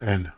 and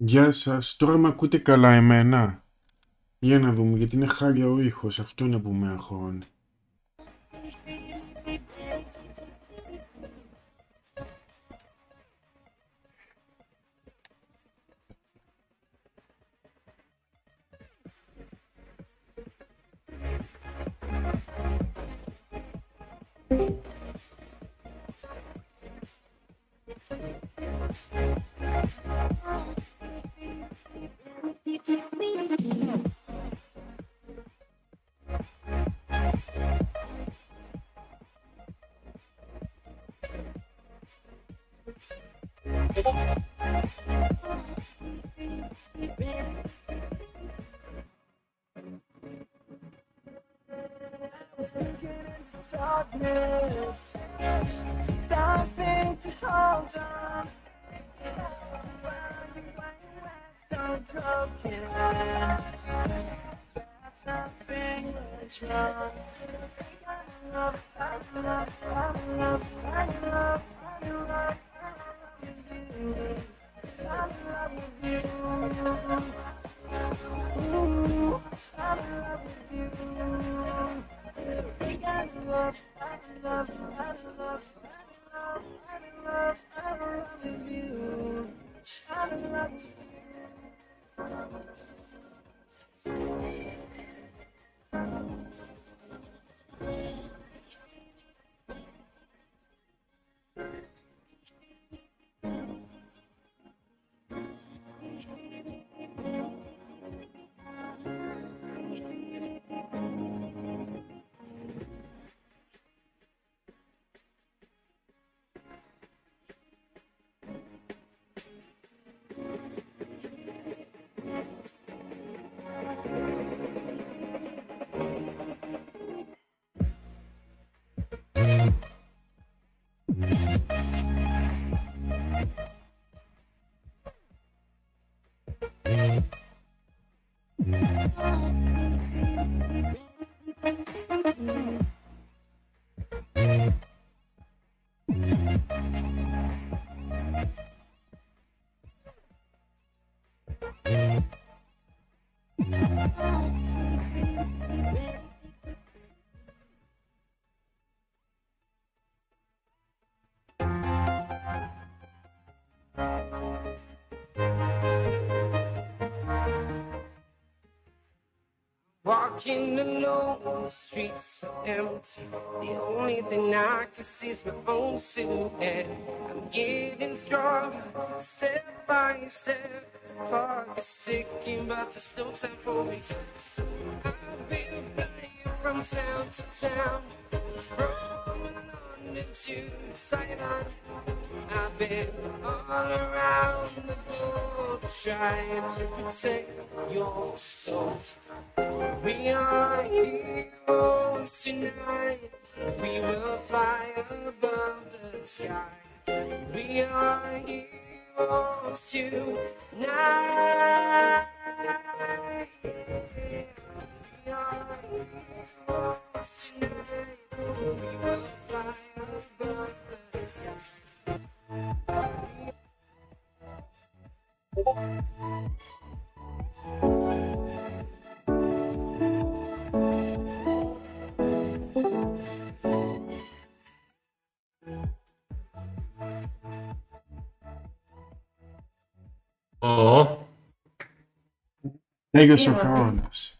Γεια σας, τώρα με ακούτε καλά εμένα; Για να δούμε, γιατί είναι χάλια ο ήχος, αυτόν είναι που με αγχώνει. Walking alone, the streets are empty. The only thing I can see is my own silhouette. I'm getting stronger, step by step. The clock is ticking, but there's no time for me. So I've been flying from town to town, from London to Taiwan. I've been all around the globe trying to protect your soul. We are heroes tonight. We will fly above the sky. We are heroes tonight. We are heroes tonight. We will fly above the sky. Ω, Τέλειωσε ο χρόνος.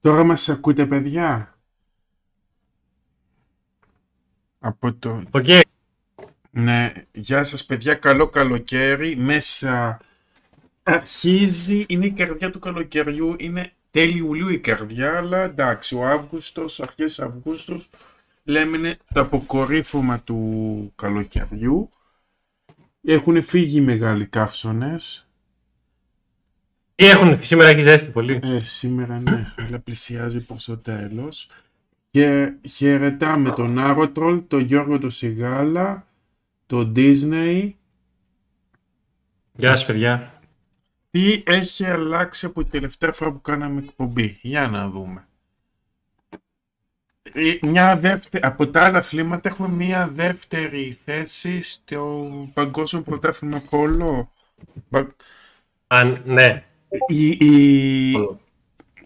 Τώρα μας ακούτε, παιδιά; Από το... οκ. Ναι, γεια σας παιδιά, καλό καλοκαίρι. Μέσα αρχίζει, είναι η καρδιά του καλοκαιριού, είναι τέλη Ιουλίου η καρδιά, αλλά εντάξει, ο Αύγουστος, αρχές Αυγούστου, λέμε είναι το αποκορύφωμα του καλοκαιριού. Έχουν φύγει οι μεγάλοι καύσονες. Τι έχουν, σήμερα έχει ζέστη πολύ. Ε, σήμερα ναι, αλλά πλησιάζει προς το τέλος. Και χαιρετάμε τον Άρωτρολ, τον Γιώργο τον Σιγάλα, τον Disney. Γεια σας παιδιά. Τι έχει αλλάξει από την τελευταία φορά που κάναμε εκπομπή; Για να δούμε. Ε, Μια δεύτερη, από τα άλλα αθλήματα έχουμε μια δεύτερη θέση στο παγκόσμιο πρωτάθλημα πόλο. Πα- Αν, ναι. Η, η,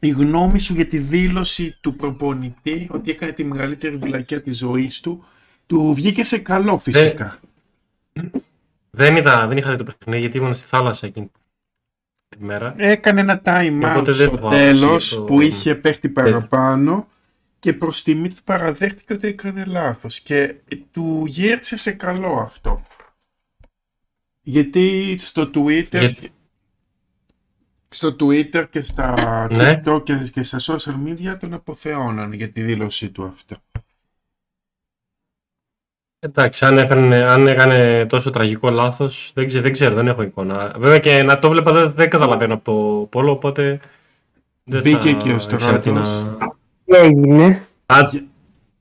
η γνώμη σου για τη δήλωση του προπονητή ότι έκανε τη μεγαλύτερη βλακιά της ζωής του του βγήκε σε καλό φυσικά. Δεν, είδα, δεν είχα δει το παιχνίδι γιατί ήμουν στη θάλασσα εκείνη τη μέρα. Έκανε ένα time out Οπότε δεν στο το τέλος άκουσα το- που είχε παίχτη παραπάνω και προς τιμή του παραδέχτηκε ότι έκανε λάθος και του γύρισε σε καλό αυτό. Γιατί στο Twitter, Γιατί- στο Twitter και στα Ναι. TikTok και, και στα social media τον αποθεώνανε για τη δήλωσή του αυτό. Εντάξει, αν έκανε, αν έκανε τόσο τραγικό λάθος, δεν ξέρω, δεν ξέρω, δεν έχω εικόνα. Βέβαια και να το βλέπα δεν, δεν καταλαβαίνω από το πόλο, οπότε δεν Μπήκε θα και ο ήξερα τι να- Στράτος. Τι έγινε, Άντε,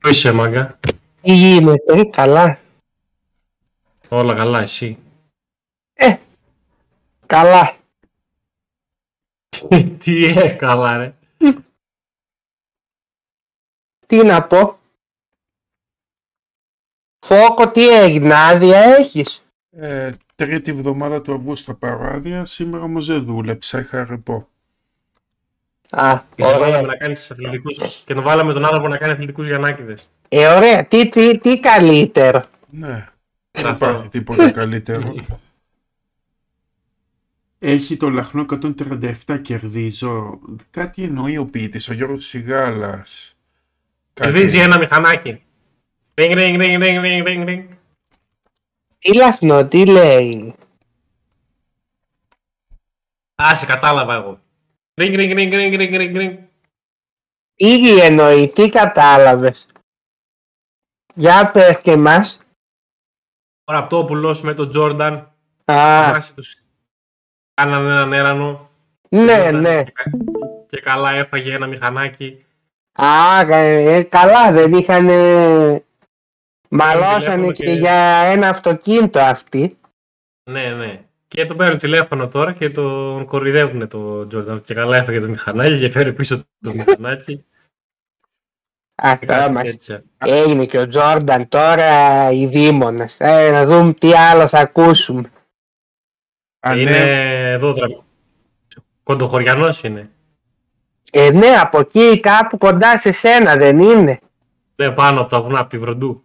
πού είσαι μάγκα, τι γίνεται, καλά. όλα καλά εσύ; Καλά. τι έκαλα ρε. Τι να πω; Φόκο, τι έγινε, άδεια έχεις; Ε, τρίτη εβδομάδα του Αυγούστου θα πάρω άδεια, σήμερα όμως δεν δούλεψα, είχα ρεπό. Α, Και να βάλαμε ωραία. να κάνεις αθλητικούς και να βάλαμε τον άνθρωπο να κάνει αθλητικούς Γιαννάκηδες. Ε, ωραία, τι, τι, τι καλύτερο; Ναι, δεν Αυτό. υπάρχει τίποτα καλύτερο. Έχει το λαχνό 137 κερδίζω. Κάτι εννοεί ο ποιητής, ο Γιώργος Σιγάλας. Κάτι- Κερδίζει ένα μηχανάκι. Ring, ring, ring, ring, ring, ring, ring. Τι λαχνό, τι λέει; Α, σε κατάλαβα εγώ. Ring, ring, ring, ring, ring, ring, ring. Τι εννοεί, τι κατάλαβες. Για πες και μας. Ο Ραπτόπουλος με τον Τζόρνταν. Α, βάσει τους Κάνανε έναν έρανο. ναι, Τζόρνταν ναι. Και, κα- και καλά έφαγε ένα μηχανάκι. Α, ε, καλά, δεν είχαν... Μαλώσανε έχουμε και και- για ένα αυτοκίνητο αυτοί. Ναι, ναι. Και τον παίρνουν τηλέφωνο τώρα και τον κορυδεύουν το Τζόρνταν. Και καλά έφαγε το μηχανάκι και φέρει πίσω το μηχανάκι. Α, και τώρα κάτι μας τέτοια. έγινε και ο Τζόρνταν τώρα οι δήμονες. Ε, να δούμε τι άλλο θα ακούσουμε. Α, είναι ναι. εδώ τώρα. Κοντοχωριανός είναι. Ε, ναι, από εκεί κάπου κοντά σε σένα δεν είναι; Ναι, πάνω από τα βουνά, από τη Βροντού.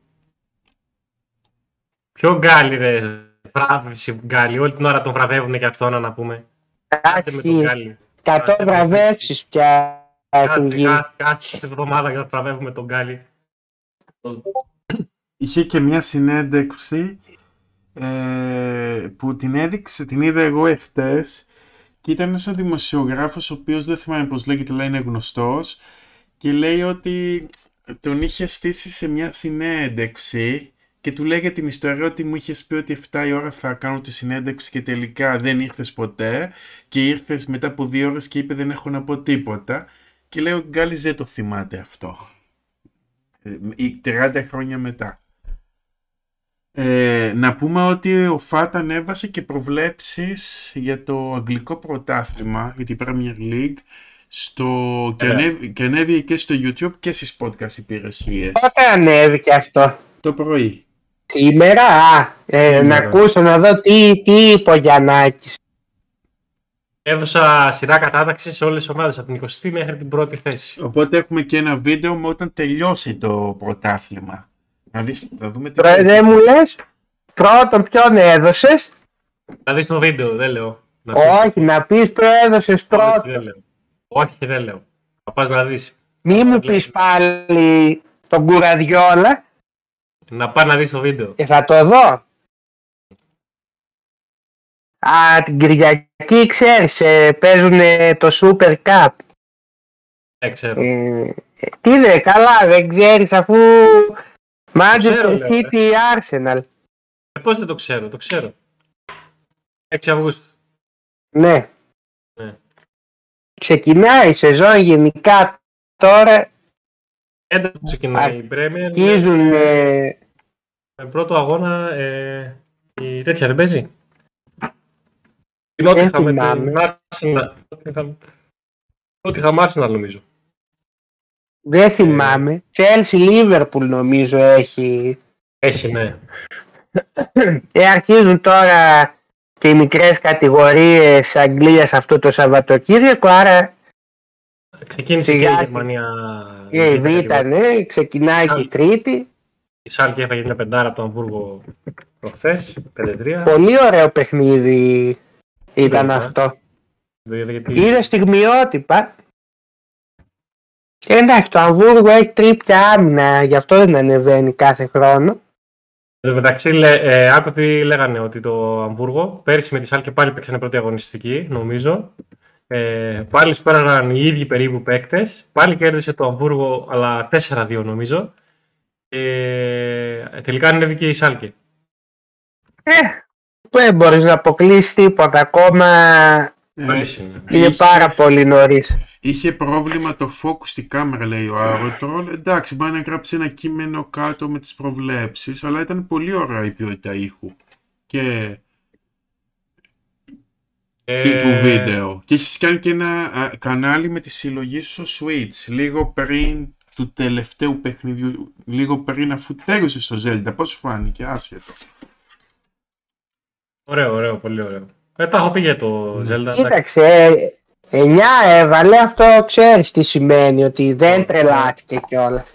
Ποιο Γκάλη ρε, βράβευση Γκάλη. Όλη την ώρα τον βραβεύουν και αυτόν να πούμε. Κάτε με τον Εντάξει, Γκάλη. 100 βραβεύσεις πια έχουν Κάθε, γίνει. κάθε, κάθε εβδομάδα για να βραβεύουμε τον Γκάλη. Είχε και μια συνέντευξη ε, που την έδειξε, την είδα εγώ εχθές και ήταν ένας δημοσιογράφος ο οποίος δεν θυμάμαι πώς λέγεται αλλά είναι γνωστός και λέει ότι τον είχε στήσει σε μια συνέντευξη και του λέγε την ιστορία ότι μου είχες πει ότι 7 η ώρα θα κάνω τη συνέντευξη και τελικά δεν ήρθες ποτέ και ήρθες μετά από δύο ώρες και είπε δεν έχω να πω τίποτα και λέει ο Γκάλης δεν το θυμάται αυτό. Ε, ή 30 χρόνια μετά. Ε, να πούμε ότι ο ΦΑΤ ανέβασε και προβλέψεις για το αγγλικό πρωτάθλημα, για την Premier League, στο, και, Ε. ανέβη, και ανέβηκε και στο YouTube και στις podcast υπηρεσίες. Πότε ανέβηκε αυτό; Το πρωί. Σήμερα, α, ε, Σήμερα. να ακούσω να δω τι, τι είπε ο Γιαννάκης. Έδωσα σειρά κατάταξης σε όλες τις ομάδες από την 20η μέχρι την πρώτη θέση. Οπότε έχουμε και ένα βίντεο με όταν τελειώσει το πρωτάθλημα. Να δεις, θα δούμε τι Τώρα δεν μου λες, πρώτον ποιον έδωσες; Θα δεις το βίντεο, δεν λέω. Να πεις. Όχι, να πεις ποιο έδωσες Όχι, πρώτον. δεν λέω. Όχι, δεν λέω. Θα πας να δεις. Μη μου πεις πάλι τον Κουραδιόλα Να πας να δεις το βίντεο. και θα το δω. Α, την Κυριακή ξέρεις, ε, παίζουν το Super Cup. Δεν ξέρω. Ε, ε, τι είναι, καλά, δεν ξέρεις αφού ξέρω, Manchester λέω, City Arsenal. Ε, πώς δεν το ξέρω, το ξέρω. 6 Αυγούστου. Ναι. Ναι. Ξεκινάει η σεζόν γενικά τώρα, 11 ξεκινάει η Premier. αρχίζουν ε, Με πρώτο αγώνα ε, η τέτοια δεν παίζει. Η Νότιχα με θυμάμαι. την Arsenal. Νότιχα- Νότιχα με Arsenal νομίζω. δεν θυμάμαι. Chelsea Liverpool νομίζω έχει. Έχει, ναι. Ε, αρχίζουν τώρα και οι μικρές κατηγορίες Αγγλίας αυτό το Σαββατοκύριακο, άρα Ξεκίνησε Σιγά και η σιγά. Γερμανία. και η Β, ναι, ξεκινάει και η Τρίτη. Η Σάλκη έφαγε μια πεντάρα από το Αμβούργο προχθές, 5-3. Πολύ ωραίο παιχνίδι ήταν Βέβαια. αυτό. Δηλαδή, γιατί- Είδα στιγμιότυπα. Και εντάξει, το Αμβούργο έχει τρίπια άμυνα, γι' αυτό δεν ανεβαίνει κάθε χρόνο. Εν τω μεταξύ, λέ, ε, άκου τι λέγανε ότι το Αμβούργο πέρσι με τη Σάλκη πάλι παίξανε πρώτη αγωνιστική, νομίζω. Ε, πάλι σπέραναν οι ίδιοι περίπου παίκτες. Πάλι κέρδισε το Αμβούργο, αλλά 4-2 νομίζω. Ε, τελικά ανέβηκε η Σάλκη. Ε, δεν μπορείς να αποκλείσεις τίποτα, ακόμα Ε, Νωρίς είναι. είναι είχε- πάρα πολύ νωρίς. Είχε πρόβλημα το focus στη κάμερα, λέει ο Άρωτρολ. Εντάξει, μπορεί να γράψει ένα κείμενο κάτω με τις προβλέψεις, αλλά ήταν πολύ ωραία η ποιότητα ήχου και Ε, του βίντεο. Και έχεις κάνει και ένα α, κανάλι με τη συλλογή σου στο Switch, λίγο πριν του τελευταίου παιχνιδιού, λίγο πριν αφού τέλειωσε στο Zelda. Πώς σου φάνηκε, άσχετο. Ωραίο, ωραίο, πολύ ωραίο. Ε, τα έχω πει για το Zelda. εντάξει. Κοίταξε, 9 έβαλε, αυτό ξέρεις τι σημαίνει, ότι δεν Ναι. τρελάθηκε κιόλας.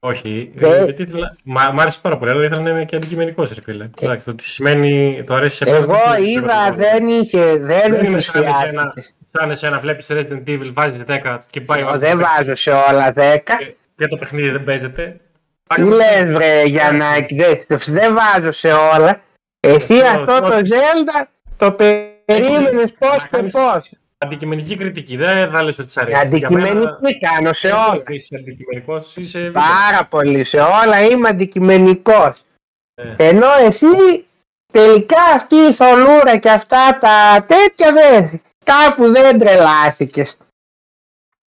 Όχι, Δε- ε, γιατί ήθελα... Μα, μ' άρεσε πάρα πολύ, αλλά ήθελα να είμαι και αντικειμενικός, ρε φίλε. Εντάξει, το τι σημαίνει, το αρέσει σε μένα, Εγώ δεν σημαίνει είδα, ότι δεν είχε, δεν Δεν είναι σαν εσένα, ενθουσιάστηκε. σαν εσένα βλέπεις Resident Evil, βάζεις 10 και πάει ο Εγώ δεν βάζω σε όλα 10. και, και το παιχνίδι δεν παίζεται. Τι λες βρε Γιαννάκη, δεν, δεν βάζω σε όλα. Εσύ Αυτό, αυτό αυτό. το Zelda το περίμενες πώς να και κάνεις- πώς. Αντικειμενική κριτική, δεν θα λες ότι σ' αρέσει. Για μένα, Αντικειμενική κάνω σε δεν όλα. Είσαι αντικειμενικός, είσαι... Πάρα πολύ σε όλα είμαι αντικειμενικός. Ε. Ενώ εσύ τελικά αυτή η θολούρα και αυτά τα τέτοια δεν, κάπου δεν τρελάθηκες.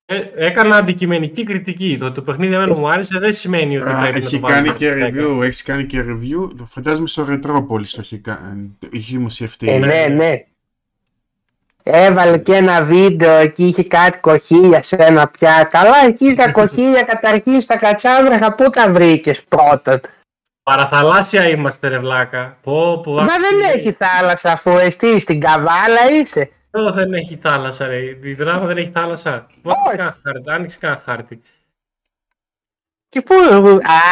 Ε, έκανα αντικειμενική κριτική. Το ότι το παιχνίδι εμένα μου άρεσε δεν σημαίνει ότι Α, πρέπει να έχει το βάλουμε κάνει και στα δέκα. review, έχεις κάνει και review. Φαντάζομαι στο Ρετρόπολης το έχει κάνει. Είχε δημοσιευτεί. Ε, ναι, ναι. Έβαλε και ένα βίντεο εκεί, είχε κάτι κοχύλια σε ένα πια. Καλά, εκεί τα κοχύλια καταρχήν στα κατσάβρεχα πού τα βρήκες πρώτα. Παραθαλάσσια είμαστε, ρε βλάκα. Πω, πω, Μα δεν έχει θάλασσα αφού εσύ στην καβάλα είσαι. Εδώ δεν έχει θάλασσα, ρε. Η δράμα δεν έχει θάλασσα. Πώς Όχι. κάνα χάρτη, άνοιξε κάνα χάρτη. Και πού,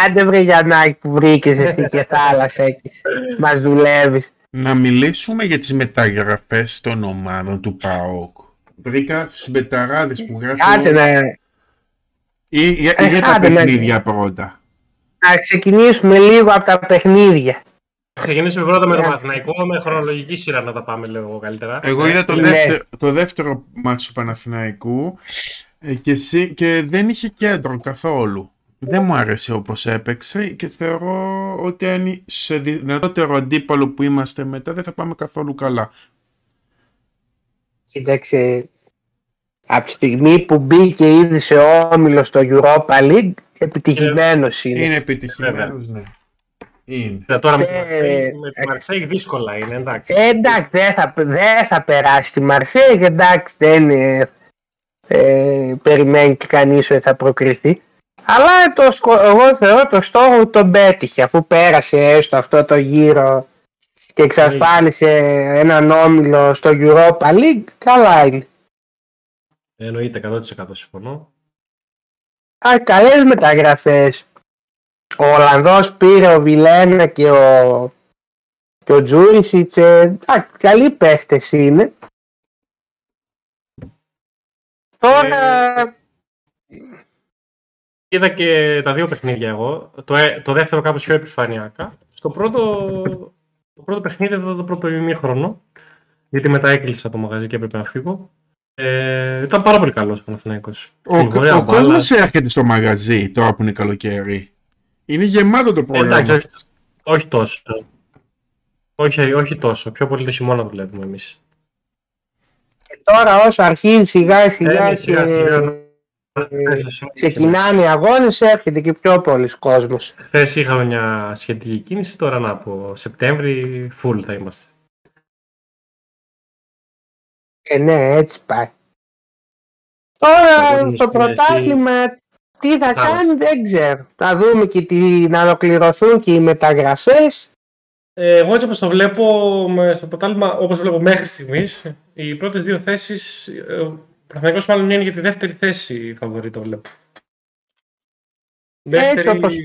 άντε βρε Γιαννάκη που βρήκες εσύ και θάλασσα εκεί. Μας δουλεύεις. Να μιλήσουμε για τις μεταγραφές των ομάδων του ΠΑΟΚ. Βρήκα στους μπεταράδες που γράφουν Κάτσε να, ή για, Ε, ή για τα άντε, ναι. παιχνίδια πρώτα. να ξεκινήσουμε λίγο από τα παιχνίδια. Ξεκινήσουμε πρώτα με το Ναι. Παναθηναϊκό, με χρονολογική σειρά να τα πάμε λίγο καλύτερα. Εγώ είδα το, Ναι. δεύτερο, το δεύτερο μάτσο του Παναθηναϊκού ε, και, εσύ- και δεν είχε κέντρο καθόλου. Δεν μου άρεσε όπως έπαιξε και θεωρώ ότι αν σε δυνατότερο αντίπαλο που είμαστε μετά δεν θα πάμε καθόλου καλά. Κοίταξε, από τη στιγμή που μπήκε ήδη σε όμιλο στο Europa League, επιτυχημένος είναι. Είναι επιτυχημένος, ναι. Είναι. Ε, Τώρα με τη Ε, Μαρσέη- με τη ε, Μαρσέη δύσκολα είναι, εντάξει. Ε, εντάξει, δεν θα, δεν θα περάσει τη Μαρσέη, εντάξει, δεν ε, ε, περιμένει και κανείς ότι θα προκριθεί. Αλλά το, σκο- εγώ θεωρώ το στόχο του τον πέτυχε, αφού πέρασε έστω αυτό το γύρο και εξασφάλισε έναν όμιλο στο Europa League, καλά είναι. Εννοείται 100% συμφωνώ. Α, καλές μεταγραφές. Ο Ολλανδός πήρε ο Βιλένα και ο, και ο Τζούρισιτς, ε, εντάξει, καλοί παίχτες είναι. Τώρα, Ε, Είδα και τα δύο παιχνίδια εγώ. Το, ε- το δεύτερο κάπως πιο επιφανειακά. Στο πρώτο, το πρώτο παιχνίδι εδώ το πρώτο ημίχρονο. Γιατί μετά έκλεισα το μαγαζί και έπρεπε να φύγω. Ε, ήταν πάρα πολύ καλός ο Παναθηναϊκός. Ο, Πολύ ωραία ο μπάλα. κόσμος έρχεται στο μαγαζί τώρα που είναι καλοκαίρι. Είναι γεμάτο το Ε, πρόγραμμα. Εντάξει, όχι, όχι τόσο. Όχι, όχι τόσο. Πιο πολύ το χειμώνα δουλεύουμε εμείς. τώρα όσο αρχίζει σιγά σιγά Ε, ναι, και σιγά, σιγά. Ε, ξεκινάνε οι αγώνες, έρχεται και πιο πολλοί κόσμος. Χθες είχαμε μια σχετική κίνηση, τώρα να από Σεπτέμβρη full θα είμαστε. Ε, ναι, έτσι πάει. Τώρα Θα δούμε στο στην πρωτάθλημα τι θα Θα κάνει δεν ξέρω. Θα δούμε και τι, να ολοκληρωθούν και οι μεταγραφές. Ε, εγώ έτσι όπως το βλέπω με- στο πρωτάθλημα, όπως βλέπω μέχρι στιγμής, οι πρώτες δύο θέσεις, ε, ο Παναθηναϊκός μάλλον είναι για τη δεύτερη θέση φαβορή το βλέπω. Δεύτερη, όπως-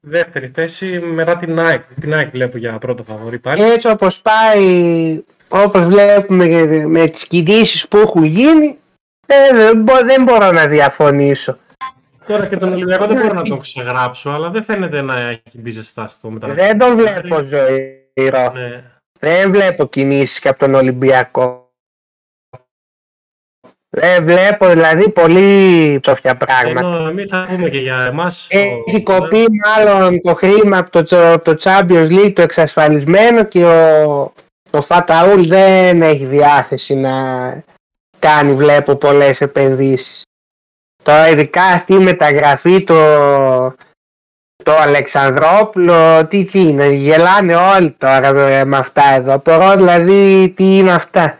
δεύτερη θέση μετά την ΑΕΚ. Την ΑΕΚ βλέπω για πρώτο φαβορή πάλι. Έτσι όπως πάει, όπως βλέπουμε με τις κινήσεις που έχουν γίνει, ε, δεν, μπο- δεν μπορώ να διαφωνήσω. Τώρα και τον Ολυμπιακό δεν μπορώ να τον ξεγράψω, αλλά δεν φαίνεται να έχει μπει ζεστά στο μεταξύ. Δεν το βλέπω ζωηρό. Ναι. Δεν βλέπω κινήσεις και από τον Ολυμπιακό. Δεν βλέπω δηλαδή πολύ ψόφια πράγματα. Ενώ εμείς θα πούμε και για εμάς. Έχει το- κοπεί μάλλον το χρήμα από το, από το Champions League το εξασφαλισμένο και ο, ο Φαταούλ δεν έχει διάθεση να κάνει βλέπω πολλές επενδύσεις. Τώρα ειδικά αυτή η μεταγραφή το, το Αλεξανδρόπουλο τι, τι είναι, γελάνε όλοι τώρα με, με αυτά εδώ. Απορώ δηλαδή τι είναι αυτά.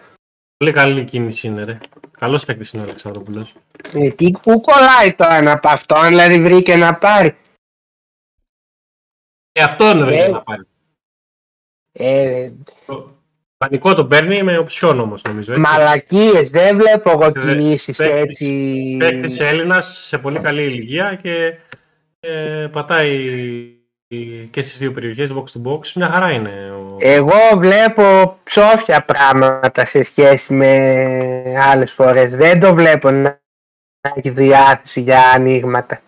Πολύ καλή κίνηση είναι, ρε. Καλός παίκτης είναι ο Αλεξανδρόπουλος. Ε, τι, πού κολλάει τώρα ένα από αυτόν, δηλαδή βρήκε να πάρει; Και αυτό είναι Ε. βρήκε να πάρει. Ε, Το Πανικό το παίρνει με οψιόν όμως νομίζω. έτσι. Μαλακίες, δεν βλέπω εγώ Ε, κινήσεις παίκτης- έτσι. Παίκτης Έλληνας σε πολύ καλή ηλικία και ε, πατάει και στις δύο περιοχές box to box. Μια χαρά είναι. Ο... Εγώ βλέπω ψόφια πράγματα σε σχέση με άλλες φορές. Δεν το βλέπω να έχει διάθεση για ανοίγματα.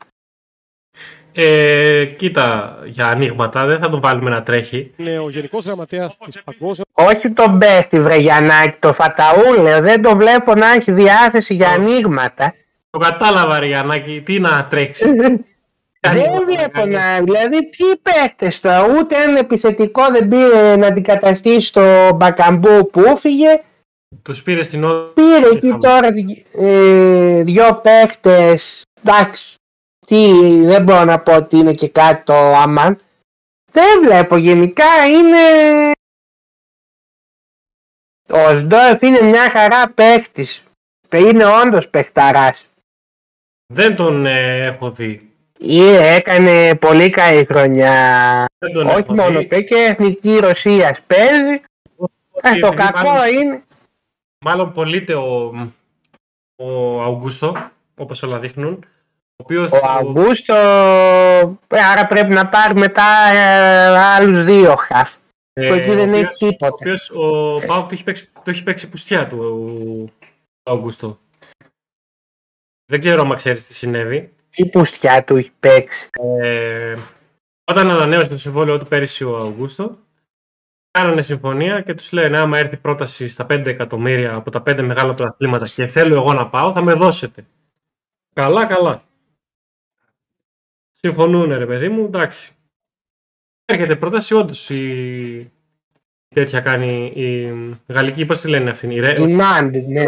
Ε, κοίτα, για ανοίγματα δεν θα τον βάλουμε να τρέχει. Είναι ο Γενικός Γραμματέας της Παγκόσμιας Όχι τον Μπέστη βρε Γιαννάκη, το Φαταούλε, δεν το βλέπω να έχει διάθεση για ανοίγματα. Το κατάλαβα ρε Γιαννάκη, τι να τρέξει. Δεν βλέπω να. Δηλαδή, ποιοι παίχτε τώρα, ούτε ένα επιθετικό δεν πήρε να αντικαταστήσει το Μπακαμπού που έφυγε, Τους πήρε στην ώρα. Πήρε εκεί τώρα ε, δυο παίχτες, εντάξει, τι, δεν μπορώ να πω ότι είναι και κάτι το αμάν. Δεν βλέπω γενικά είναι... Ο Σντόεφ είναι μια χαρά παίχτης. Είναι όντως παιχταράς. Δεν τον ε, έχω δει. Ή έκανε πολύ καλή χρονιά. Δεν τον Όχι έχω μόνο δει. παί- και εθνική Ρωσίας παίζει. Ε, το Επειδή κακό μάλλον- είναι. Μάλλον πωλείται ο, ο Αουγκούστο, όπως όλα δείχνουν. Ο οποίος, Ο Αυγούστο, ε, άρα πρέπει να πάρει μετά ε, άλλους δύο χαφ. ε, που εκεί δεν ο έχει οποίος- τίποτα. Ο οποίος ο Πάουκ το έχει παίξει, το έχει παίξει πουστιά του ο, ο Αουγκούστο. Δεν ξέρω αν ξέρεις τι συνέβη. Τι πουστιά του έχει παίξει. Ε, όταν ανανέωσε το συμβόλαιο του πέρυσι ο Αυγούστο, κάνανε συμφωνία και τους λένε άμα έρθει πρόταση στα 5 εκατομμύρια από τα 5 μεγάλα πρωταθλήματα και θέλω εγώ να πάω, θα με δώσετε. Καλά, καλά. Συμφωνούν ρε παιδί μου, εντάξει. Έρχεται πρόταση, όντως η... τέτοια κάνει η γαλλική, πώς τη λένε αυτή, η Ρε... Η Νάντ, ναι.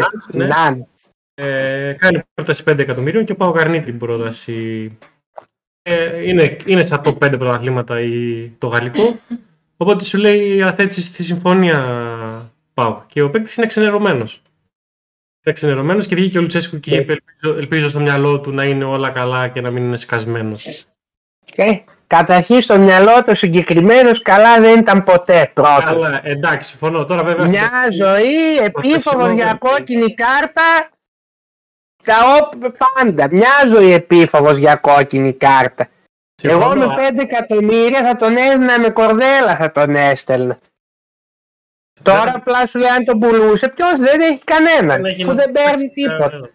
Η ναι. Νάντ. Ε, κάνει πρόταση 5 εκατομμυρίων και ο Πάο αρνεί την πρόταση. Ε, είναι, είναι στα top 5 πρωταθλήματα η, το γαλλικό. Οπότε σου λέει αθέτηση στη συμφωνία Πάο. Και ο παίκτης είναι ξενερωμένο. Είναι ξενερωμένο και βγήκε ο Λουτσέσκου και είπε: ελπίζω, ελπίζω στο μυαλό του να είναι όλα καλά και να μην είναι σκασμένος. Ε, καταρχήν στο μυαλό του συγκεκριμένος καλά δεν ήταν ποτέ πρώτος. Αλλά εντάξει, συμφωνώ. Τώρα βέβαια. Μια ζωή επίφοβο χειμώνα. για κόκκινη κάρτα. Τα όπ- πάντα. Μια ζωή επίφοβος για κόκκινη κάρτα. Εγώ συμφωνώ. με 5 εκατομμύρια θα τον έδινα με κορδέλα θα τον έστελνα. Τώρα απλά σου λέει αν τον πουλούσε, ποιος δεν έχει κανέναν. έχει Που να δεν παίρνει παίξει τίποτα. κανένα.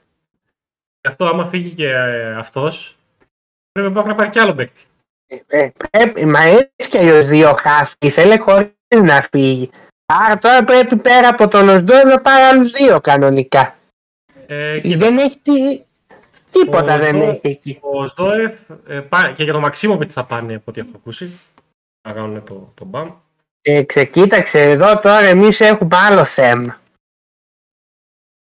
Γι' αυτό άμα φύγει και ε, αυτός, πρέπει να πάρει και άλλο παίκτη. Ε, πρέπει, μα έχει και αλλιώς δύο χάφη, θέλει χωρίς να φύγει. Άρα τώρα πρέπει πέρα από τον Οσντό να πάρει άλλους δύο κανονικά. Ε, και Δεν έχει τι... Τίποτα Ο δεν Οσντό- έχει εκεί. Ο Σδόεφ ε, πά- και για τον Μαξίμοβιτς θα πάνε από ό,τι έχω ακούσει. Να κάνουν το, το μπαμ. Ε, ξεκοίταξε εδώ τώρα εμείς έχουμε άλλο θέμα.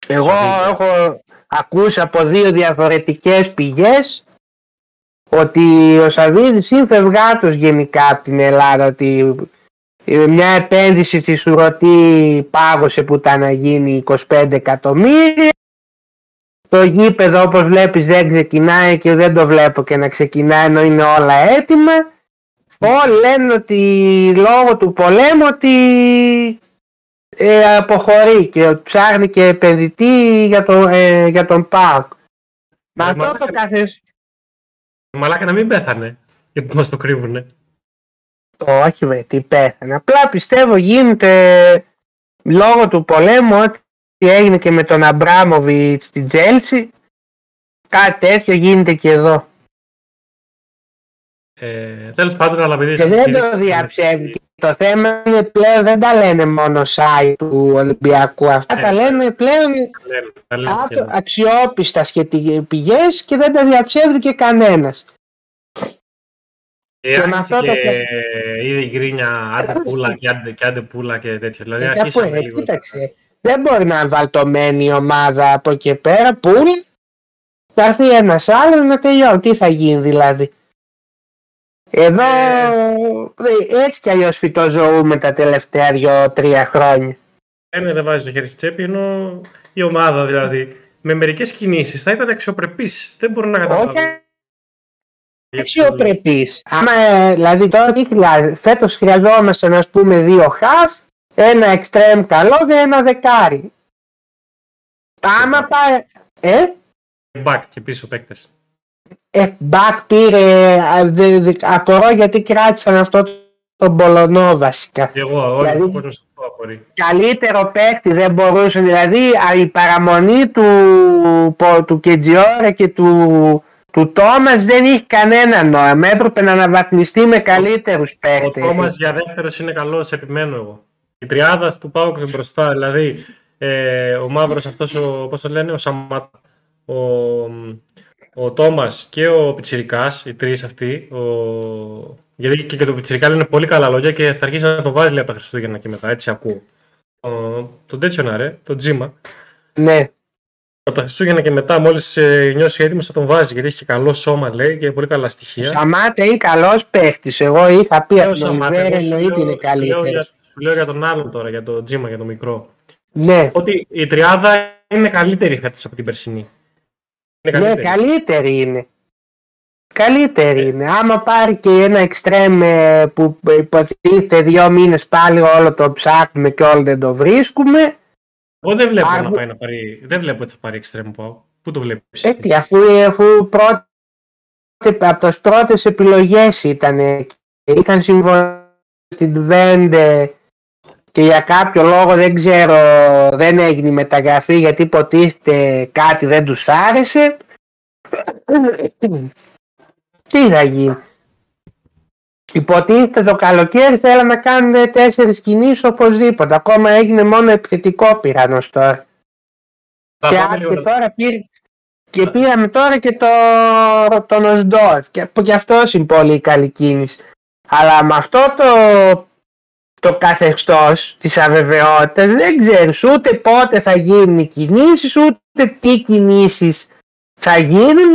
Εγώ Σαββίδη. έχω ακούσει από δύο διαφορετικές πηγές ότι ο Σαββίδης είναι φευγάτος γενικά από την Ελλάδα ότι ε, μια επένδυση στη Σουρωτή πάγωσε που ήταν να γίνει 25 εκατομμύρια το γήπεδο όπως βλέπεις δεν ξεκινάει και δεν το βλέπω και να ξεκινάει ενώ είναι όλα έτοιμα όλοι λένε ότι λόγω του πολέμου ότι ε, αποχωρεί και ψάχνει και επενδυτή για, το, ε, για τον ΠΑΟΚ. Μα Ε, αυτό μαλάκα. το καθες... Μαλάκα να μην πέθανε. Γιατί μας το κρύβουνε. Όχι βρε, τι πέθανε. Απλά πιστεύω γίνεται λόγω του πολέμου ό,τι έγινε και με τον Αμπράμοβιτς στην Τζέλσι κάτι τέτοιο γίνεται και εδώ. Ε, τέλος πάντων, αλλά επειδή... Και δεν το διαψεύδει. Και Το θέμα είναι πλέον δεν τα λένε μόνο site του Ολυμπιακού. Αυτά Ε, τα λένε πλέον Τα λέμε, τα λέμε άτο- σχεδόν. αξιόπιστα σχετικές πηγές και δεν τα διαψεύδει και κανένας. Και και με άρχισε αυτό το και είδε η γκρίνια άντε πούλα και άντε, και άντε πούλα και τέτοια. Δηλαδή Ε, κάπου, αρχίσαμε ε, λίγο. κοίταξε, δεν μπορεί να είναι βαλτωμένη η ομάδα από εκεί πέρα που θα έρθει ένας άλλος να τελειώνει. Τι θα γίνει δηλαδή. Εδώ ε, έτσι κι αλλιώς φυτοζωούμε τα τελευταία δύο-τρία χρόνια. Ένα δεν βάζει το χέρι στη τσέπη, ενώ η ομάδα δηλαδή με μερικές κινήσεις θα ήταν αξιοπρεπής. Δεν μπορώ να καταλάβω. Όχι αξιοπρεπής. Άμα, ε, δηλαδή τώρα τι χρειάζεται. Φέτος χρειαζόμαστε να πούμε δύο χαφ, ένα εξτρέμ καλό και ένα δεκάρι. Άμα πάει... Ε, Back και πίσω παίκτες. ε, back πήρε, α, δε- δε- απορώ γιατί κράτησαν αυτό τον Πολωνό βασικά. Και εγώ, όλοι Δηλαδή- ο κόσμος αυτό απορεί. Καλύτερο παίκτη δεν μπορούσε, δηλαδή α, η παραμονή του, πο- του Κετζιόρα και του, του Τόμας δεν είχε κανένα νόημα. Έπρεπε να αναβαθμιστεί με καλύτερους Ο παίκτες. Τόμας για δεύτερος είναι καλός, επιμένω εγώ. Η τριάδα του Πάουκ είναι μπροστά, δηλαδή ε, ο μαύρος αυτός, ο, πώς το λένε, ο Σαματ, ο, ο Τόμας και ο Πιτσιρικάς, οι τρεις αυτοί, ο, γιατί και, και το Πιτσιρικά λένε πολύ καλά λόγια και θα αρχίσει να το βάζει λέει, από τα Χριστούγεννα και μετά, έτσι ακούω. τον τέτοιο να ρε, τον Τζίμα. Ναι. Από τα Χριστούγεννα και μετά, μόλις ε, νιώσει έτοιμος, θα τον βάζει γιατί έχει και καλό σώμα, λέει και πολύ καλά Ο στοιχεία. Σαμάτα είναι καλός παίχτης. Εγώ είχα πει Λέω από τον Σαμάτα, Ολιβέρα εγώ σου εννοείται λέω- είναι σου λέω για- καλύτερος. Σου λέω για τον άλλον τώρα, για τον Τζίμα, για τον μικρό. Ναι, Ότι η τριάδα είναι καλύτερη φέτος από την περσινή. Είναι ναι, καλύτερη. καλύτερη είναι. Καλύτερη είναι. Άμα πάρει και ένα εξτρέμ ε, που υποτίθεται δύο μήνες πάλι όλο το ψάχνουμε και όλο δεν το βρίσκουμε. Εγώ δεν βλέπω Άρα- να πάει να πάρει. Δεν βλέπω ότι θα πάρει extreme πάω. Πού το βλέπεις; Ε, τι, αφού, αφού πρώτη, από τις πρώτες επιλογές ήταν είχαν συμβολή στην Βέντε και για κάποιο λόγο δεν ξέρω δεν έγινε η μεταγραφή γιατί υποτίθεται κάτι δεν τους άρεσε. Τι θα γίνει. Υποτίθεται το καλοκαίρι θέλαν να κάνουν τέσσερις κινήσεις οπωσδήποτε. Ακόμα έγινε μόνο επιθετικό πυρανός τώρα. Και, α- και τώρα πήρε, και πήραμε τώρα και το, τον Οσντόρφ. Και, που και αυτός είναι πολύ καλή κίνηση. Αλλά με αυτό το, το καθεστώς της αβεβαιότητας δεν ξέρεις ούτε πότε θα γίνουν οι κινήσεις ούτε τι κινήσεις θα γίνουν.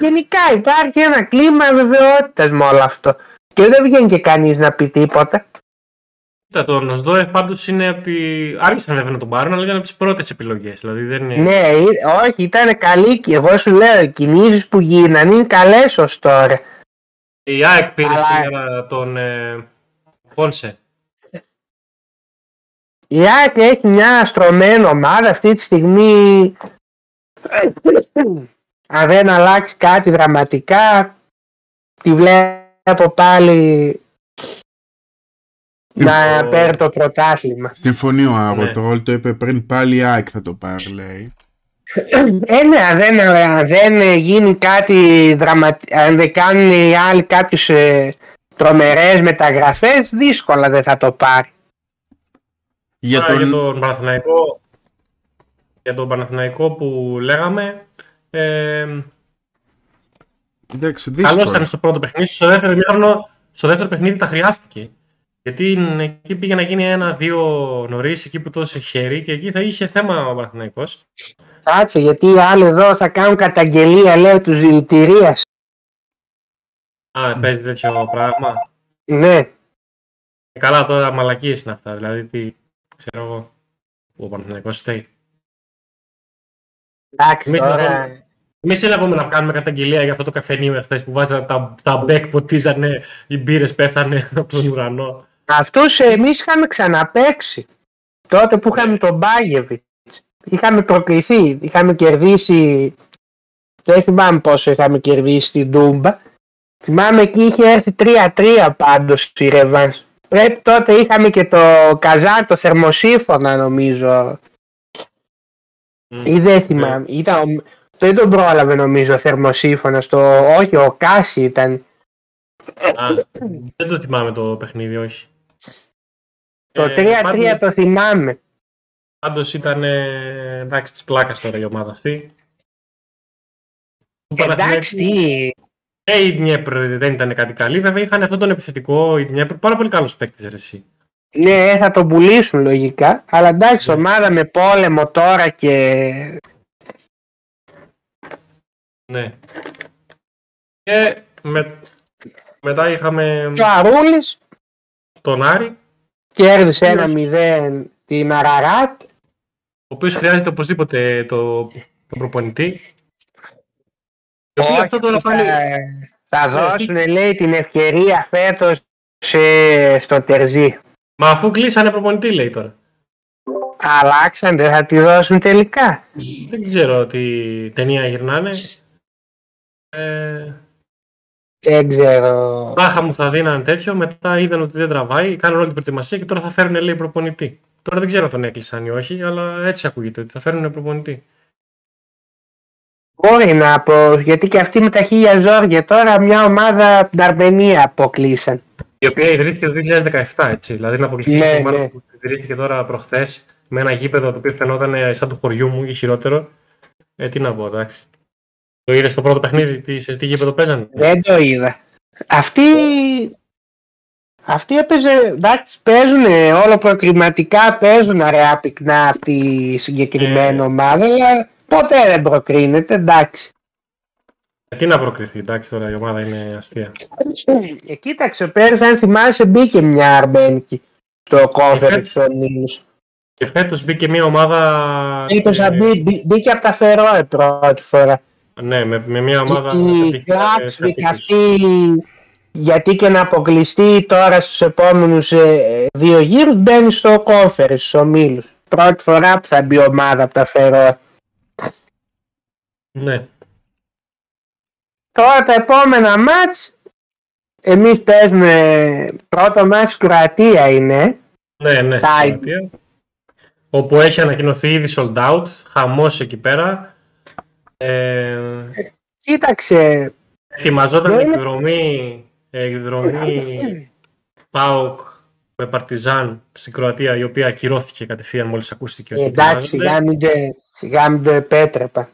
Γενικά υπάρχει ένα κλίμα αβεβαιότητας με όλο αυτό. Και δεν βγαίνει και κανείς να πει τίποτα. Κοίτα, το Νοσδόεφ πάντως είναι από τη. Άρχισαν βέβαια να τον πάρουν, αλλά ήταν από τις πρώτες επιλογές. Δηλαδή δεν είναι. Ναι, ε, όχι, ήταν καλή και εγώ σου λέω, οι κινήσεις που γίνανε είναι καλές ως τώρα. Η ΑΕΚ πήρε Αλλά- σήμερα τον ε, Πόνσε. Η ΑΕΚ έχει μια στρωμένη ομάδα αυτή τη στιγμή. Αν δεν αλλάξει κάτι δραματικά, τη βλέπω πάλι να Ο- παίρνει το πρωτάθλημα. Συμφωνεί ο Άρο, Ναι. το όλο το είπε πριν πάλι η ΑΕΚ θα το πάρει λέει. Ε, ναι, αν δεν, αν δεν γίνει κάτι δραματικό, αν δεν κάνουν οι άλλοι κάποιες ε, τρομερές μεταγραφές, δύσκολα δεν θα το πάρει. Για Τώρα, τον... για τον Παναθηναϊκό, για τον Παναθηναϊκό που λέγαμε. Ε, Εντάξει, Καλό δύσκολο. ήταν στο πρώτο παιχνίδι. Στο δεύτερο, ημίχρονο- στο δεύτερο παιχνίδι τα χρειάστηκε. Γιατί είναι- εκεί πήγε να γίνει ένα-δύο νωρίς, εκεί που τόσε χέρι και εκεί θα είχε θέμα ο Παναθηναϊκός. Κάτσε, γιατί οι άλλοι εδώ θα κάνουν καταγγελία, λέω, τους δηλητηρία. Α, παίζει τέτοιο πράγμα. Ναι. Ε, Καλά τώρα μαλακίες είναι αυτά. Δηλαδή, τι ξέρω εγώ. Ο Παναθηναϊκός φταίει. Εντάξει Εμείς τώρα. εδώ- Εμείς δεν έχουμε να κάνουμε καταγγελία για αυτό το καφενείο εχθές που βάζανε τα, τα μπέκ, ποτίζανε, οι μπύρες πέθανε από τον ουρανό. Αυτούς εμείς είχαμε ξαναπέξει. Τότε που είχαμε τον Μπάγεβιτς. Είχαμε προκληθεί. Είχαμε κερδίσει. Δεν θυμάμαι πόσο είχαμε κερδίσει την Τούμπα. Θυμάμαι εκεί είχε έρθει 3-3 πάντως η Ρεβάνς. Πρέπει τότε είχαμε και το Καζά, το θερμοσύφωνα νομίζω. Μμ. Ή δεν θυμάμαι. Ήταν, ο- δεν τον πρόλαβε νομίζω ο θερμοσύφωνας. Το... Όχι, ο Κάση ήταν. Α, δεν το θυμάμαι το παιχνίδι, όχι. Το Ε, 3-3 πάντως- το θυμάμαι. Πάντως ήταν ε, εντάξει της πλάκας τώρα η ομάδα αυτή. Του Εντάξει, Παναθηναϊκού Και η Δνιέπρ δεν ήταν κάτι καλή. Βέβαια είχαν αυτόν τον επιθετικό. Η Δνιέπρ πάρα πολύ καλός παίκτης. Εσύ. ναι, θα τον πουλήσουν λογικά. Αλλά εντάξει, Ναι. ομάδα με πόλεμο τώρα και. Ναι. Και με, μετά είχαμε Και ο Αρούλης τον Άρη, κέρδισε ένα Ποιος; 0 την Αραράτ. ο οποίος χρειάζεται οπωσδήποτε το, το προπονητή. Το οποίο Όχι, αυτό τώρα θα, πάλι. θα Ναι, δώσουν λέει την ευκαιρία φέτος σε, στο Τερζί. Μα αφού κλείσανε προπονητή, λέει τώρα. Αλλάξαν, δεν θα τη δώσουν τελικά. Δεν ξέρω τι ταινία γυρνάνε. Ε, Δεν ξέρω. Τάχα μου θα δίνανε τέτοιο, μετά είδαν ότι δεν τραβάει, κάνουν όλη την προετοιμασία και τώρα θα φέρουν λέει προπονητή. Τώρα δεν ξέρω αν τον έκλεισαν ή όχι, αλλά έτσι ακούγεται ότι θα φέρουν προπονητή. Μπορεί να πω, γιατί και αυτοί με τα χίλια ζόρια τώρα μια ομάδα από την Αρμενία αποκλείσαν. Η οποία ιδρύθηκε το 2017, έτσι. Δηλαδή να αποκλειστεί Ναι, η ομάδα ναι. που ιδρύθηκε τώρα προχθές με ένα γήπεδο το οποίο φαινόταν ε, σαν του χωριού μου ή χειρότερο. Ε, τι να πω, εντάξει. Το είδες στο πρώτο παιχνίδι, τι, σε τι γήπεδο παίζανε; Δεν το είδα. Αυτοί Αυτοί έπαιζε, εντάξει, παίζουν όλο προκριματικά, παίζουν ωραία πυκνά αυτή η συγκεκριμένη Ε. ομάδα, αλλά ποτέ δεν προκρίνεται, εντάξει. Τι να προκριθεί, εντάξει τώρα η ομάδα είναι αστεία. Ε, κοίταξε, πέρυσι αν θυμάσαι μπήκε μια αρμένικη στο conference ο Νίλος. Και φέτος μπήκε μια ομάδα. Μήπως ε, αν μπή- μπή- μπήκε από τα Φερόε πρώτη φορά. Ναι, με, με μια ομάδα. Η με Κλάψβικ τεχνικές αυτή, γιατί και να αποκλειστεί τώρα στους επόμενους ε, δύο γύρους, μπαίνει στο conference, στους ομίλους. Πρώτη φορά που θα μπει ομάδα από τα Φερόε. Ναι. Τώρα τα επόμενα μάτς, εμείς παίζουμε πρώτο μάτς Κροατία είναι. Ναι, ναι. Τα- στην Κροατία. Όπου έχει ανακοινωθεί ήδη sold out, χαμός εκεί πέρα. Ε, Κοίταξε, ετοιμαζόταν Δεν η είναι- εκδρομή, εκδρομή ΠΑΟΚ με Παρτιζάν στην Κροατία, η οποία ακυρώθηκε κατευθείαν μόλις ακούστηκε ότι εντάξει ετοιμάζονται. σιγά μην, τε- σιγά μην το επέτρεπαν.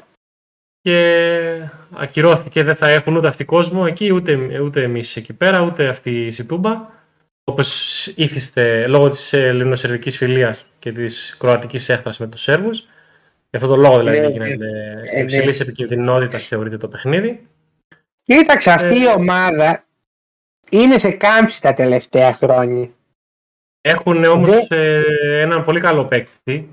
Και ακυρώθηκε. Δεν θα έχουν ούτε αυτοί κόσμο εκεί, ούτε, ούτε εμείς εκεί πέρα, ούτε αυτή η Σιτούμπα. Όπως ήθιστε λόγω της ελληνοσερβικής φιλίας και της κροατικής έκταση με τους Σέρβους. Γι' αυτό το λόγο δηλαδή Ναι, γίνεται ναι. υψηλής επικινδυνότητας θεωρείται το παιχνίδι. Κοίταξε αυτή Ε. η ομάδα είναι σε κάμψη τα τελευταία χρόνια. Έχουν όμως Δεν- έναν πολύ καλό παίκτη.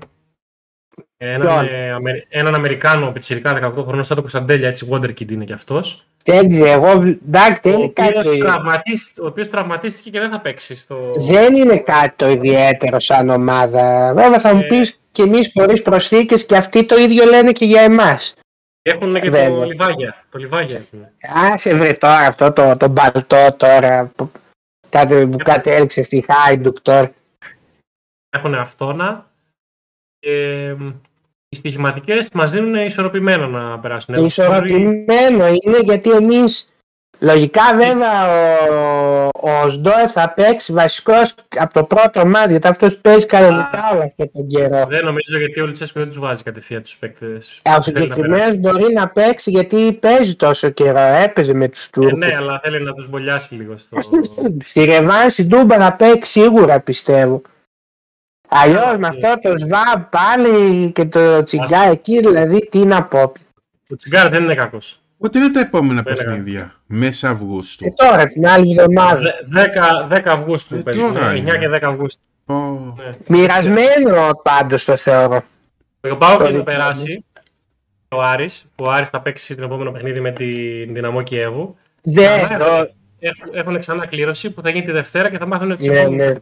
Έναν, Ποιον; ε, Αμε- έναν Αμερικάνο πιτσιρικά 18 χρονών, σαν το Κωνσταντέλια, έτσι Wonderkid είναι κι αυτός. Δεν ξέρω, εγώ βλ- εντάξει δεν Ο είναι, κάτι, οποίος το- τραυματίσ- ο οποίος τραυματίστηκε και δεν θα παίξει στο. δεν είναι κάτι το ιδιαίτερο σαν ομάδα. Βέβαια θα μου Ε. πεις και εμείς χωρίς προσθήκες και αυτοί το ίδιο λένε και για εμάς. Έχουν και το Βέβαια. λιβάγια. Το λιβάγια έχουν. Άσε βρε τώρα αυτό το, το μπαλτό τώρα που, κάτι, που κατέληξε στη Χάιντουκ τώρα. Έχουν αυτόνα. Και μ, οι στοιχηματικές μας δίνουν ισορροπημένο να περάσουν. Έχουν Ισορροπημένο είναι γιατί εμείς λογικά βέβαια ο, ο Σντόεφ θα παίξει βασικός από το πρώτο μάτι γιατί αυτός παίζει κανονικά όλο αυτό τον καιρό. Δεν νομίζω γιατί ο Λουτσέσκο δεν τους βάζει κατευθείαν τους παίκτες. Ε, Ο που θέλει να περάσει. συγκεκριμένος μπορεί να παίξει γιατί παίζει τόσο καιρό, έπαιζε με τους Ε, Τούρκους. ναι, αλλά θέλει να τους μπολιάσει λίγο στο... Στη Ρεβάνση Ντούμπα θα παίξει σίγουρα πιστεύω. Αλλιώς με αυτό το ΣΒΑ πάλι και το τσιγκά εκεί δηλαδή τι να πω. Ο Τσιγκάρας δεν είναι κακός. Πότε είναι τα επόμενα Δεν είναι παιχνίδια, μέσα Αυγούστου. Και τώρα την άλλη εβδομάδα. Δε- 10, 10 Αυγούστου Ε, παίζει. τώρα 9 είναι. και 10 Αυγούστου. Ω, Ναι. Μοιρασμένο πάντως το θεωρώ. Ο Πάοκ Το θα δικό περάσει. Ο Άρης, που ο Άρης θα παίξει το επόμενο παιχνίδι με την Δυναμό Κιέβου. Δεν, Ξανά το- έχουν- Έχουν ξανά κλήρωση που θα γίνει τη Δευτέρα και θα μάθουν τους Ναι, επόμενου ναι.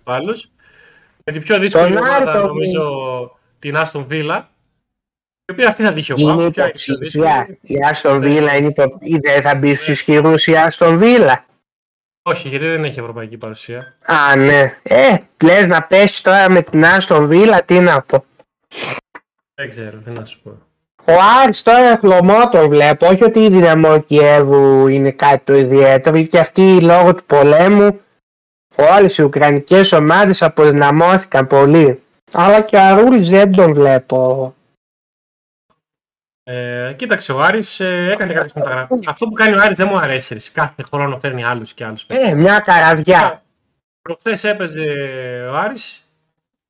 Αντιπάλου. Με την πιο δύσκολη Τον Άρη ομάδα, το- νομίζω, την Άστον Βίλα. Η οποία αυτή θα τύχει ο είναι Πάοκ. ποια είναι η πιο υποψήφια. δύσκολη. Η Άστον Βίλα είναι υπο... ή δεν θα μπει στους ισχυρούς η Άστον Βίλα. Όχι, γιατί δεν έχει ευρωπαϊκή παρουσία. Α, ναι. Ε, λες να πέσεις τώρα με την Άστον Βίλα, τι να πω. Δεν ξέρω, τι να σου πω. Ο Άρης τώρα χλωμό τον βλέπω, όχι ότι η δυναμό Κιέβου είναι κάτι το ιδιαίτερο, γιατί αυτοί λόγω του πολέμου όλες οι ουκρανικές ομάδες αποδυναμώθηκαν πολύ. Αλλά και ο Αρούλης δεν τον βλέπω. Ε, κοίταξε, ο Άρης ε, έκανε κάποιε μεταγραφέ. Αυτό που κάνει ο Άρης δεν μου αρέσει. ρε. Κάθε χρόνο φέρνει άλλους και άλλους. Ε, μια καραβιά. Προχθές έπαιζε ο Άρης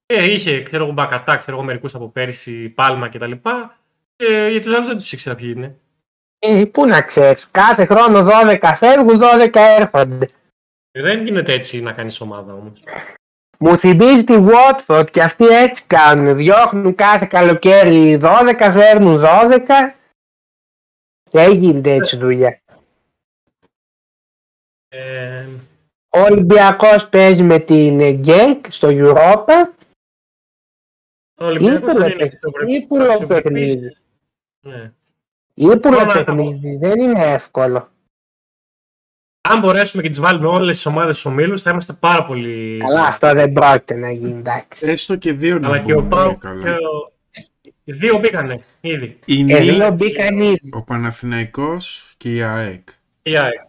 και είχε ξέρω εγώ μπακατά, ξέρω εγώ μερικούς από πέρυσι, πάλμα κτλ. Και για τους άλλους δεν τους ήξερα ποιοι είναι. Ε, πού να ξέρεις, κάθε χρόνο 12 φεύγουν, 12 έρχονται. Ε, Δεν γίνεται έτσι να κάνεις ομάδα όμως. Μου θυμίζει τη Watford και αυτοί έτσι κάνουν. Διώχνουν κάθε καλοκαίρι 12, φέρνουν 12. Δεν γίνεται έτσι δουλειά. Ε, Ο Ολυμπιακός παίζει με την Γκενκ στο Europa. ο Ολυμπιακός Ύπουλο δεν είναι παιχνίδι. αξιοπρεπής. Ύπουλο παιχνίδι. Ναι. Ύπουλο Τώρα, παιχνίδι. Δεν είναι εύκολο. Αν μπορέσουμε και τις βάλουμε όλες τις ομάδες στους ομίλους, θα είμαστε πάρα πολύ. Αλλά αυτό δεν πρόκειται να γίνει. Εντάξει. έστω και δύο να Αλλά και ο μπουν. ΠΑΟΚ. καλά. Οι δύο μπήκανε ήδη. Η Ε, Νίκ, δύο μπήκαν ήδη. ο Παναθηναϊκός και η ΑΕΚ. Η ΑΕΚ.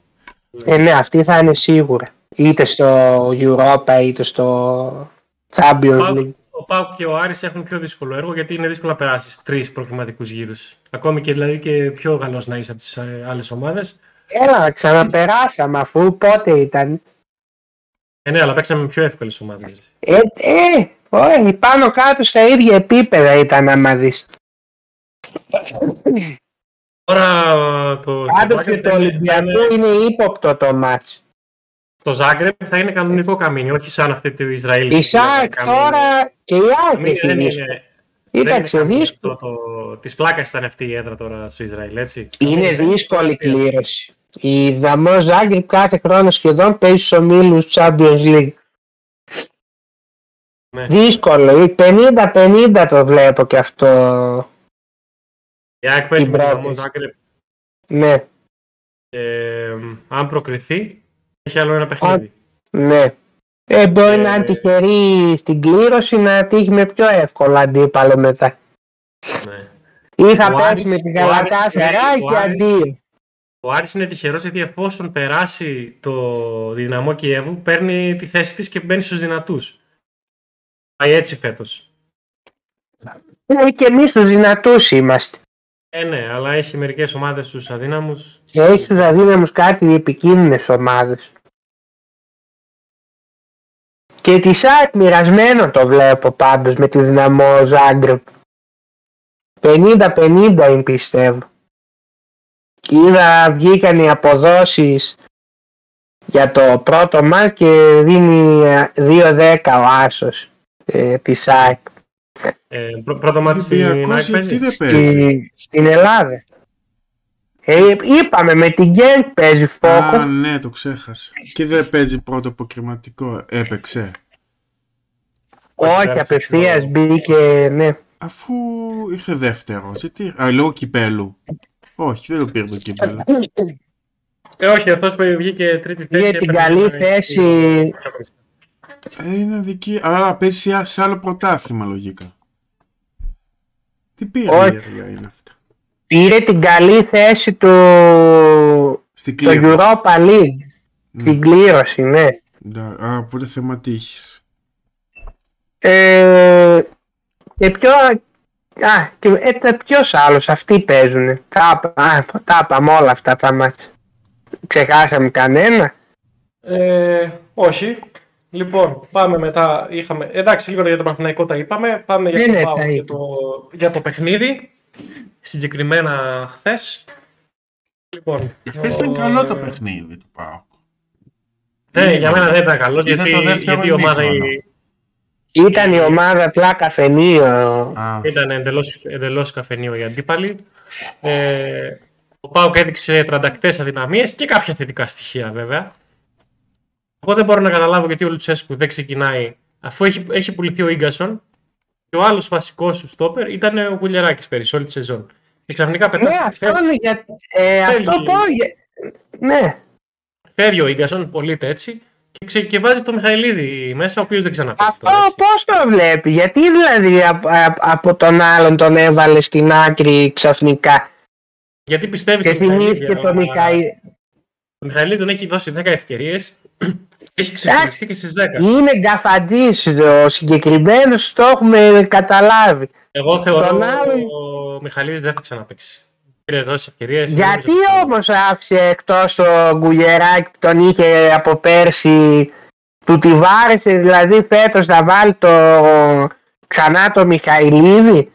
Ε, ναι, αυτή θα είναι σίγουρα. Είτε στο Europa είτε στο Champions Πάου- League. Ο Πάουκ και ο Άρης έχουν πιο δύσκολο έργο γιατί είναι δύσκολο να περάσεις τρεις προκληματικού γύρους. Ακόμη και, δηλαδή, και πιο καλό να είσαι από τις άλλες ομάδες. Έλα, ξαναπεράσαμε αφού πότε ήταν. Ε, ναι, αλλά παίξαμε με πιο εύκολες ομάδες. Ε, ε, όχι, πάνω κάτω στα ίδια επίπεδα ήταν άμα δεις. Τώρα το. Πάντως και το Ολυμπιακό είναι ύποπτο το μάτς. Το Ζάγκρεπ θα είναι κανονικό καμίνι, όχι σαν αυτή του Ισραήλ. Η ΣΑΚ τώρα και η ΑΕΚ Ναι, έχει δεν δύσκολο. είναι. Κοίταξε, δεν είναι δύσκολο. Το, το, της πλάκας ήταν αυτή η έδρα τώρα στο Ισραήλ, έτσι. Είναι δύσκολη κλήρωση. Η Δυναμό Ζάγκρεπ κάθε χρόνο σχεδόν παίζει στους ομίλους Champions League. Ναι. Δύσκολο. 50-50 το βλέπω και αυτό. Η ΑΕΚ παίζει Την με το πρώτη. Δυναμό Ζάγκρεπ Ναι, και ε, αν προκριθεί, έχει άλλο ένα παιχνίδι. ναι. Ε, μπορεί Ε, να είναι τυχερή στην κλήρωση να τύχει με πιο εύκολο αντίπαλο μετά. Ναι. Ή θα Ο πέσει Άρης- με την ο Άρης- Γαλατά Σερά ο και Άρης- αντίο. Ο Άρης είναι τυχερός γιατί εφόσον περάσει το δυναμό Κιέβου, παίρνει τη θέση της και μπαίνει στους δυνατούς. Πάει έτσι φέτος. Ε, και εμείς τους δυνατούς είμαστε. Ε, ναι, αλλά έχει μερικές ομάδες στους αδύναμους. Και έχει τους αδύναμους κάτι επικίνδυνες ομάδες. Και της ΣΑΚ μοιρασμένο το βλέπω πάντως με τη δυναμό Ζάγκρεπ. 50-50 είναι πιστεύω. Είδα βγήκαν οι αποδόσεις για το πρώτο μας και δίνει ε, 2-10 ο Άσος ε, της ΣΑΚ Ε, πρω- πρώτο μάτι στην Ολυμπιακός ΑΕΚ γιατί παίζεις; δεν παίζει; στη, στην Ελλάδα. Ε, είπαμε με την Γκέντ παίζει φόκο. Α, ναι, το ξέχασα. Και δεν παίζει πρώτο αποκριματικό. Έπαιξε. Όχι, πέρασε απευθείας το- μπήκε, ναι. Αφού ήρθε δεύτερο. Γιατί... Α, λόγω κυπέλου. Όχι, δεν το πήρε το κύπελο. Ε, όχι, αυτός που βγήκε τρίτη θέση. Για την έπαιρνε καλή το- θέση. Ε, είναι δική. Αλλά παίζει σε- σε άλλο πρωτάθλημα λογικά. Τι πήρε Όχι. η έργα είναι αυτά. Πήρε την καλή θέση του Στην το κλήρωση. Europa League. Την κλήρωση, ναι. Ντα- Α, οπότε θέμα τύχης. Ε, και πιο... Α, και ε, ποιος άλλος, αυτοί παίζουνε. Τα, είπα- α, τα είπαμε όλα αυτά τα μάτια. Ξεχάσαμε κανένα; Ε, όχι. Λοιπόν, πάμε μετά. Είχαμε... Εντάξει, λίγο για το Παναθηναϊκό τα είπαμε. Πάμε για, Ναι, το, ναι, ΠΑΟΚ τα και είπα. το, για το παιχνίδι. Συγκεκριμένα χθες. Λοιπόν, Χθες ήταν ο- καλό το παιχνίδι του ΠΑΟΚ. Ναι, για μένα δεν ήταν καλό Είδα γιατί, το δεύτερο γιατί η ομάδα ημίχρονο. η- Ήταν η ομάδα απλά καφενείο. Α, ήταν εντελώς, εντελώς καφενείο οι αντίπαλοι. Ε, ο Πάουκ έδειξε τραντακτές αδυναμίες και κάποια θετικά στοιχεία βέβαια. Εγώ δεν μπορώ να καταλάβω γιατί ο Λουτσέσκου δεν ξεκινάει αφού έχει, έχει πουληθεί ο Ίγκασον και ο άλλος βασικός σου στόπερ ήταν ο Γουλιαράκης πέρυσι όλη τη σεζόν. Και ξαφνικά πετά, Ναι, αυτό είναι για... Ε, Φεύγει. αυτό πω... για- Ναι. φεύγει ο Ίγκασον, πωλείται έτσι και, ξε, και βάζει το Μιχαηλίδη μέσα, ο οποίος δεν ξαναπέζει Αυτό τώρα. έτσι. πώς το βλέπει, γιατί δηλαδή από, από τον άλλον τον έβαλε στην άκρη ξαφνικά; Γιατί πιστεύεις και στο Μιχαηλίδη, θυμήθηκε το αλλά- Μικαή. Ο Μιχαηλίδη τον έχει δώσει 10 ευκαιρίες έχει ξεχωριστεί και στις 10. Είναι γκαφατζής ο συγκεκριμένος, το έχουμε καταλάβει. Εγώ θεωρώ Τον ότι άλλον- ο Μιχαλίδης δεν θα ξαναπαίξει. Πήρε δώσει ευκαιρίες. Γιατί νομίζω ότι- όμως άφησε εκτός το γκουλιεράκι που τον είχε από πέρσι, του τη βάρεσε δηλαδή φέτος να βάλει το ξανά το Μιχαηλίδη;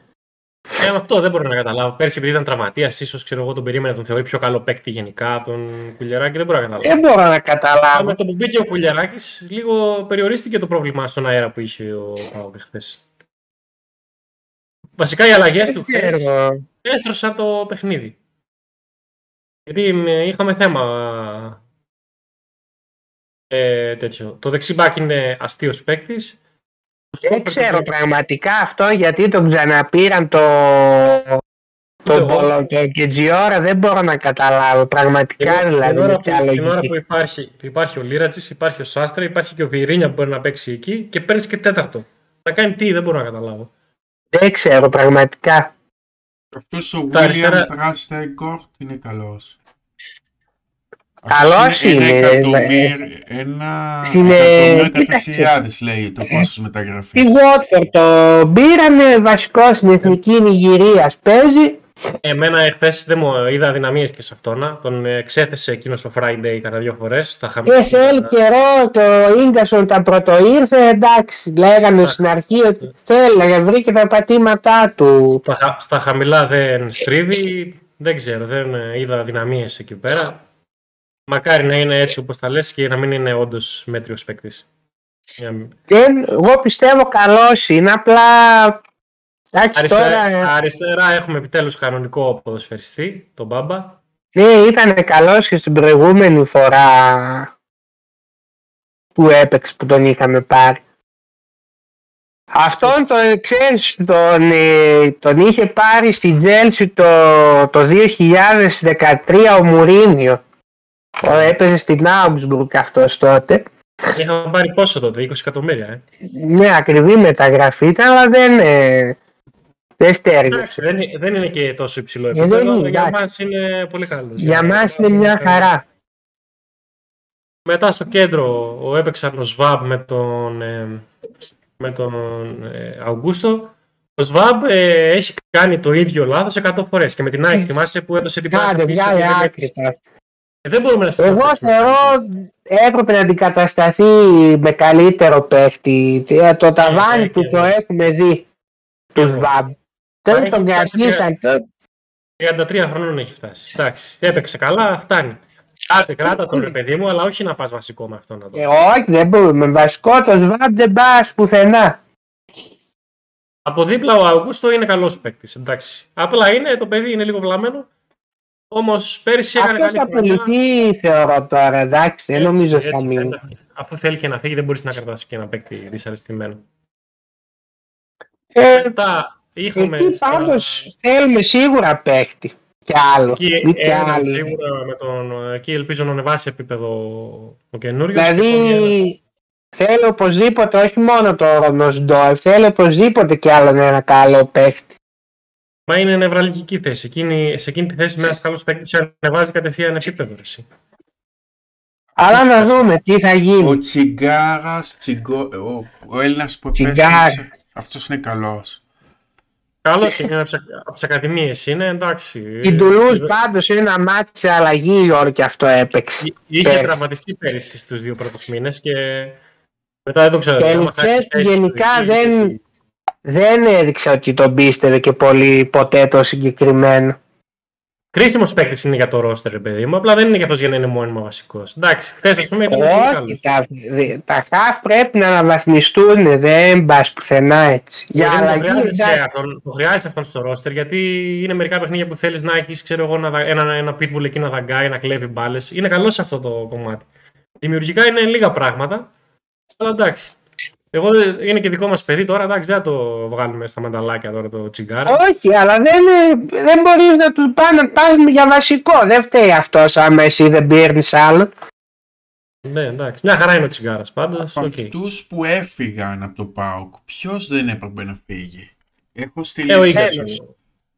Ε, αυτό δεν μπορώ να καταλάβω. Πέρσι επειδή ήταν τραυματίας, ίσως ξέρω εγώ τον περίμενα, τον θεωρεί πιο καλό παίκτη γενικά από τον Κουλιαράκη, δεν μπορώ να καταλάβω. Δεν μπορώ να Αλλά καταλάβω. με το που μπήκε ο Κουλιαράκης, λίγο περιορίστηκε το πρόβλημα στον αέρα που είχε ο Πάοκ χθες. Βασικά οι αλλαγές του Δεν χθες ξέρω. έστρωσαν το παιχνίδι. Γιατί ε, είχαμε θέμα ε, τέτοιο. Το δεξιμπάκ είναι αστείος παίκτης. Το Δεν στόπερ ξέρω του- πραγματικά αυτό γιατί τον ξαναπήραν το Ούτε τον εγώ. Πολο το Κετζιόρα δεν μπορώ να καταλάβω πραγματικά Την δηλαδή ώρα με που- ποια την ώρα λογική. που υπάρχει, υπάρχει ο Λίρατζης, υπάρχει ο Σάστρα, υπάρχει και ο Βιρίνια που μπορεί να παίξει εκεί και παίρνεις και τέταρτο. Να κάνει τι, δεν μπορώ να καταλάβω. Δεν ξέρω πραγματικά. αυτός ο Στα William αριστερά- Τράστεγκορτ είναι καλός. Καλός Αυτός είναι, Ένα ε, εκατομμύριο, ένα Είναι- εκατομμύριο εκατό κοίταξε. χιλιάδες λέει το κόστος Τη μεταγραφής. Watford το πήρανε βασικό στην εθνική Νιγηρία παίζει Εμένα εχθές δεν μου είδα αδυναμίες και σε αυτόν. Τον ε, ξέθεσε εκείνος ο Friday κατά δύο φορές. Και θέλει καιρό το Ίγκασον τα πρωτοήρθε, εντάξει. Λέγανε στην αρχή ότι θέλει, βρήκε τα πατήματά του. Στα, στα χαμηλά δεν στρίβει. Δεν ξέρω, δεν ε, είδα αδυναμίες εκεί πέρα. Μακάρι να είναι έτσι όπως τα λες και να μην είναι όντως μέτριος παίκτης. Δεν, εγώ πιστεύω καλός είναι, απλά Εντάξει, Αριστερά, τώρα... αριστερά έχουμε επιτέλους κανονικό ποδοσφαιριστή, τον Μπάμπα. Ναι, ήταν καλός και στην προηγούμενη φορά που έπαιξε που τον είχαμε πάρει. Αυτόν το ξέρεις, τον, ε, τον είχε πάρει στην Τζέλσι το, το 2013 ο Μουρίνιο. Ο, έπαιζε στην Augsburg αυτός τότε. Είχαμε πάρει πόσο τότε, 20 εκατομμύρια, ε. Ναι, ακριβή μεταγραφή ήταν, αλλά δεν, ε, δεν στέργεψε. Δεν, δεν είναι και τόσο υψηλό Ε, επίπεδο, δεν είναι, αλλά για εντάξει. μας είναι πολύ καλός. Για μας είναι μια χαρά. Μετά στο κέντρο ο έπαιξαν ο Σβάμπ με τον, ε, με τον ε, Αουγκούστο. Ο Σβάμπ ε, έχει κάνει το ίδιο λάθος 100 φορές και με την ΑΕΚ θυμάσαι που έδωσε την Κάντε, πίσω βγάλε και δεν άκρη έπαιξε. τώρα. Ε, Δεν μπορούμε να Εγώ συζητήσουμε. θεωρώ έπρεπε να αντικατασταθεί με καλύτερο παίχτη. Ε, Το ταβάνι ναι, του ναι. το έχουμε δει. Τους Σβάμπ. Δεν έχει τον φτάσει κρατήσαν. 33 χρόνων έχει φτάσει. Εντάξει, έπαιξε καλά, φτάνει. Άντε, κράτα τον ρε παιδί μου, αλλά όχι να πας βασικό με αυτό να το. Ε, όχι, δεν μπορούμε. Βασικό το Σβάμπ δεν πας πουθενά. Από δίπλα ο Αυγούστο είναι καλός παίκτης. Εντάξει. Απλά είναι, το παιδί είναι λίγο βλαμμένο. Όμως πέρυσι έκανε Αυτό καλή θα χρονιά. πουληθεί θεωρώ τώρα. Εντάξει, δεν Έτσι, νομίζω έτσι, θα μείνει. έτσι. Αφού θέλει και να φύγει, δεν μπορείς να κρατάσει και ένα παίκτη δυσαρεστημένο. Ε, Μετά είχαμε. Εκεί στα- πάντως θέλουμε σίγουρα παίχτη. Κι άλλο. Εκεί, Ή κι ένα, άλλο. σίγουρα με τον, εκεί ελπίζω να ανεβάσει επίπεδο ο καινούριος. Δηλαδή θέλω οπωσδήποτε όχι μόνο το Ρονοσντόρ, θέλω οπωσδήποτε κι άλλον ένα καλό παίχτη. Μα είναι νευραλγική θέση. Εκείνη, σε εκείνη τη θέση με ένας καλός παίκτης ανεβάζει κατευθείαν επίπεδο. Εσύ. Αλλά να δούμε τι θα Ο γίνει. Τσιγκάρας, τσιγκο... ο, ο Έλληνας που Τσιγκάρας. επέστρεψε, αυτός είναι καλός. Καλός είναι από τι ακαδημίες είναι, εντάξει. Η Ντουλούς πάντως ένα μάτι σε αλλαγή η ώρα και αυτό έπαιξε. Εί- Είχε πέρυσι. τραυματιστεί πέρυσι στους δύο πρώτους μήνες και μετά δεν το ξέρω. Και άμα χθες χάσει θέση στο γενικά διοικητή, δεν- Δεν έδειξε ότι τον πίστευε και πολύ ποτέ το συγκεκριμένο. Κρίσιμος παίκτης είναι για το ρόστερ, ρε παιδί μου. Απλά δεν είναι για αυτός για να είναι μόνιμο βασικός. Εντάξει, χθες ας πούμε ήταν πολύ Όχι, καλός. τα, δε- τα χαφ πρέπει να αναβαθμιστούν, δεν πα πουθενά έτσι. Για Δηλαδή, το αλλαγή, χρειάζεσαι εντάξει. αυτόν, το χρειάζεσαι αυτόν στο ρόστερ γιατί είναι μερικά παιχνίδια που θέλεις να έχεις, ξέρω εγώ, να δα- ένα, ένα pitbull εκεί να δαγκάει, να κλέβει μπάλες. Είναι καλό σε αυτό το κομμάτι. Δημιουργικά είναι λίγα πράγματα. Αλλά εντάξει. Εγώ δεν- είναι και δικό μας παιδί τώρα, εντάξει, δεν θα το βγάλουμε στα μανταλάκια τώρα το τσιγκάρα. Όχι, αλλά δεν, δεν μπορείς να του πάνε να πας για βασικό. Δεν φταίει αυτός άμα εσύ δεν παίρνει άλλο. Ναι, εντάξει. Μια χαρά είναι ο τσιγκάρα πάντως. Από αυτούς που έφυγαν από το ΠΑΟΚ, ποιος δεν έπρεπε να φύγει; Έχω στη Ε,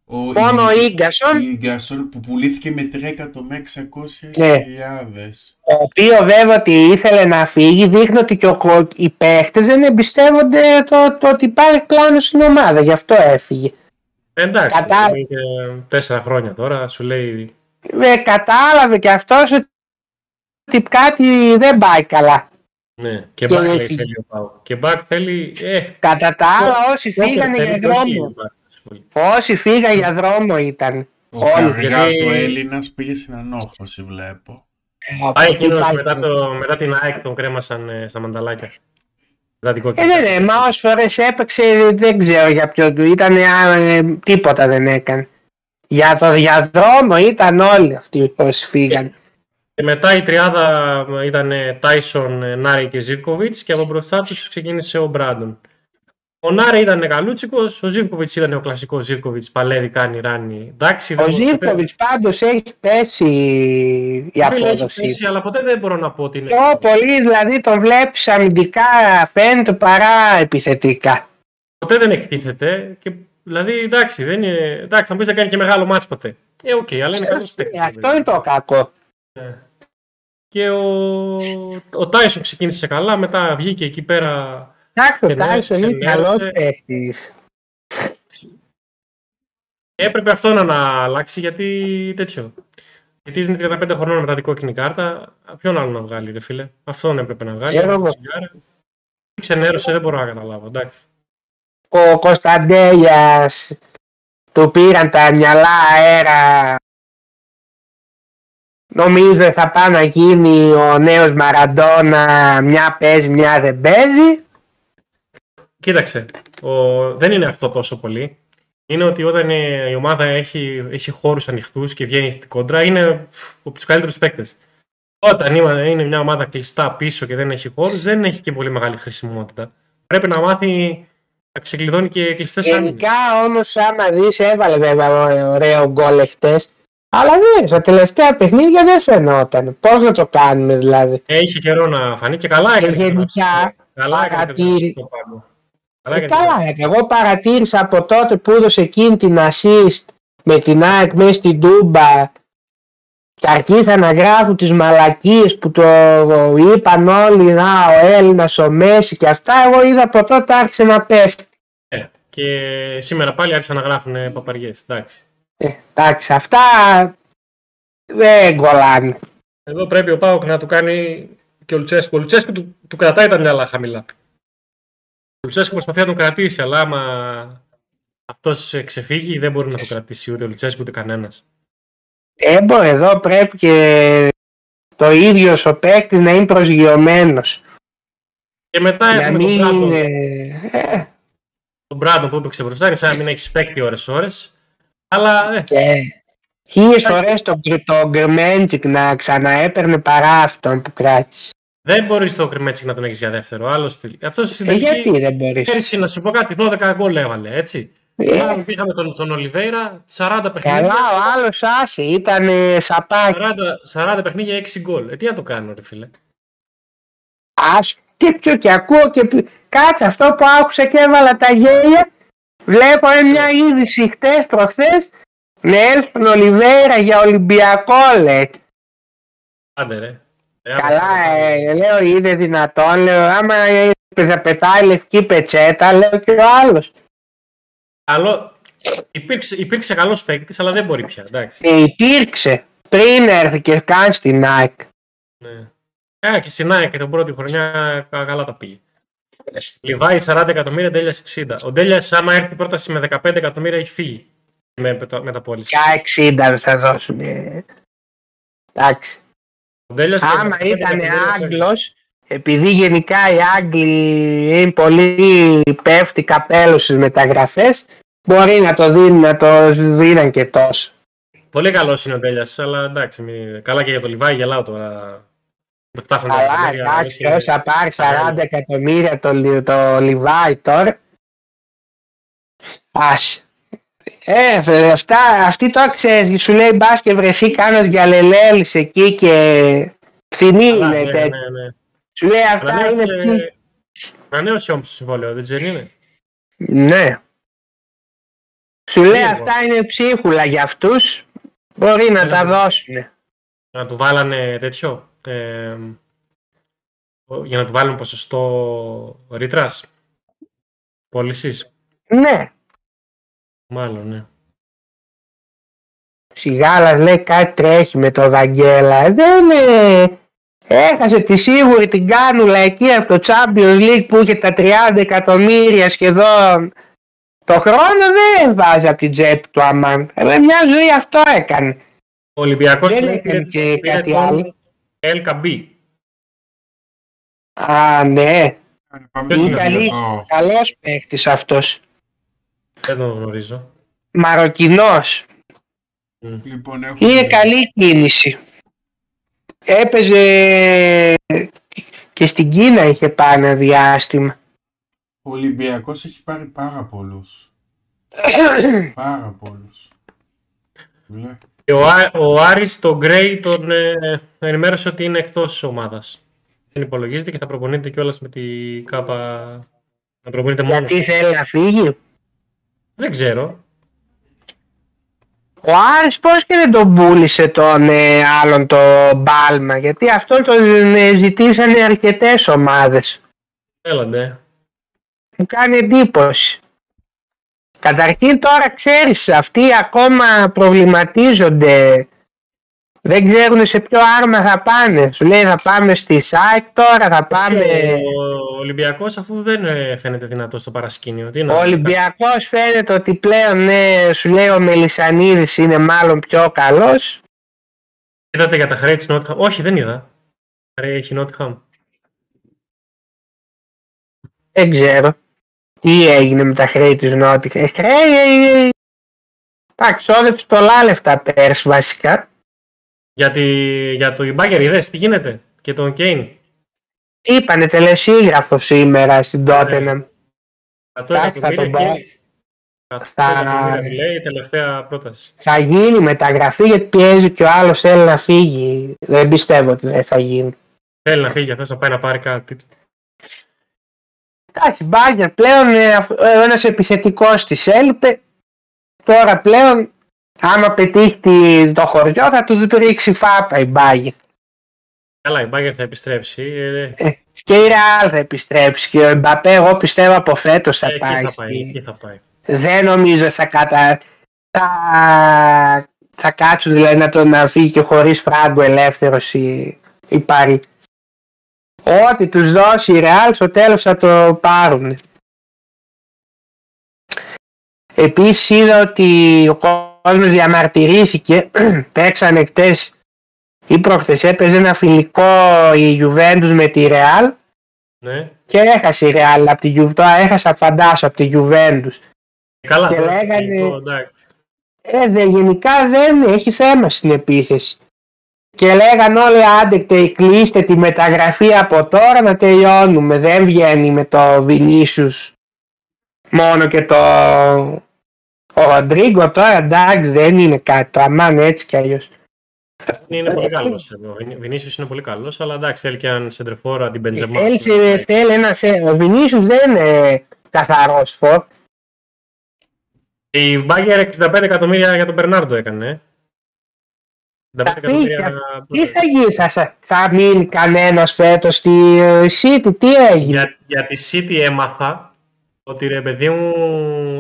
ο λίστα Ίγκασον. ο Μόνο ο Ίγκασον, Ίγκασον που πουλήθηκε με 3 εκατομμύρια 600 Ναι. χιλιάδες. ο οποίο βέβαια ότι ήθελε να φύγει, δείχνει ότι και ο, οι παίχτες δεν εμπιστεύονται το, το ότι υπάρχει πλάνο στην ομάδα. Γι' αυτό έφυγε. Εντάξει, Κατά- είναι και τέσσερα χρόνια τώρα, σου λέει. Ε, κατάλαβε και αυτός ότι κάτι δεν πάει καλά. Ναι, και Και μπακ λέει έφυγε. θέλει ο Πάου. Και μπακ θέλει. Ε, Κατά τα άλλα, όσοι όποιον φύγανε θέλει για και όχι δρόμο. μπακ, σου λέει. Όσοι φύγαν για δρόμο ήταν. Ο Όλοι, Καργάς γιατί- ο Έλληνας πήγε στην Ανόχωση βλέπω. Α, εκείνος Υπάρχει. μετά, το, μετά την ΑΕΚ τον κρέμασαν ε, στα μανταλάκια. Μετά την Ε, κόκκινη. ναι, ναι, μα όσες φορές έπαιξε δεν ξέρω για ποιο του ήταν, ε, τίποτα δεν έκανε. Για το διαδρόμο ήταν όλοι αυτοί όσοι φύγαν. Και μετά η τριάδα ήταν Τάισον, Νάρη και Ζίβκοβιτς και από μπροστά τους ξεκίνησε ο Μπράντον. Ο Νάρη ήταν καλούτσικος, ο Ζίβκοβιτς ήταν ο κλασικός Ζίβκοβιτς, παλεύει, κάνει, ράνει. Εντάξει, Ο δεν- Ζήφκοβιτς πάντως έχει πέσει η Φίλε, έχει απόδοση. πέσει, αλλά ποτέ δεν μπορώ να πω ότι είναι. Πιο πολύ δηλαδή τον βλέπεις αμυντικά φαίνεται παρά επιθετικά. Ποτέ δεν εκτίθεται. Και, δηλαδή, εντάξει, δεν είναι, εντάξει, θα μου πεις δεν κάνει και μεγάλο μάτς ποτέ. Ε, οκ, αλλά είναι καλός παίκτης. Ε, Αυτό είναι το κακό. Και ο, ο Τάισον ξεκίνησε καλά, μετά βγήκε εκεί πέρα. Εντάξει, ο Και ναι, Τάισον είναι ξενέρωσε. καλός παίχτης. Έπρεπε αυτό να, να αλλάξει γιατί τέτοιο. Γιατί είναι 35 χρονών με τα δικό κόκκινη κάρτα. Ποιον άλλο να βγάλει, ρε φίλε; Αυτόν έπρεπε να βγάλει. Ξέρω εγώ. Σιγάρα. Ξενέρωσε, δεν μπορώ να καταλάβω. Εντάξει. Ο Κωνσταντέλιας του πήραν τα μυαλά αέρα. Νομίζω θα πάει να γίνει ο νέος Μαραντόνα, μια παίζει, μια δεν παίζει. Κοίταξε, ο... δεν είναι αυτό τόσο πολύ. Είναι ότι όταν ε, η ομάδα έχει, έχει χώρους ανοιχτούς και βγαίνει στην κόντρα, είναι από τους καλύτερους παίκτες. Όταν είμα- είναι μια ομάδα κλειστά πίσω και δεν έχει χώρους, δεν έχει και πολύ μεγάλη χρησιμότητα. Πρέπει να μάθει να ξεκλειδώνει και κλειστές άμυνες. Γενικά όμως άμα δεις έβαλε βέβαια ω- ωραίο γκολ εχθές. Αλλά δεν, στα τελευταία παιχνίδια δεν φαινόταν. Πώς να το κάνουμε δηλαδή. Ε, είχε καιρό να φανεί και καλά έκανε. γενικά, και να ψάξει. Ε, έκανε και να καλά, εγώ παρατήρησα από τότε που έδωσε εκείνη την assist με την ΑΕΚ μέσα στην Τούμπα και αρχίσαν να γράφουν τις μαλακίες που το είπαν όλοι, να ο Έλληνας, ο Μέση και αυτά, εγώ είδα από τότε άρχισε να πέφτει. Ε, και σήμερα πάλι άρχισαν να γράφουν παπαριές. Εντάξει. Ε, εντάξει, αυτά δεν κολλάνε. Εδώ πρέπει ο Πάοκ να του κάνει και ο Λουτσέσκου. Ο Λουτσέσκου του, του κρατάει τα μυαλά χαμηλά. Ο Λουτσέσκου προσπαθεί να τον κρατήσει, αλλά άμα αυτός ξεφύγει, δεν μπορεί να το κρατήσει ούτε ο Λουτσέσκου ούτε κανένας. Έμπο εδώ πρέπει και το ίδιο ο παίκτης να είναι προσγειωμένος. Και μετά Να έχουμε μην τον Μπράντον, είναι... Ε, τον Μπράντον που έπαιξε μπροστά. Είναι σαν να μην έχεις παίκτη ώρες-ώρες. Αλλά ε, και χίλιες φορές τον, τον Γκρμέντζικ να ξαναέπαιρνε παρά αυτόν που κράτησε. Δεν μπορείς το Κρυμέτσικ να τον έχεις για δεύτερο. Άλλο στυλ. Αυτό στην Ε, τελική. γιατί δεν μπορείς; Πέρυσι, να σου πω κάτι, 12 γκολ έβαλε, έτσι. Ε, Άρα Είχαμε τον, τον Ολιβέηρα, 40 παιχνίδια. καλά, ο άλλος άσε, ήταν ε, σαπάκι. 40, 40 παιχνίδια, 6 γκολ. Ε, τι να το κάνω, ρε φίλε. Άσε, και πιο και ακούω και πι- κάτσε αυτό που άκουσα και έβαλα τα γέλια. Βλέπω ε, μια είδηση χτες προχθές. Νέλσον Ολιβέηρα για Ολυμπιακό λέει. Άντε, ρε. Ε, Καλά, άμα- ε, λέω είναι δυνατόν, λέω άμα ε, θα πετάει λευκή πετσέτα, λέω και ο άλλος. Καλό, υπήρξε, υπήρξε καλός παίκτης, αλλά δεν μπορεί πια. Εντάξει. Ε, υπήρξε πριν έρθει και καν στην ΑΕΚ. Ναι. Ε, και στην ΑΕΚ και την πρώτη χρονιά κα- καλά τα πήγε. Λιβάη 40 εκατομμύρια, Ντέλιας 60. Ο Ντέλιας, άμα έρθει πρόταση με 15 εκατομμύρια, έχει φύγει με, μετα- μεταπόληση. Για 60 δεν θα δώσουν. ε. Εντάξει. Ο Ντέλιας με Άμα 15 ήταν εκατομμύρια φεύγει. Άγγλος, επειδή γενικά οι Άγγλοι είναι πολύ πέφτει καπέλο στις μεταγραφές, μπορεί να το δίνουν, να το δίναν και τόσο. Πολύ καλός είναι ο Ντέλιας, αλλά εντάξει. Μη... Καλά και για το Λιβάη, γελάω τώρα. Δεν φτάσαμε τα Αλλά εκατομμύρια, εντάξει, είναι- όσα πάρει 40 εκατομμύρια το, Λι- το Λιβάη τώρα. Ας. Ε, φε- αυτά, αυτή το ξέρεις, σου λέει μπας και βρεθεί κάνος για λελέλης εκεί και φθηνή Καλά, είναι ναι, τέτοια. ναι, ναι. Σου λέει αυτά είναι Ανανέωσε- ψή. Ανανέωσε όμως το συμβόλαιο, δεν είναι. Ναι. Σου λέει Λίγο. αυτά είναι ψίχουλα για αυτούς. Μπορεί να Ναι, τα ναι. δώσουν. Να του βάλανε τέτοιο. Ε, για να του βάλουν ποσοστό ρήτρας. Πώλησης. Ναι. Μάλλον, ναι. Σιγάλας λέει κάτι τρέχει με το Βαγγέλα. Δεν ε, έχασε τη σίγουρη την κάνουλα εκεί από το Champions League που είχε τα 30 εκατομμύρια σχεδόν. Το χρόνο δεν βάζει από την τσέπη του αμάν. Ε, μια ζωή αυτό έκανε. Ο Ολυμπιακός Δεν λέει, έκανε πήρε- και πήρε κάτι τον άλλο. LKB. Α, ναι. Πάμε Δεν στον είναι καλή. Ολυμπιακό. Καλός παίχτης αυτός. Δεν τον γνωρίζω. Μαροκινός. Λοιπόν, έχουμε... Είναι καλή κίνηση. Έπαιζε και στην Κίνα είχε πάει ένα διάστημα. Ο Ολυμπιακός έχει πάρει πάρα πολλούς. Πάρα πολλούς. Βλέ. Και ο, Ά- ο Άρης, τον Γκρέι, τον ε, ενημέρωσε ότι είναι εκτός της ομάδας. Δεν υπολογίζεται και θα προπονείται κιόλας με τη ΚΑΠΑ. Να προπονείται μόνος. Γιατί θέλει να φύγει; Δεν ξέρω. Ο Άρης πώς και δεν τον πούλησε τον ε, άλλον το Μπάλμα. Γιατί αυτό τον ε, ζητήσανε αρκετές ομάδες. Έλαντε. Μου κάνει εντύπωση. Καταρχήν τώρα ξέρεις, αυτοί ακόμα προβληματίζονται. Δεν ξέρουν σε ποιο άρμα θα πάνε. Σου λέει θα πάμε στη ΣΑΕΚ τώρα, θα πάμε... Ο Ολυμπιακός αφού δεν ε, φαίνεται δυνατό στο παρασκήνιο. Τι να Ο Ολυμπιακός φαίνεται ότι πλέον ναι, σου λέει ο Μελισανίδης είναι μάλλον πιο καλός. Είδατε για τα χρέη της Νότιχαμ; Όχι, δεν είδα. Χρέη έχει Νότιχαμ. Δεν ξέρω. Τι έγινε με τα χρέη της Νότιχα. Ε, χρέη... Εντάξει, όδεψε πολλά λεφτά πέρσι βασικά. Για, τη, για το Ιμπάγκερ είδες τι γίνεται. Και τον Κέιν. Είπανε τελεσίγραφος σήμερα στην Τότεναμ. 100 Εντάξει, θα τον εκατομμύρια πάω. και- 100 Θα- εκατομμύρια που λέει η τελευταία πρόταση. Θα γίνει μεταγραφή γιατί πιέζει και ο άλλος θέλει να φύγει. Δεν πιστεύω ότι δεν θα γίνει. Θέλει να φύγει αυτός να πάει να πάρει κάτι. Εντάξει, μπάγκερ πλέον ε, αφ- ε, ο ένας επιθετικός της έλειπε. Τώρα πλέον άμα πετύχει τη- το χωριό θα του ρίξει φάπα η μπάγκερ. Καλά, η Μπάγκερ θα επιστρέψει. Ε, ε, Και η Ρεάλ θα επιστρέψει και ο Εμπαπέ εγώ πιστεύω από φέτος θα εκεί πάει. θα πάει. στη- Εκεί θα πάει. Δεν νομίζω θα κατα... θα... θα κάτσουν δηλαδή να τον να φύγει και χωρίς φράγκο ελεύθερος η, η Παρή. Ό,τι τους δώσει η Ρεάλ στο τέλος θα το πάρουν. Επίσης είδα ότι ο κόσμος διαμαρτυρήθηκε, παίξανε χτες ή προχτές έπαιζε ένα φιλικό η Juventus με τη Ρεάλ Ναι. και έχασε η Ρεάλ από τη Juventus, τώρα έχασα φαντάσου από τη Juventus. Καλά. Και τώρα, λέγανε- το- εντάξει. Ε, δε, γενικά δεν έχει θέμα στην επίθεση. Και λέγαν όλοι άντε κλείστε τη μεταγραφή από τώρα να τελειώνουμε. Δεν βγαίνει με το Βινίσιους μόνο και το ο Ροντρίγκο τώρα εντάξει δεν είναι κάτι. Το αμάν έτσι κι αλλιώς. Είναι πολύ καλός. Ο Βινίσιο είναι πολύ καλός, αλλά εντάξει, θέλει και έναν σεντρεφόρα την Μπεντζεμά. Θέλει, θέλει ένα, σε- ο Βινίσιους δεν είναι καθαρός φορ. Η Μπάγκερ 65 εκατομμύρια για τον Μπερνάρντο έκανε. ε. 65 Θα εκατομμύρια. Τι θα γίνει, θα, θα, θα μείνει κανένας φέτος στη ε, City, τι έγινε; Για, για τη City έμαθα ότι ρε παιδί μου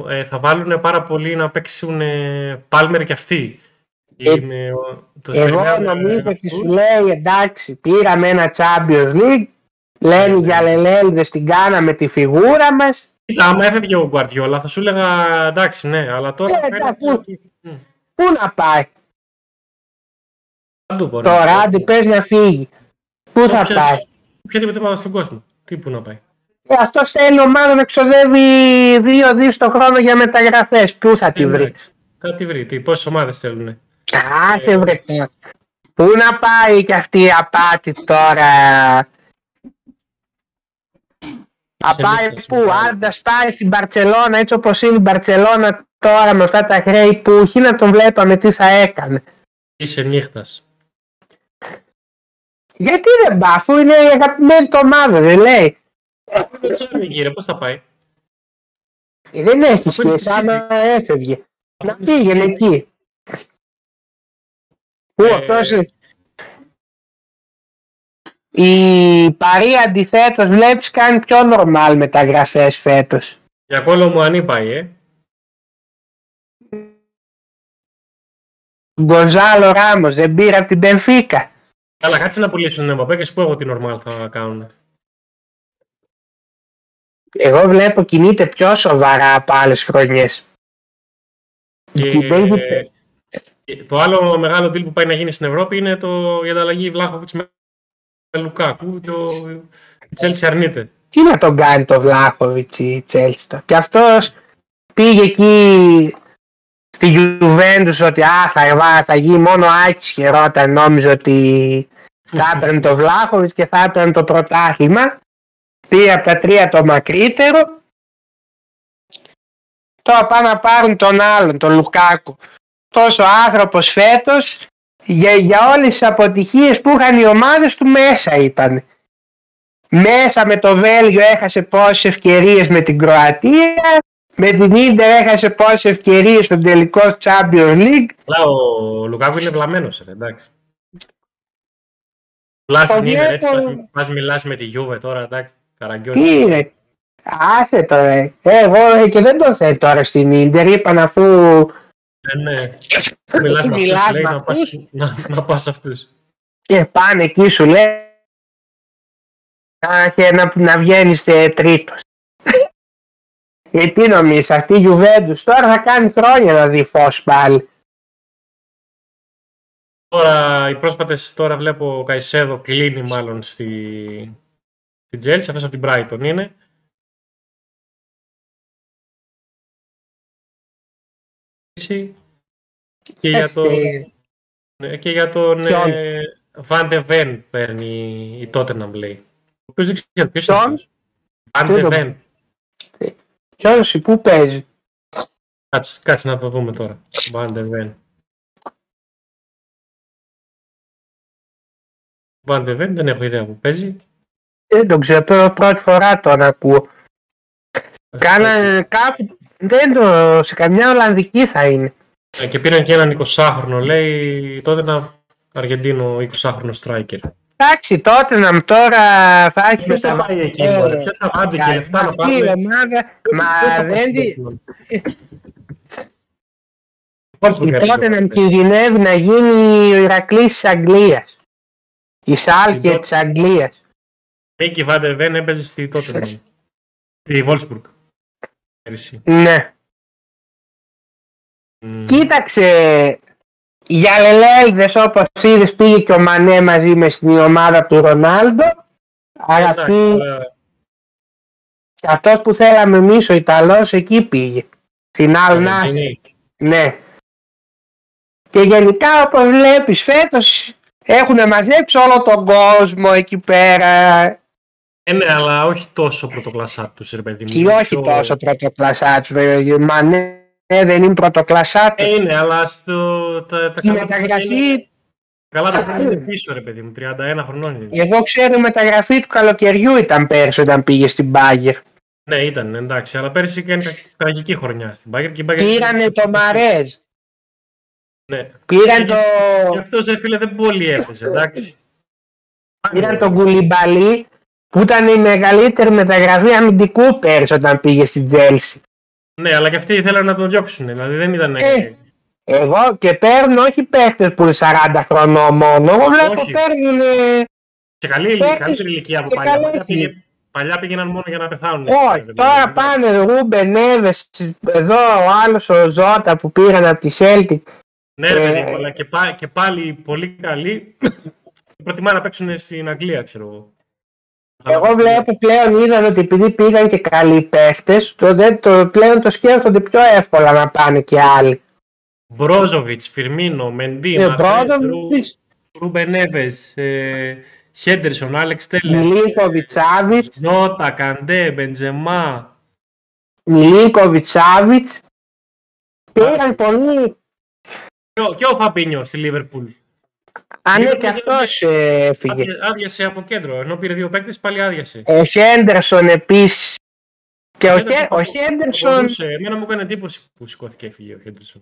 ε, θα βάλουν πάρα πολύ να παίξουν ε, Palmer και αυτοί. Ε, Είναι, ο- το Εγώ περιμένουν, ε, νομίζω ότι αυτούς. σου λέει εντάξει πήραμε ένα Champions League λένε Ναι, για ναι. λελέλδες την κάναμε τη φιγούρα μας Κοίτα, άμα έφευγε ο Γκουαρτιόλα θα σου έλεγα εντάξει, ναι, αλλά τώρα. Ε, φαίνεται εντάξει. ότι- Μμ, Πού να πάει; Παντού μπορεί. τώρα άντε πες να φύγει Πού θα Όποια- πάει; Οποιαδήποτε ομάδα στον κόσμο. Τι που να πάει. Ε, Αυτός θέλει ομάδα να ξοδεύει δύο δις το χρόνο για μεταγραφές Πού θα τη βρεις; Εντάξει, Θα τη βρει. Τι, πόσες ομάδες θέλουν. Άσε βρε τώρα. Πού να πάει και αυτή η απάτη τώρα; Θα πάει νύχτες πού, μετά. αν τα πάει στην Μπαρτσελώνα έτσι όπως είναι η Μπαρτσελώνα τώρα με αυτά τα χρέη που έχει να τον βλέπαμε τι θα έκανε. Είσαι νύχτας. Γιατί δεν πάει, αφού είναι η αγαπημένη του ομάδα, δεν λέει. Δεν ξέρω, κύριε, πώς θα πάει; Ε, Δεν έχει Αφού είναι σχέση, στη άμα έφευγε. Να Αφού είναι στη πήγαινε City. εκεί. Πού Ε, αυτός είναι; Η Παρή αντιθέτως βλέπεις κάνει πιο νορμάλ μεταγραφές φέτος. Για κόλλο μου αν πάει, ε. Γκοζάλο Ράμος δεν πήρε από την Πενφύκα. Καλά, κάτσε να πουλήσουν τον Εμπαπέ και σου πω εγώ τι normal θα κάνουν. Εγώ βλέπω κινείται πιο σοβαρά από άλλες χρονιές. Και... Και δεν γίνεται. και το άλλο μεγάλο deal που πάει να γίνει στην Ευρώπη είναι το, η ανταλλαγή Βλάχοβιτς με Λουκάκου και ο η Chelsea αρνείται. Τι να τον κάνει το Βλάχοβιτς η Τσέλστα. Και αυτός πήγε εκεί στη Juventus ότι α, θα, βά- θα γίνει μόνο Άκης χαιρόταν νόμιζε ότι θα έπαιρνε το Βλάχοβιτς και θα έπαιρνε το πρωτάθλημα. Πήρε από τα τρία το μακρύτερο. Τώρα πάνε να πάρουν τον άλλον, τον Λουκάκου. Τόσο άνθρωπος φέτος για, για όλες τις αποτυχίες που είχαν οι ομάδες του μέσα ήταν. Μέσα με το Βέλγιο έχασε πόσες ευκαιρίες με την Κροατία. Με την Ίντερ έχασε πόσες ευκαιρίες στον τελικό Champions League. Αλλά ο Λουκάκου είναι βλαμμένος, ρε, εντάξει. Πουλάς Το την Ίντερ, έτσι, βλέπω. πας, πας μιλάς με τη Juve τώρα, εντάξει, Τι καραγκιόνι. είναι; Άσε το ρε. Ε, εγώ ε, και δεν τον θέλω τώρα στην Ίντερ. Είπαν αφού Ε, ναι. Μιλάς με Μιλάς αυτούς, λέει, με να πας, αυτούς. να, να πας σε αυτούς. και πάνε εκεί σου λέει να, και να, να βγαίνεις ε, τρίτος. Γιατί νομίζεις αυτή η Juventus τώρα θα κάνει χρόνια να δει φως πάλι. Τώρα, οι πρόσφατες, τώρα βλέπω ο Καϊσέδο κλείνει μάλλον στη, στη Chelsea, αυτός από την Brighton είναι. Και για, το, Έτσι, ναι, και για τον Ποιον; ε, Van de Ven παίρνει η Tottenham λέει. Ο οποίος δεν ξέρω ποιος είναι Ποιον; αυτός. Van Πού de το- Ven. Ποιος, πού παίζει; Κάτσε, κάτσε να το δούμε τώρα. Van de Ven. Van de Ven, δεν έχω ιδέα που παίζει. Δεν τον ξέρω, πρώτη- πρώτη φορά τον ακούω. Κάνα κάπου, δεν το, σε καμιά Ολλανδική θα είναι. Ε, Και πήραν και έναν 20χρονο, λέει, τότε ένα Αργεντίνο 20χρονο striker. Εντάξει, τότε να τώρα θα έχει Ποιος θα πάει εκεί, Ε, μωρέ, ποιος θα άντε και λεφτά να αυτή η πάρουν. ομάδα, μα Ποιος θα πάει δεν στην τη- Dortmund. Wolfsburg η έπαιζε τότε να ο- κινδυνεύει να γίνει ο Ηρακλής της Αγγλίας. Η Σάλκε Τότε- της Αγγλίας. Μίκη Βάντερ Βεν έπαιζε στη τότε. Στη Wolfsburg. Πέρυσι. Ναι. Μμ. Κοίταξε, για λελέδες όπως είδες πήγε και ο Μανέ μαζί με στην ομάδα του Ρονάλντο. Άρα Εντάξει, αυτή, τώρα, αυτός που θέλαμε εμείς ο Ιταλός εκεί πήγε. Στην Αλ Νάσερ. Αργεντινή. Ναι. Και γενικά όπως βλέπεις φέτος έχουν μαζέψει όλο τον κόσμο εκεί πέρα Ε, ναι, αλλά όχι τόσο πρωτοκλασσά του, ρε παιδί μου. και όχι Πιο- τόσο πρωτοκλασσά τους βέβαια. Μα ναι, δεν είναι πρωτοκλασσά τους. Ε, είναι, αλλά στο, τα, τα Η καλά του χρόνια είναι- μεταγραφή, Καλά τα χρόνια είναι πίσω, ρε παιδί μου. 31 χρονών είναι. εγώ ξέρω η μεταγραφή του καλοκαιριού ήταν πέρσι όταν πήγε στην Μπάγκερ. Ναι, ήταν, εντάξει. Αλλά πέρυσι έκανε τραγική χρονιά στην Bayern και η Bayern- Πήρανε το Μαρέζ. Ναι. Πήραν το, Και αυτός, ρε φίλε, δεν πολύ έπαιζε, εντάξει. πήραν τον Κουλιμπαλί που ήταν η μεγαλύτερη μεταγραφή αμυντικού πέρσι όταν πήγε στην Τσέλσι. Ναι, αλλά και αυτοί ήθελαν να τον διώξουν. Δηλαδή δεν ήταν. Ε, Εγώ και παίρνουν όχι παίχτες που είναι 40 χρονών μόνο. Εγώ βλέπω Όχι. παίρνουν. σε καλή ηλικία, παίχτες καλύτερη ηλικία από και παλιά. καλά Παλιά, πήγε- είναι. παλιά πήγαιναν μόνο για να πεθάνουν. Όχι, Ε, τώρα ναι. πάνε Ρούμπεν Νέβες, εδώ ο άλλος ο Ζώτα που πήραν από τη Σέλτικ. Ναι, ρε Ε, παιδί μου, αλλά και, πά- και πάλι πολύ καλοί. Προτιμά να παίξουν στην Αγγλία, ξέρω εγώ. Εγώ βλέπω πλέον είδαν ότι επειδή πήγαν και καλοί παίχτες, το, δεν- το, πλέον το σκέφτονται πιο εύκολα να πάνε και άλλοι. Μπρόζοβιτς, Φιρμίνο, Μεντί, Ε, Ματές, Μπρόζοβιτς, Ρούμπεν Νέβες, ε, Χέντερσον, Άλεξ Τέλερ, Μιλίνκοβιτς Σάβιτς, Νότα, Καντέ, Μπεντζεμά. Μιλίνκοβιτς Σάβιτς. Πήραν πολύ. Και ο- Και ο Φαπίνιο στη Λίβερπουλ; Αν Λίγο και πιο- αυτός ε, έφυγε. Άδεια- Άδειασε από κέντρο. Ενώ πήρε δύο παίκτες, πάλι άδειασε. Ο Χέντερσον επίσης. Και ο, Χέντερσον Χέ- ο θα Χέντερσον, μπορούσε. Εμένα μου έκανε εντύπωση που σηκώθηκε έφυγε ο Χέντερσον.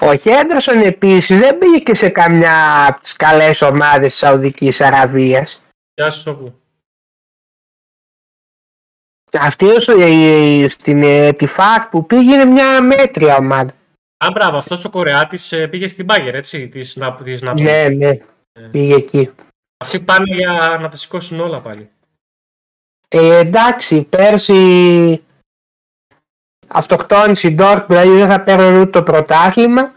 ο Χέντερσον επίσης δεν πήγε και σε καμιά από τις καλές ομάδες της Σαουδικής Αραβίας. Γεια σου, Σόκου. Αυτή όσο η- η- στην ε, τη ΦΑΚ που πήγε είναι μια μέτρια ομάδα. Α, μπράβο, αυτός ο Κορεάτης ε, πήγε στην Μπάγκερ, έτσι, της, να, της να... Ναι, ναι, πήγε εκεί. Αυτοί πάνε για να τα σηκώσουν όλα πάλι. Ε, εντάξει, πέρσι αυτοκτόνησε η Ντόρκ, δηλαδή δεν θα παίρνουν ούτε το πρωτάθλημα.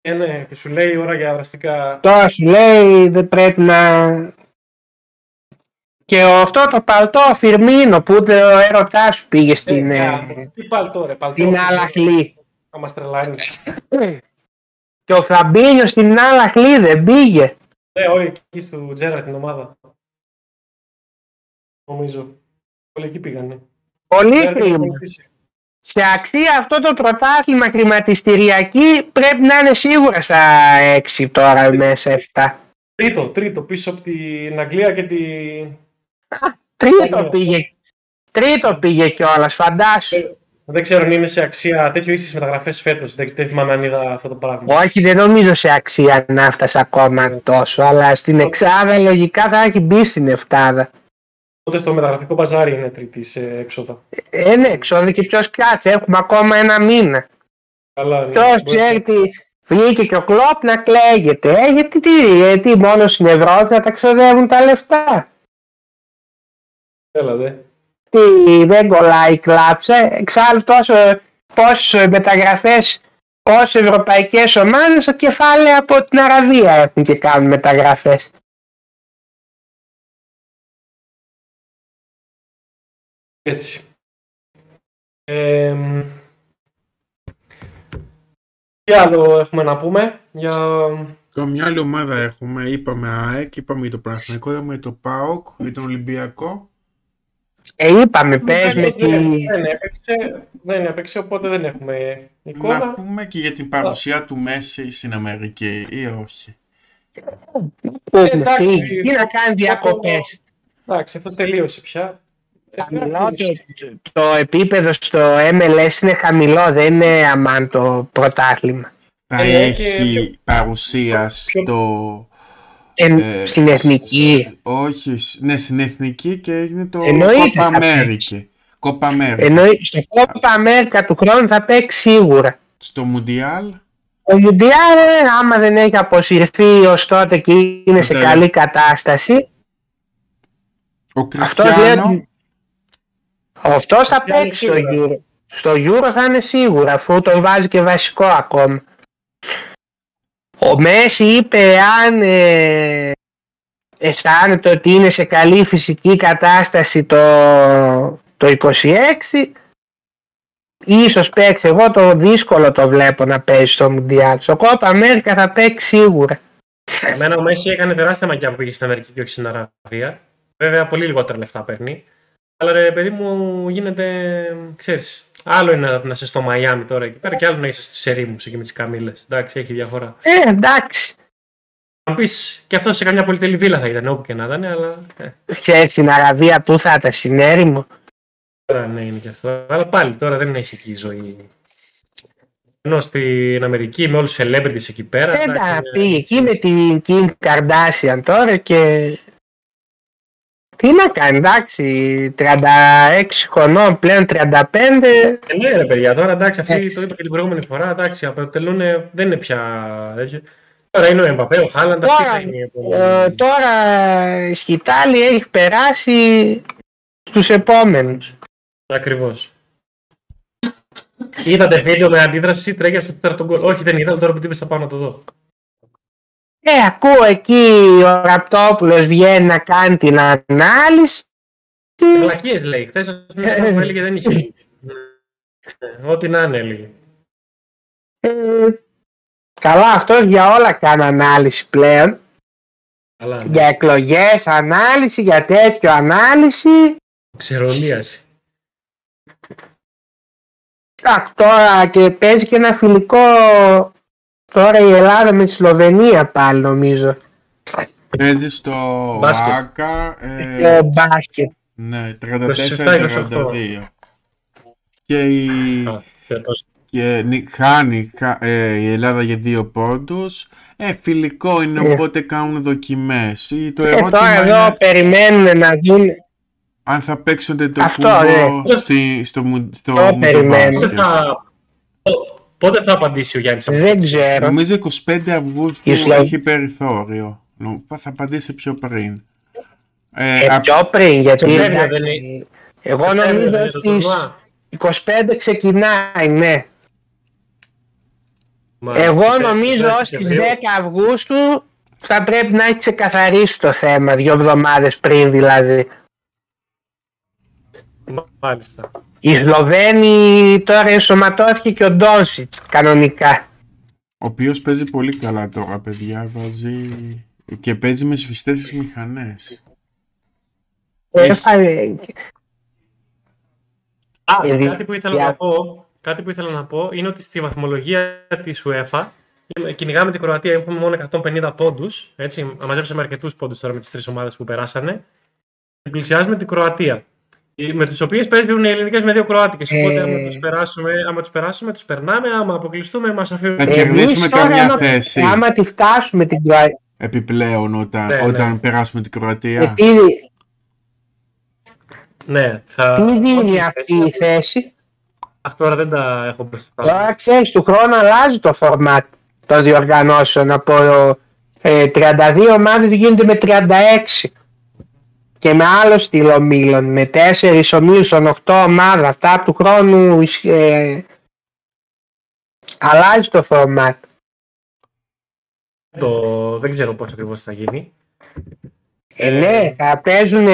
Ε, ναι, και σου λέει ώρα για δραστικά... Τώρα σου λέει δεν πρέπει να... Και ο- αυτό το παλτό ο Φιρμίνο που ούτε ο έρωτάς σου πήγε στην, Ε, ε, α, Τι πάλι τώρα, πάλι την Αλαχλή. Θα μας τρελάνεις. Και ο Φαμπίνιο στην Αλαχλή δεν πήγε. Ναι, όλοι εκεί στο Τζέρα την ομάδα. Νομίζω. Όλοι εκεί πήγανε. Πολύ Τζέρα την κρίμα. ακολουθήσει. Σε αξία αυτό το πρωτάθλημα χρηματιστηριακή πρέπει να είναι σίγουρα στα 6 τώρα μέσα 7. Τρίτο, τρίτο, πίσω από την Αγγλία και την... Τρίτο Ωραία. πήγε. Τρίτο πήγε κιόλας, φαντάσου. Δεν ξέρω αν είναι σε αξία τέτοιο ή στις μεταγραφές φέτος. Δεν, δεν θυμάμαι αν είδα αυτό το πράγμα. Όχι, δεν νομίζω σε αξία να φτάσει ακόμα τόσο, αλλά στην εξάδα λογικά θα έχει μπει στην εφτάδα. Οπότε στο μεταγραφικό μπαζάρι είναι τρίτης σε έξοδα. Ε, ναι, εξόδη και ποιος κάτσε. Έχουμε ακόμα ένα μήνα. Καλά, ναι. Ποιος Μπορεί- ξέρει τι. Βγήκε και ο Κλόπ να κλαίγεται. Ε, γιατί τι, γιατί μόνο στην Ευρώπη θα τα ξοδεύουν τα λεφτά. Έλα, δε. Τι δεν κολλάει η κλάψα. Εξάλλου τόσο πόσες μεταγραφές, πόσες ευρωπαϊκές ομάδες στο κεφάλαιο από την Αραβία έχουν και κάνουν μεταγραφές. Έτσι. Ε, μ, τι άλλο έχουμε να πούμε για... Το μια άλλη ομάδα έχουμε, είπαμε ΑΕΚ, είπαμε για το Παναθηναϊκό, είπαμε για το ΠΑΟΚ, για τον Ολυμπιακό. Ε, είπαμε, πες με δεν, τη... δεν, έπαιξε, δεν έπαιξε, οπότε δεν έχουμε εικόνα. Να πούμε και για την παρουσία του Μέση στην Αμερική ή όχι; Πούμε, εντάξει, φύγει. Τι να κάνει διακοπές. Εντάξει, αυτό τελείωσε πια. Χαμηλό το, το επίπεδο στο MLS είναι χαμηλό, δεν είναι αμάν το πρωτάθλημα. Θα Ε, και έχει παρουσία στο... Ε, ε, στην εθνική. σ- Όχι, σ- ναι, στην εθνική και έγινε το Εννοείται Κόπα θα Αμέρικη. Κόπα Αμέρικη. Εννοεί, στο Κόπα Αμέρικα του χρόνου θα παίξει σίγουρα. Στο Μουντιάλ, Ο Μουντιάλ, ε, άμα δεν έχει αποσυρθεί ως τότε και είναι σε Τότε- καλή κατάσταση, ο αυτό λέει Κριστιανό, ότι αυτός θα Κριστιανό παίξει στο σίγουρα. Euro. Στο Euro θα είναι σίγουρα, αφού τον βάζει και βασικό ακόμα. Ο Μέση είπε αν ε, αισθάνεται ότι είναι σε καλή φυσική κατάσταση το, το 26 ίσως παίξει. Εγώ το δύσκολο το βλέπω να παίζει στο Μουντιάλ. Στο Κόπα Αμέρικα θα παίξει σίγουρα. Εμένα ο Μέση έκανε τεράστια μαγιά που πήγε στην Αμερική και όχι στην Αραβία. Βέβαια, πολύ λιγότερα λεφτά παίρνει. Αλλά ρε παιδί μου γίνεται, ξέρεις, άλλο είναι να, να είσαι στο Μαϊάμι τώρα εκεί πέρα και άλλο να είσαι στους ερήμους εκεί με τις καμίλες. Εντάξει, έχει διαφορά. Ε, εντάξει. Αν πεις και αυτό σε καμιά πολυτελή βίλα θα ήταν όπου και να ήταν, αλλά ε, Ξέρεις στην Αραβία που θα τα συνέρημο. τώρα ναι είναι και αυτό. Αλλά πάλι τώρα δεν έχει εκεί η ζωή. Ενώ στην Αμερική με όλους τους celebrities εκεί πέρα. Δεν εντάξει, τα είναι- πήγε εκεί με την Kim Kardashian τώρα και... Τι να κάνει, εντάξει, 36 χρονών πλέον 35, Ε, ναι, ρε παιδιά, τώρα εντάξει, αυτοί Εντάξει. το είπα και την προηγούμενη φορά. Εντάξει, αποτελούν, δεν είναι πια. τέτοιο. Τώρα είναι ο Εμπαπέ, ο Χάλαντ, αυτή Τώρα, θα είναι η επόμενη. ε, τώρα η σκητάλη έχει περάσει στους επόμενους. Ακριβώς. Είδατε βίντεο με αντίδραση τρέγια στο τέταρτο γκολ. Όχι, δεν είδα, τώρα που τύπησα πάνω να το δω. Ε, ακούω εκεί ο Ραπτόπουλος βγαίνει να κάνει την ανάλυση. Βλακίες λέει. Χθες ας πούμε που έλεγε δεν είχε. Ε, Ό,τι να είναι έλεγε. Ε, καλά, αυτός για όλα κάνει ανάλυση πλέον. Καλά. Για εκλογές ανάλυση, για τέτοιο ανάλυση. Ξερολίαση. Α, τώρα και παίζει και ένα φιλικό τώρα η Ελλάδα με τη Σλοβενία πάλι νομίζω. παίζεις στο Μπάσκετ. ΆΚΑ, Το ε, μπάσκετ. ναι, 27-28. 34-32. Και η, Α, φέτος. και νι- χάνει χα- ε, η Ελλάδα για δύο πόντους. Ε, φιλικό είναι, Ε. οπότε κάνουν δοκιμές. Ή Το Ε, ερώτημα τώρα εδώ είναι περιμένουν να δουν. αν θα παίξονται το Αυτό, κούμπο ναι. στη, στο, μου- στο Το περιμένω. Πότε μουντιμπάσκετ. θα, πο- πότε θα απαντήσει ο Γιάννης αυτό; Δεν ξέρω. Νομίζω 25 Αυγούστου Η Σλο- έχει περιθώριο. Νο- Θα απαντήσει πιο πριν. Ε, Ε, απ- πιο πριν γιατί Σεπτέμβριο εντάξει, δεν είναι. εγώ Σεπτέμβριο δεν νομίζω είναι το στις τουρνουά. 25 ξεκινάει ναι. Μα, Εγώ ε, νομίζω ε, ως τις Σεπτεμβρίου. 10 Αυγούστου θα πρέπει να έχει ξεκαθαρίσει το θέμα δύο εβδομάδες πριν δηλαδή. Μάλιστα. Η Σλοβαίνη τώρα ενσωματώθηκε και ο Ντόνσιτς κανονικά. ο οποίος παίζει πολύ καλά τώρα, παιδιά. Βάζει... Και παίζει με σφιστές τις μηχανές. Έχει. Έφαγε- Α, Ε, δι- κάτι που ήθελα δια- να πω, κάτι που ήθελα να πω είναι ότι στη βαθμολογία της UEFA ε, κυνηγάμε την Κροατία, έχουμε μόνο 150 πόντους, έτσι, μαζέψαμε αρκετούς πόντους τώρα με τις τρεις ομάδες που περάσανε και πλησιάζουμε την Κροατία. Ε, Με τις οποίες παίζουν οι ελληνικές με δύο Κροάτικες. Οπότε, Ε. άμα τους περάσουμε, άμα τους περάσουμε, τους περνάμε. Άμα αποκλειστούμε, μας αφήνουν. Να Εμείς κερδίσουμε τώρα, καμιά άμα- θέση Άμα τη φτάσουμε την Κροατία. επιπλέον όταν, Ναι, ναι. όταν περάσουμε την Κροατία. Γιατί Ναι, θα. Τι δίνει όχι, αυτή η θέση; Αχ, τώρα δεν τα έχω μπροστά. μου. Τώρα ξέρεις, του χρόνου αλλάζει το format των διοργανώσεων. Από ε, 32 ομάδες γίνονται με 36. Και με άλλο στυλ ομίλων. Με 4 ομίλους των 8 ομάδων. Αυτά του χρόνου ισχ- ε, αλλάζει το format. Το... Δεν ξέρω πώς ακριβώς θα γίνει. Ε, ναι, θα παίζουν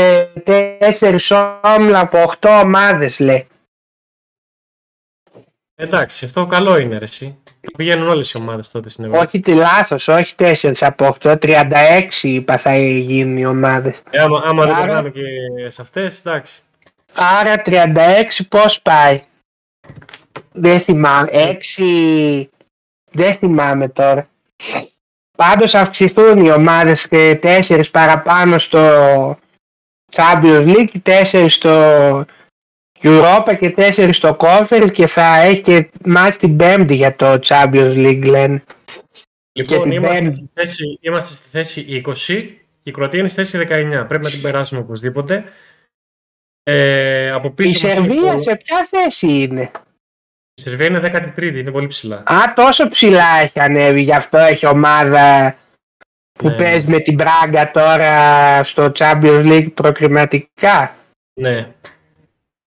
4 όμιλα από 8 ομάδες λέει. Εντάξει, αυτό καλό είναι ρε εσύ. Θα Πηγαίνουν όλες οι ομάδες τότε στην Ευρώπη. Όχι τη λάθος, όχι 4 από 8, 36 είπα θα γίνουν οι ομάδες. Ε, άμα, άμα δεν Άρα- περνάμε και σε αυτές, εντάξει. Άρα 36 πώς πάει; Δεν θυμάμαι. 6... Δεν θυμάμαι τώρα. Πάντως αυξηθούν οι ομάδες και 4 παραπάνω στο Champions League, 4 στο Europa και 4 στο Conference και θα έχει και μάτς την Πέμπτη για το Champions League λένε. Λοιπόν, την είμαστε Πέμπτη. στη, θέση, είμαστε στη θέση 20 και η Κροατία είναι στη θέση 19. Πρέπει να την περάσουμε οπωσδήποτε. Ε, από πίσω Η μας είναι Σερβία το- σε ποια θέση είναι; η Σερβία είναι 13η, είναι πολύ ψηλά. Α, τόσο ψηλά έχει ανέβει, γι' αυτό έχει ομάδα που Ναι. παίζει με την Μπράγκα τώρα στο Champions League προκριματικά. Ναι.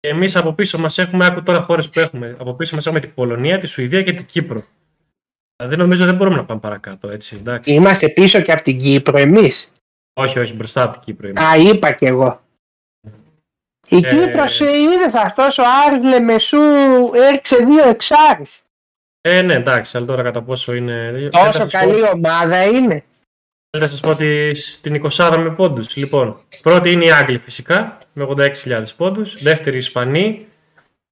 Εμείς από πίσω μας έχουμε, άκου τώρα χώρες που έχουμε. Από πίσω μας έχουμε την Πολωνία, τη Σουηδία και την Κύπρο. Δεν νομίζω δεν μπορούμε να πάμε παρακάτω, έτσι. Εντάξει. Είμαστε πίσω και από την Κύπρο εμείς. Όχι, όχι, μπροστά από την Κύπρο είμαι. Α, είπα κι εγώ. Η Ε, Κύπρος ε, είδες αυτός ο Άρης Λεμεσού έριξε δύο εξάρις. Ε, ναι, εντάξει, αλλά τώρα κατά πόσο είναι. δεν θα Τόσο σας πω- καλή ομάδα είναι. Θέλετε να σας πω τις- την 20 με πόντους. Λοιπόν, πρώτη είναι οι Άγγλοι φυσικά, με 86.000 πόντους. Δεύτερη οι Ισπανοί,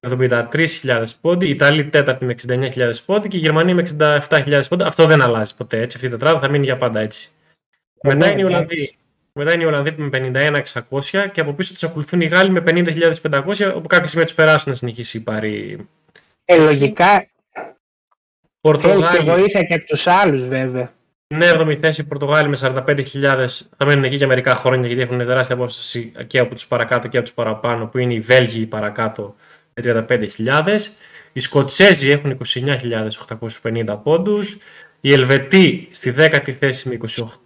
με 73.000 πόντοι. Η Ιταλοί τέταρτη με 69.000 πόντοι και η Γερμανία με 67.000 πόντοι. Αυτό δεν αλλάζει ποτέ έτσι. Αυτή η τετράδα θα μείνει για πάντα έτσι. Ε, Μετά ναι, είναι οι ναι. Ολλανδοί. Μετά είναι οι Ολλανδοί με 51.600 και από πίσω τους ακολουθούν οι Γάλλοι με 50.500 όπου κάποια στιγμή τους περάσουν να συνεχίσει η πάρη. Ε, λογικά έχει και Πορτογάλοι. βοήθεια και από τους άλλους βέβαια. Είναι 7η θέση οι Πορτογάλοι με 45.000 θα μένουν εκεί για μερικά χρόνια γιατί έχουν τεράστια απόσταση και από τους παρακάτω και από τους παραπάνω που είναι οι Βέλγοι παρακάτω με 35.000. Οι Σκοτσέζοι έχουν 29.850 πόντους. Οι Ελβετοί στη 10η θέση με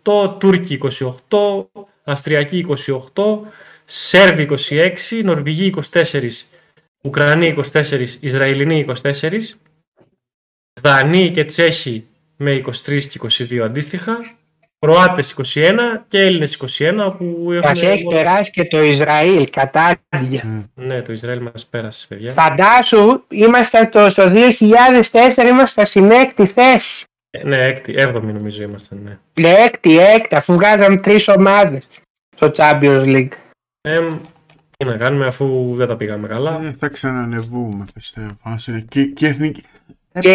28, Τούρκοι 28, Αστριακοί 28, Σέρβοι 26, Νορβηγοί 24, Ουκρανοί 24, Ισραηλινοί 24, Δανείοι και Τσέχοι με 23 και 22 αντίστοιχα, Κροάτες 21 και Έλληνες 21 που Μας έχει έχουν... περάσει και το Ισραήλ, κατάδια. Ναι, το Ισραήλ μας πέρασε, παιδιά. Φαντάσου, είμαστε το, στο 2004 είμαστε στην έκτη θέση. Ε, Ναι, έκτη, έβδομη νομίζω ήμασταν, ναι. Ναι, έκτη, έκτη, αφού βγάζαμε τρεις ομάδες στο Champions League. Ε, τι να κάνουμε αφού δεν τα πήγαμε καλά. Ε, θα ξανανεβούμε, πιστεύω. Ας είναι και, και εθνική. Ε, Και,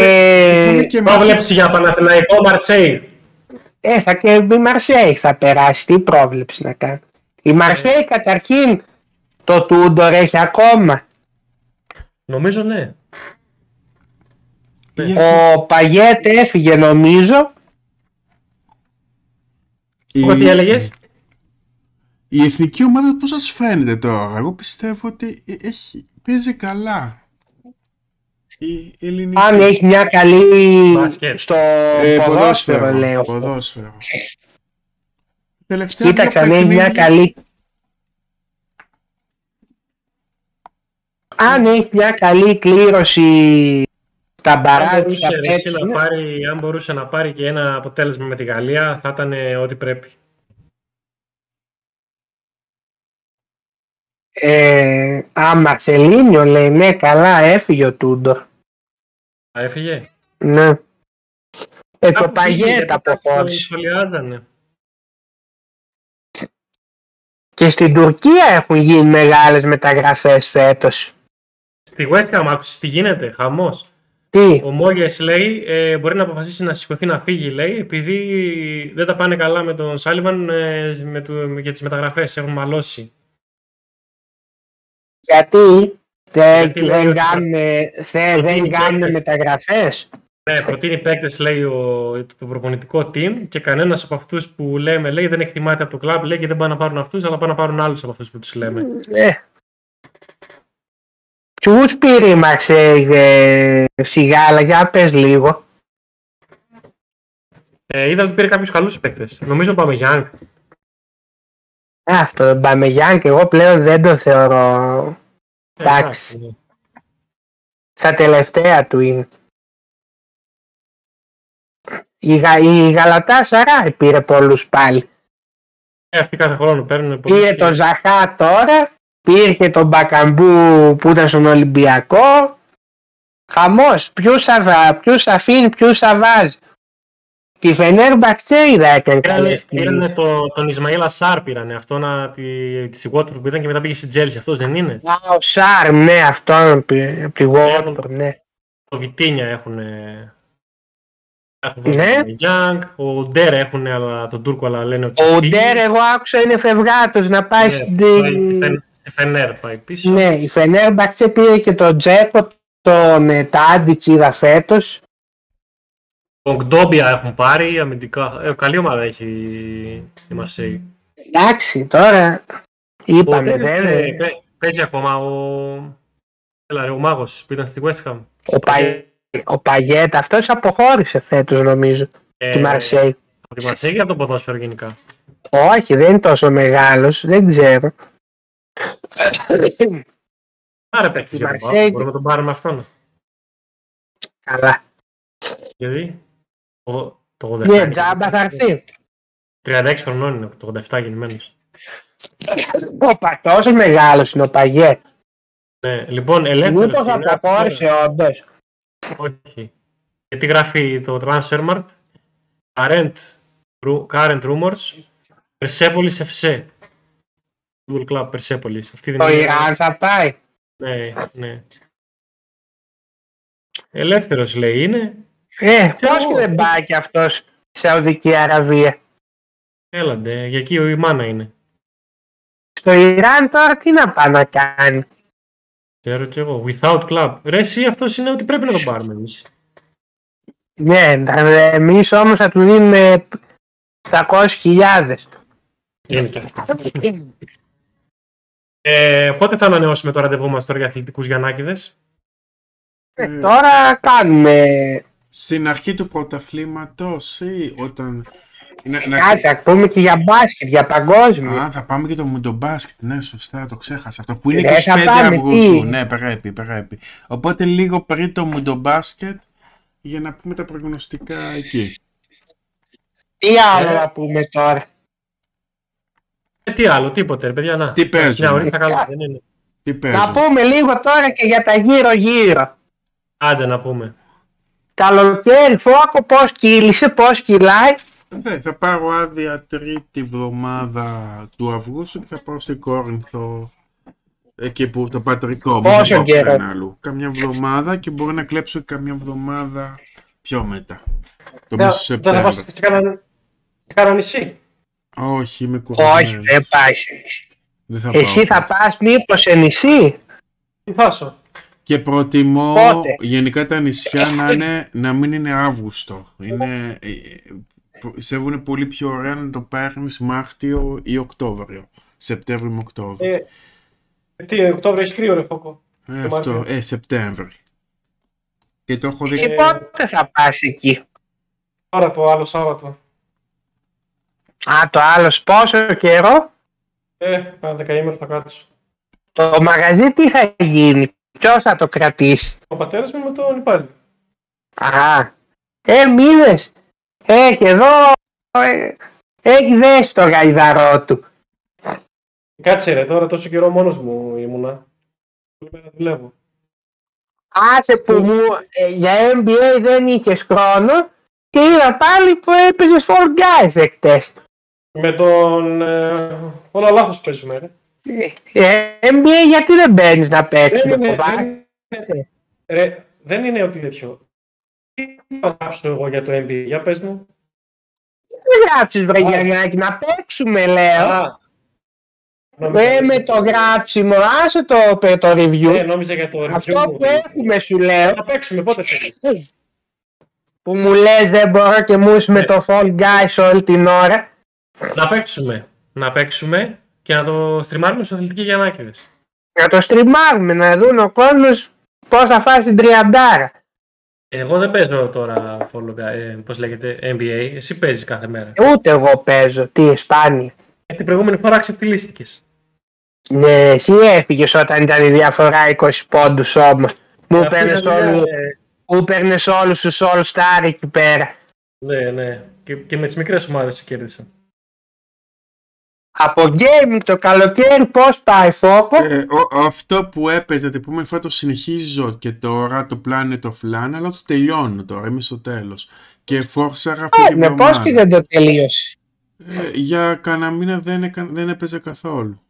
έχουμε και εμάς- Πρόβλεψη για Παναθηναϊκό Μαρσέη. ε, θα και η Μαρσέη θα περάσει, τι πρόβλεψη να κάνει. Η Μαρσέη καταρχήν το Τούντορ έχει ακόμα. Νομίζω ναι. η εθ- Ο Παγιέτ έφυγε νομίζω. η- Οπότε τι έλεγες. Η εθνική ομάδα πώς σας φαίνεται τώρα; Εγώ πιστεύω ότι ε, έχει, παίζει καλά. Η ελληνική. Αν έχει μια καλή Μπάσκετ. στο Ε, ποδόσφαιρο λέω. ποδόσφαιρο. Τελευταία Κοίταξε αν δύο έχει μια παιχνίδια- καλή Αν έχει μια καλή κλήρωση τα Αν μπαράζ μπορούσε, θα ρε, εσύ παίξουν, να πάρει, αν μπορούσε να πάρει και ένα αποτέλεσμα με τη Γαλλία θα ήταν ε, ό,τι πρέπει. Ε, Α, Μαρσελίνιο λέει, ναι καλά έφυγε ο Τούντορ. Α, έφυγε; Ναι. Ε, το Κάπου πήγε, Παγιέτ γιατί κάποιοι το αποχώρησε. σχολιάζανε. Και στην Τουρκία έχουν γίνει μεγάλες μεταγραφές φέτος. Στη West Ham άκουσες τι γίνεται, χαμός. Τι, Ο Μόγες λέει ε, μπορεί να αποφασίσει να σηκωθεί να φύγει λέει επειδή δεν τα πάνε καλά με τον Σάλιβαν ε, με του, για τις μεταγραφές, έχουν μαλώσει. Γιατί δεν, Γιατί λέει δεν ότι- κάνουν, θε- Προτείνει δεν κάνουν παίκτες. μεταγραφές. Ναι, προτείνει παίκτες λέει ο, το προπονητικό team και κανένας από αυτούς που λέμε λέει δεν εκτιμάται από το κλαμπ λέει και δεν πάνε να πάρουν αυτούς αλλά πάνε να πάρουν άλλους από αυτούς που τους λέμε. Ε, Ποιους πήρε η Μαρσέη ε, Σιγάλα, για πες λίγο. Ε, είδα ότι πήρε κάποιους καλούς παίκτες. Νομίζω πάμε Γιάνγκ. Ε, Αυτό τον Μπαμεγιάν και εγώ πλέον δεν το θεωρώ Εντάξει. στα τελευταία του είναι. Η, Γα, η Γαλατά Σαράι πήρε πολλούς πάλι. Ε, αυτοί κάθε χρόνο παίρνουν πολύ. Πήρε τον Ζαχά τώρα, πήρε και τον Μπακαμπού που ήταν στον Ολυμπιακό. Χαμός, ποιους θα, βα- ποιους θα αφήνει, ποιους θα βάζει. Και η Φενέρ Μπαξέιδα έκανε Πήρανε, καλές πήρανε κινήσεις. το, τον Ισμαήλ Ασάρ πήρανε. Αυτό να, τη, της Watford που ήταν και μετά πήγε στην Chelsea. Αυτός δεν είναι; Α, ο Σάρμ, ναι, αυτόν πήρε, από τη Watford, ναι. Το Βιτίνια έχουν. Έχουν Ναι. τον Young, ο Ντέρ έχουν αλλά, τον Τούρκο, αλλά λένε ότι. Ο πήγε. Ντέρ, εγώ άκουσα είναι φευγάτος να πάει Ναι, στην... πάει στη Φεν- στη Φενέρ πάει πίσω. Ναι, η Φενέρ Μπαξέ πήρε και τον Τζέκο, τον ε, Τάντιτς είδα φέτος. Τον Γκντόμπια έχουν πάρει αμυντικά. Ε, καλή ομάδα έχει η Μαρσέη. Εντάξει, τώρα Ο είπαμε, Ντέρ, δεν ε, είναι. παι- Παίζει ακόμα ο. Έλα, ρε, ο Μάγος που ήταν στη West Ham. Ο, Πα... ο Παγιέτ, αυτός αποχώρησε φέτος νομίζω, Ε, τη Μαρσέη. Από τη Μαρσέη ή από το ποδόσφαιρο γενικά; Όχι, δεν είναι τόσο μεγάλος, δεν ξέρω. Άρα παίχτη Η για τον Μαρσέη- Πάο. Μπορούμε να τον πάρουμε αυτόν. Καλά. Γιατί; Το, το 87. Ναι, τζάμπα θα έρθει. 36 χρονών είναι, το 87 γεννημένος. Όπα, τόσο μεγάλος είναι ο Παγιέτ. Ναι, λοιπόν, ελεύθερος. Μήπως αποχώρησε όντως. Όχι. Γιατί γράφει το Transfermarkt. Current, ru- current rumors. Persepolis FC. Football Club Persepolis. Αυτή δεν Το είναι- Ιράν θα πάει. Ναι, ναι. Ελεύθερος λέει είναι. Ε, Ξέρω πώς και εγώ. δεν πάει και αυτός στη Σαουδική Αραβία; Έλαντε, για εκεί η μάνα είναι. Στο Ιράν τώρα τι να πάει να κάνει; Ξέρω κι εγώ. Without club. Ρε, εσύ αυτός είναι ότι πρέπει να τον πάρουμε εμείς. Ναι, εμείς όμως θα του δίνουμε 700.000. Γενικά. Ε, πότε θα ανανεώσουμε το ραντεβού μας τώρα για αθλητικούς Γιαννάκηδες; Ε, τώρα κάνουμε. Στην αρχή του πρωταθλήματος ή όταν... Να, να... Κάτσε, ας πούμε και για μπάσκετ, για παγκόσμιο. Α, θα πάμε και το μουντομπάσκετ, ναι, σωστά, το ξέχασα. Αυτό που είναι Ε, θα 25 πάμε, Αυγούστου. τι; Ναι, πρέπει, πρέπει. Οπότε λίγο πριν το μουντομπάσκετ για να πούμε τα προγνωστικά εκεί. Τι άλλο να πούμε τώρα; Ε, τι άλλο, τίποτε, ρε παιδιά, να. Τι παίζουμε; Μια ωρίτσα καλά, δεν είναι. Τι Να παίζει. πούμε λίγο τώρα και για τα γύρω-γύρω. Άντε να πούμε. Καλοκαίρι, φόκο, πώς κύλησε, πώς κυλάει. Ναι, θα πάρω άδεια τρίτη βδομάδα του Αυγούστου και θα πάω στην Κόρινθο. Εκεί που το πατρικό μου. Πόσο δεν πάω καιρό; πουθενά αλλού. Καμιά βδομάδα και μπορώ να κλέψω καμιά βδομάδα πιο μετά. Το Δεν μέσο δεν θα πας Σεπτέμβριο. σε κανένα- σε κανένα νησί. Όχι, είμαι Όχι, κουρασμένος. δεν πάει σε νησί. Δεν θα Εσύ πάω θα φέτος. πας μήπως σε νησί; Τι φάσω. Και προτιμώ Πότε; γενικά τα νησιά να, είναι, να μην είναι Αύγουστο. Είναι, ε, σέβουν πολύ πιο ωραία να το παίρνεις Μάρτιο ή Οκτώβριο. Σεπτέμβριο με Οκτώβριο. Ε, τι, Οκτώβριο έχεις κρύο ρε φόκο. Ε, το αυτό, Μάρτιο. ε, Σεπτέμβριο. Και το έχω δει. Και πότε θα πας εκεί; Τώρα το άλλο Σάββατο. Α, το άλλο πόσο καιρό; Ε, κάνα δεκαήμερο θα κάτσω. Το μαγαζί τι θα γίνει; Ποιος θα το κρατήσει; Ο πατέρας μου με τον υπάλληλο. Α, ε, μ' είδες. Έχει εδώ, ε, έχει δέσει το γαϊδαρό του. Κάτσε ρε, τώρα τόσο καιρό μόνος μου ήμουνα. Όλη μέρα δουλεύω. Άσε που μου, ε, για NBA δεν είχες χρόνο και είδα πάλι που έπαιζες Fall Guys εκτές. Με τον... Ε, όλα λάθος παίζουμε ρε. Ε, NBA γιατί δεν μπαίνεις να παίξεις Δεν με είναι, κοβάκι. δεν είναι, ρε, δεν είναι ότι τέτοιο. Τι θα γράψω εγώ για το NBA, για πες μου. Δεν γράψεις βρε Α. Γιαννάκη, να παίξουμε λέω. Α, νόμιζα- Ε, με το γράψιμο, άσε το, το review. Ε, νόμιζα για το Αυτό review μου. που έχουμε σου λέω, Θα παίξουμε, πότε θέλεις. που μου λες δεν μπορώ και μου είσαι με Ναι. το Fall Guys όλη την ώρα. Να παίξουμε. Να παίξουμε και να το στριμάρουμε στους αθλητικοί Γιαννάκηδες. Να το στριμάρουμε, να δουν ο κόσμος πώς θα φάσει την τριαντάρα. Εγώ δεν παίζω τώρα, Fall Guy, ε, πώς λέγεται, NBA. Εσύ παίζεις κάθε μέρα. Ούτε εγώ παίζω, τι σπάνια. Ε, την προηγούμενη φορά ξεφτυλίστηκες. Ναι, εσύ έφυγες όταν ήταν η διαφορά 20 πόντους όμως. Μου Αυτή παίρνες ήταν μια, όλου, ε, μου παίρνες όλους τους All Star εκεί πέρα. Ναι, ναι. Και, και με τις μικρές ομάδες σε κέρδισα. Από gaming το καλοκαίρι πώς πάει φόκο. Ε, ο- αυτό που έπαιζε την επόμενη φορά το συνεχίζω και τώρα το Planet of Lana, αλλά το τελειώνω τώρα, είμαι στο τέλος. Και φόρσαρα αυτή Ε, τη ναι, πώς και βδομάδα. δεν το τελείωσε. Ε, για κανένα μήνα δεν, έκα- δεν έπαιζε καθόλου.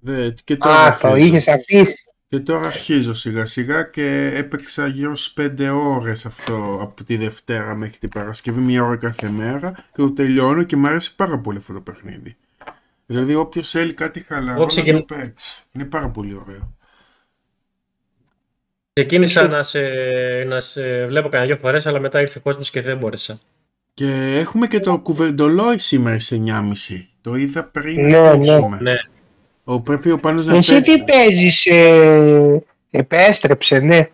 Δε, και, τώρα Α, το αρχίζω. είχες αφήσει. Και τώρα αρχίζω σιγά σιγά και έπαιξα γύρω στις 5 ώρες αυτό από τη Δευτέρα μέχρι την Παρασκευή, μία ώρα κάθε μέρα και το τελειώνω και μου άρεσε πάρα πολύ αυτό το παιχνίδι. Δηλαδή όποιος θέλει κάτι χαλαρό Εγώ ξεκινά- να το παίξει. Είναι πάρα πολύ ωραίο. Ξεκίνησα να σε, να σε βλέπω κανένα δυο φορές, αλλά μετά ήρθε ο κόσμος και δεν μπόρεσα. Και έχουμε και το κουβεντολόι σήμερα στις 9.30. Το είδα πριν Ναι, να ναι. παίξουμε. Ναι. Ο, πρέπει ο Πάνος να Εσύ τι παίξει. παίζεις, ε, επέστρεψε, ναι.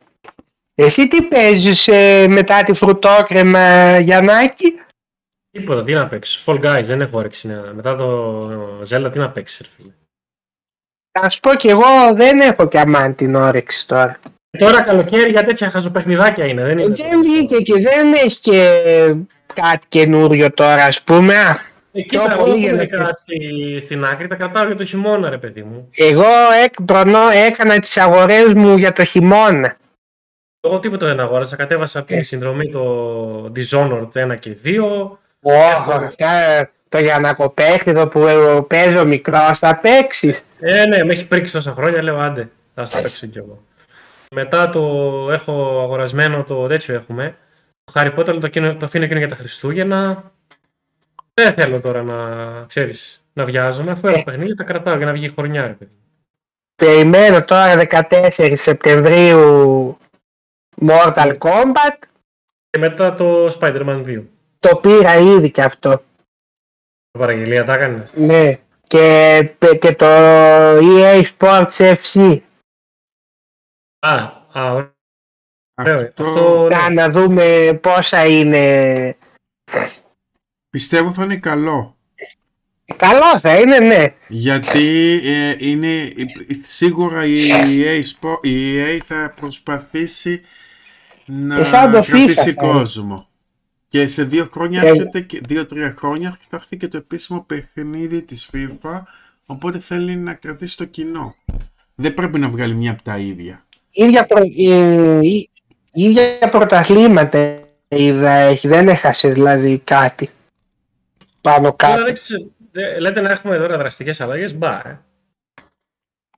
Εσύ τι παίζεις ε, μετά τη φρουτόκρεμα Γιαννάκη; Τίποτα, τι να παίξω. Fall Guys, δεν έχω όρεξη. να- Μετά το Zelda, τι να παίξεις, ρε φίλε. Θα σου πω κι εγώ δεν έχω κι αμάν την όρεξη τώρα. Τώρα καλοκαίρι για τέτοια χαζοπαιχνιδάκια είναι, δεν Ε, είναι. δεν βγήκε και δεν έχει και κάτι καινούριο τώρα ας πούμε. Α, Ε, πιο κοίτα, εγώ πολύ για να κομμενικά στη, στην άκρη τα κρατάω για το χειμώνα, ρε παιδί μου. Εγώ εκ, προνό, έκανα τις αγορές μου για το χειμώνα. Εγώ τίποτα δεν αγόρασα. Κατέβασα από Ε. τη συνδρομή το Dishonored 1 και 2. Ωχ, αυτά το Γιαννακοπέχτιδο που ε, παίζω μικρός θα παίξεις. Ε, ναι, με έχει πρίξει τόσα χρόνια, λέω άντε, θα στο παίξω κι εγώ. Μετά το έχω αγορασμένο το τέτοιο έχουμε. Το Harry Potter το, εκείνο- το αφήνω εκείνο για τα Χριστούγεννα. Δεν θέλω τώρα να, ξέρεις, να βιάζομαι, αφού έχω παιχνίδια τα κρατάω για να βγει χρονιά, ρε παιδί. Περιμένω τώρα 14 Σεπτεμβρίου Mortal Kombat. Και μετά το Spider-Man 2. Το πήρα ήδη κι αυτό. Το παραγγελία τα έκανες; Ναι. Και, και το EA Sports FC. Α, α, ωραίο. Αυτό Αυτό, ναι. Να, να δούμε πόσα είναι. Πιστεύω θα είναι καλό. Καλός θα είναι, ναι. Γιατί ε, είναι σίγουρα η EA, Sport- η EA θα προσπαθήσει να Ε, σαν το FIFA κρατήσει θα είναι. κόσμο. Και σε δύο χρόνια Ε, έρχεται και δύο-τρία χρόνια θα έρθει και το επίσημο παιχνίδι της FIFA οπότε θέλει να κρατήσει το κοινό. Δεν πρέπει να βγάλει μια από τα ίδια. ίδια, προ, ε, η- ίδια πρωταθλήματα είδα έχει, δεν έχασε δηλαδή κάτι πάνω Τώρα κάτω. δεν ξε- δε- λέτε να έχουμε τώρα δραστικές αλλαγές, μπα, ε.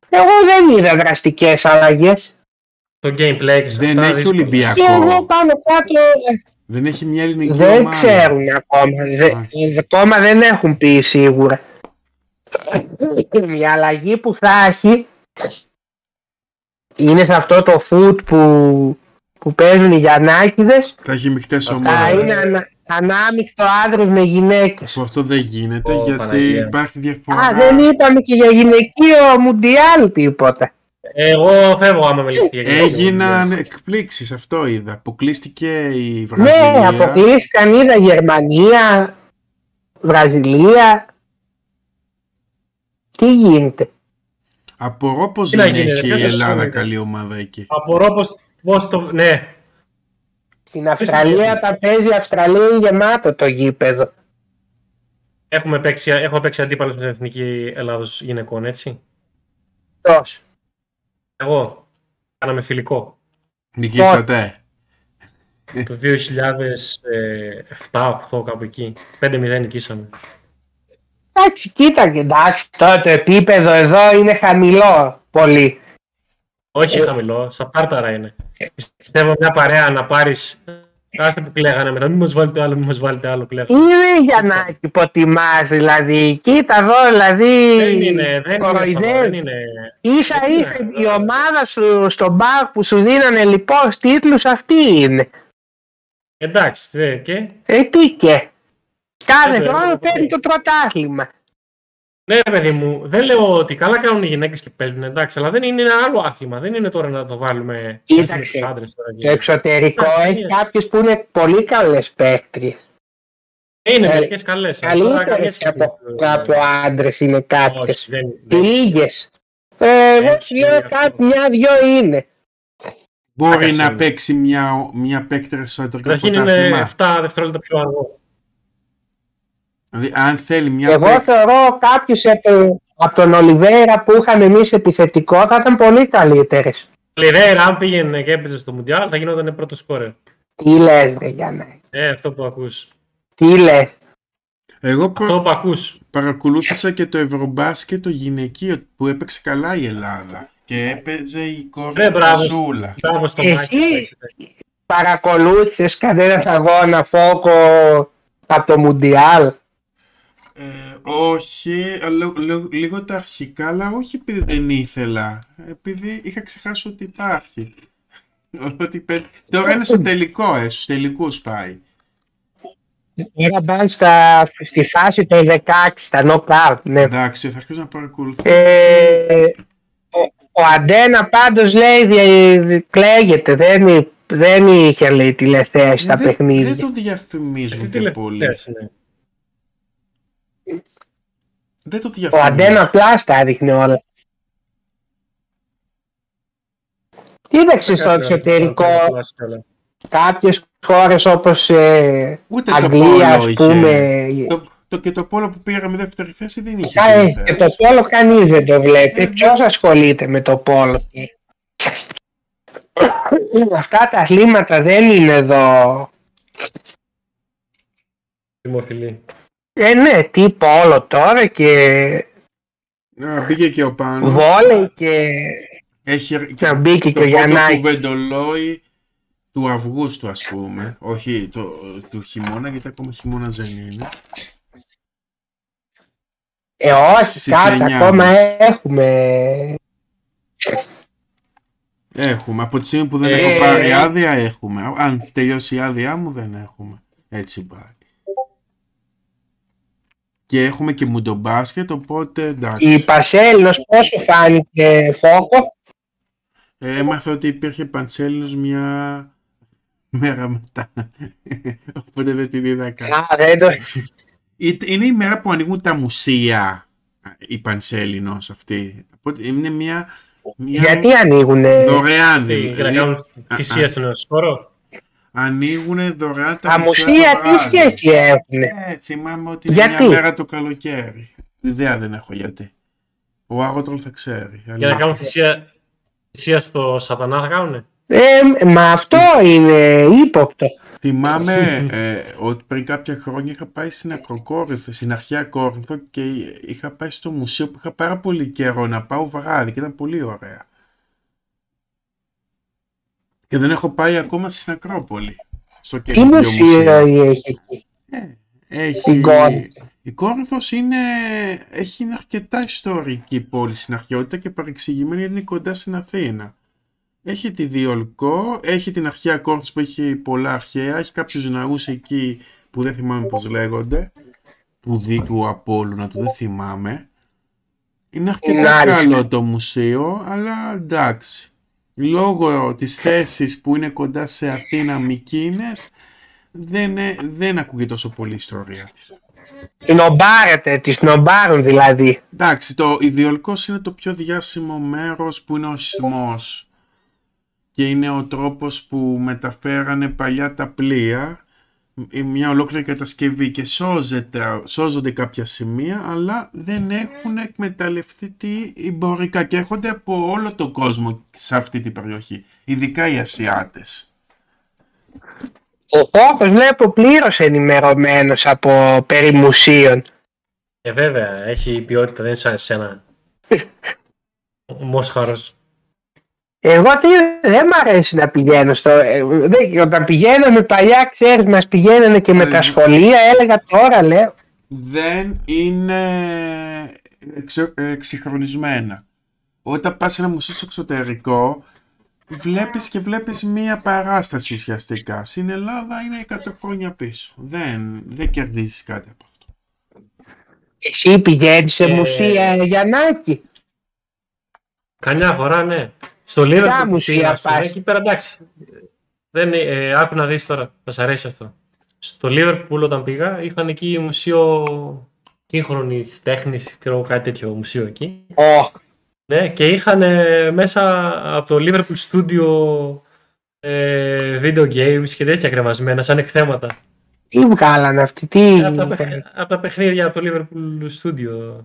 Εγώ δεν είδα δραστικές αλλαγές. Το gameplay και σε Δεν αυτά, έχει δύσκολο. Ολυμπιακό. Και εγώ πάνω κάτω ε, Δεν έχει μια ελληνική δεν ομάδα. ξέρουν ακόμα. Δε, Α. ε, ακόμα δεν έχουν πει σίγουρα. Η αλλαγή που θα έχει είναι σε αυτό το foot που, που παίζουν οι Γιαννάκηδες Θα έχει μεικτές θα ομάδες. είναι ανα, ανάμεικτο άντρες με γυναίκες. Που αυτό δεν γίνεται Ω, γιατί Παναγία. υπάρχει διαφορά. Α, δεν είπαμε και για γυναικείο μουντιάλ τίποτα. Εγώ φεύγω άμα με λυθεί. Έγιναν εκπλήξεις, αυτό είδα. Αποκλείστηκε η Ναι, Βραζιλία. αποκλείστηκαν είδα Γερμανία, Βραζιλία. Τι γίνεται; Απορώ πως Τι να δεν γίνει, ρε, έχει η ποιος θα Ελλάδα ασχολείται. καλή ομάδα εκεί. Απορώ πως, πως το... Ναι, Στην Αυστραλία τα παίζει η Αυστραλία είναι γεμάτο το γήπεδο. έχουμε παίξει, έχω παίξει αντίπαλος με την Εθνική Ελλάδος γυναικών, έτσι. Τόσο. Εγώ. Κάναμε φιλικό. Νικήσατε. Το 2007-2008 κάπου εκεί. 5-0 νικήσαμε. Εντάξει, κοίτα και εντάξει, τώρα το επίπεδο εδώ είναι χαμηλό πολύ. Όχι Ε. χαμηλό, στα τάρταρα είναι. Πιστεύω μια παρέα να πάρεις... Άστε που κλαίγανε μετά, μην μας βάλετε άλλο, μην μας βάλετε άλλο κλαίγανε. Είναι για να υποτιμάς δηλαδή. Κοίτα εδώ δηλαδή. Δεν είναι, δεν είναι, αυτό, κοροϊδεύει. δεν είναι. Ίσα Δεν είναι ίσα αυτό. η ομάδα σου στον μπαρ που σου δίνανε λοιπόν τίτλους αυτή είναι. Εντάξει, δε, και. Ε, τι και. Κάθε Ε, χρόνο ε, παίρνει ε. το πρωτάθλημα. Ναι, ρε παιδί μου, δεν λέω ότι καλά κάνουν οι γυναίκες και παίζουν, εντάξει, αλλά δεν είναι ένα άλλο άθλημα. Δεν είναι τώρα να το βάλουμε Κοίταξε, με τους άντρες τώρα. Το εξωτερικό Εντάξει, έχει είναι. κάποιες που είναι πολύ καλές παίκτριες. Είναι Ε, μερικές καλές. αλλά Καλύτερες καμία σχέση από, με- από άντρες είναι κάποιες. Όχι, δεν, δεν. Λίγες. Ε, εγώ Έτσι, σου λέω αυτό. κάτι, μια-δυο είναι. Μπορεί Άκαση να είναι. παίξει μια, μια παίκτρια στο ατομικό Καταρχήν είναι πρωτάθλημα. 7 δευτερόλεπτα πιο αργό. Δηλαδή, αν θέλει μια Εγώ παίκ- θεωρώ κάποιους από, από τον Ολιβέρα που είχαμε εμείς επιθετικό θα ήταν πολύ καλύτερες. Λιβέρα, αν πήγαινε και έπαιζε στο Μουντιάλ, θα γινόταν πρώτο σκόρε. Τι λες ρε Γιάννα. Ε, αυτό που ακούς. Τι λες. Εγώ προ- Αυτό που ακούς. παρακολούθησα και το Ευρωμπάσκετ το γυναικείο που έπαιξε καλά η Ελλάδα. Και έπαιζε η κόρη Ναι, του μπράβο. Φασούλα. Μπράβο στο Εσύ- μάκι. Παρακολούθησες κανένας αγώνα φόκο από το Μουντιάλ; Ε, όχι, αλλά λέ- λίγο τα αρχικά, αλλά όχι επειδή δεν ήθελα. Επειδή είχα ξεχάσει ότι υπάρχει. Ότι πέ- Τώρα είναι στο τελικό, ε, στους τελικούς πάει. Τώρα πάνε στα, στη φάση των 16, στα knockout. Ναι. Εντάξει, θα αρχίσω να παρακολουθώ. Ε, ο, ο Αντένα πάντως λέει δι- κλαίγεται, δεν, εί- δεν είχε λέει τηλεθέαση στα Ε, δεν, παιχνίδια. δεν το διαφημίζουν και πολύ. ναι. Δεν το Ο διαφημίζουν. Αντένα απλά τα έδειχνε όλα. Κοίταξε στο εξωτερικό; κάποιες χώρες όπως ε, Ούτε το Αγγλία πόλο ας είχε. πούμε. Το, το, και το πόλο που πήραμε δεύτερη θέση δεν είχε. Ε, τηλεθέαση. και το πόλο κανείς δεν το βλέπει. Ε, Ποιος ασχολείται με το πόλο; Αυτά τα αθλήματα δεν είναι εδώ. Δημοφιλή. Ε, ναι, τι πόλο τώρα και Να, μπήκε και ο Πάνος. βόλεϊ και Έχει να μπήκε και το ο πρώτο Γιαννάκης. κουβεντολόι του Αυγούστου ας πούμε. Όχι το, του χειμώνα γιατί ακόμα χειμώνα δεν είναι. Ε, όχι, Στις κάτσε, εννιά ακόμα μας. έχουμε. Έχουμε. Από τη στιγμή που δεν Ε, έχω πάρει ε. άδεια έχουμε. Αν τελειώσει η άδειά μου δεν έχουμε. Έτσι πάει. Και έχουμε και μουντομπάσκετ οπότε εντάξει. Η Πασέλινος πώς σου φάνηκε φόκο. Ε, Έμαθα ότι υπήρχε Παντσέλινος μια μέρα μετά. Οπότε δεν την είδα καν. Α, δεν το... Ε, Είναι η μέρα που ανοίγουν τα μουσεία η Παντσέλινος αυτή. Οπότε είναι μια, μια Γιατί ανοίγουνε; δωρεάν. Τι, δηλαδή. Για να κάνουν α, θυσία α. στον νεοσφόρο. Ανοίγουν δωρεάν τα τα μουσεία. μουσεία το τι βράδυ. σχέση έχουνε; Ε, θυμάμαι ότι είναι Γιατί; μια μέρα το καλοκαίρι. Ιδέα δεν έχω γιατί. Ο Άγωτρολ θα ξέρει. Για να αλλά- κάνουν θυσία, θυσία στο σατανά θα κάνουνε; Ε, μα αυτό είναι ύποπτο. Θυμάμαι ε, ότι πριν κάποια χρόνια είχα πάει στην Ακροκόρινθο, στην αρχαία Κόρινθο και είχα πάει στο μουσείο που είχα πάρα πολύ καιρό να πάω βράδυ και ήταν πολύ ωραία. Και δεν έχω πάει ακόμα στην Ακρόπολη. Στο Τι καινούριο μουσείο έχει εκεί; Ε, έχει... Στην Κόρινθο. Η Κόρινθος είναι... έχει είναι αρκετά ιστορική πόλη στην αρχαιότητα και παρεξηγημένη γιατί είναι κοντά στην Αθήνα. Έχει τη Διολκό, έχει την αρχαία Κόρινθος που έχει πολλά αρχαία, έχει κάποιους ναούς εκεί που δεν θυμάμαι πώς λέγονται, του Δίκου Απόλλωνα του δεν θυμάμαι. Είναι αρκετά Μάλιστα. καλό το μουσείο, αλλά εντάξει. Λόγω της θέσης που είναι κοντά σε Αθήνα Μικίνες, δεν, ε- δεν ακούγεται τόσο πολύ η ιστορία της. Συνομπάρετε, τη συνομπάρουν δηλαδή. Εντάξει, το Ιδιολκός είναι το πιο διάσημο μέρος που είναι ο σεισμός και είναι ο τρόπος που μεταφέρανε παλιά τα πλοία ε, μια ολόκληρη κατασκευή και σώζεται, σώζονται κάποια σημεία αλλά δεν έχουν εκμεταλλευτεί τι εμπορικά και έρχονται από όλο τον κόσμο σε αυτή την περιοχή, ειδικά οι Ασιάτες. Ο Φόκος βλέπω πλήρως ενημερωμένος από περί μουσείων. Ε, βέβαια, έχει ποιότητα, δεν είναι σαν εσένα. Ο Μόσχαρος. Εγώ τι, δεν μ' αρέσει να πηγαίνω στο... ε, δεν- όταν πηγαίναμε παλιά, ξέρεις, μας πηγαίνανε και με Ε, τα σχολεία, έλεγα τώρα, λέω. δεν είναι εξε- εξυγχρονισμένα. Όταν πας σε ένα μουσείο στο εξωτερικό, βλέπεις και βλέπεις μία παράσταση ουσιαστικά. Στην Ελλάδα είναι 100 χρόνια πίσω. Δεν, δεν κερδίζεις κάτι από αυτό. Εσύ πηγαίνεις σε Ε, μουσεία Γιαννάκη. Καμιά φορά, ναι. Στο Liverpool που μουσεία πήγα, ας πούμε, πας; εκεί πέρα εντάξει. Δεν, ε, άκου να δεις τώρα, θα σ' αρέσει αυτό. Στο Liverpool όταν πήγα, είχαν εκεί μουσείο σύγχρονης τέχνης, ξέρω κάτι τέτοιο μουσείο εκεί. Ω, Ναι, και είχαν ε, μέσα από το Liverpool Studio ε, video games και τέτοια κρεμασμένα, σαν εκθέματα. τι βγάλανε αυτοί, τι... από, τα, παιχ- απ' τα παιχνίδια από το Liverpool Studio.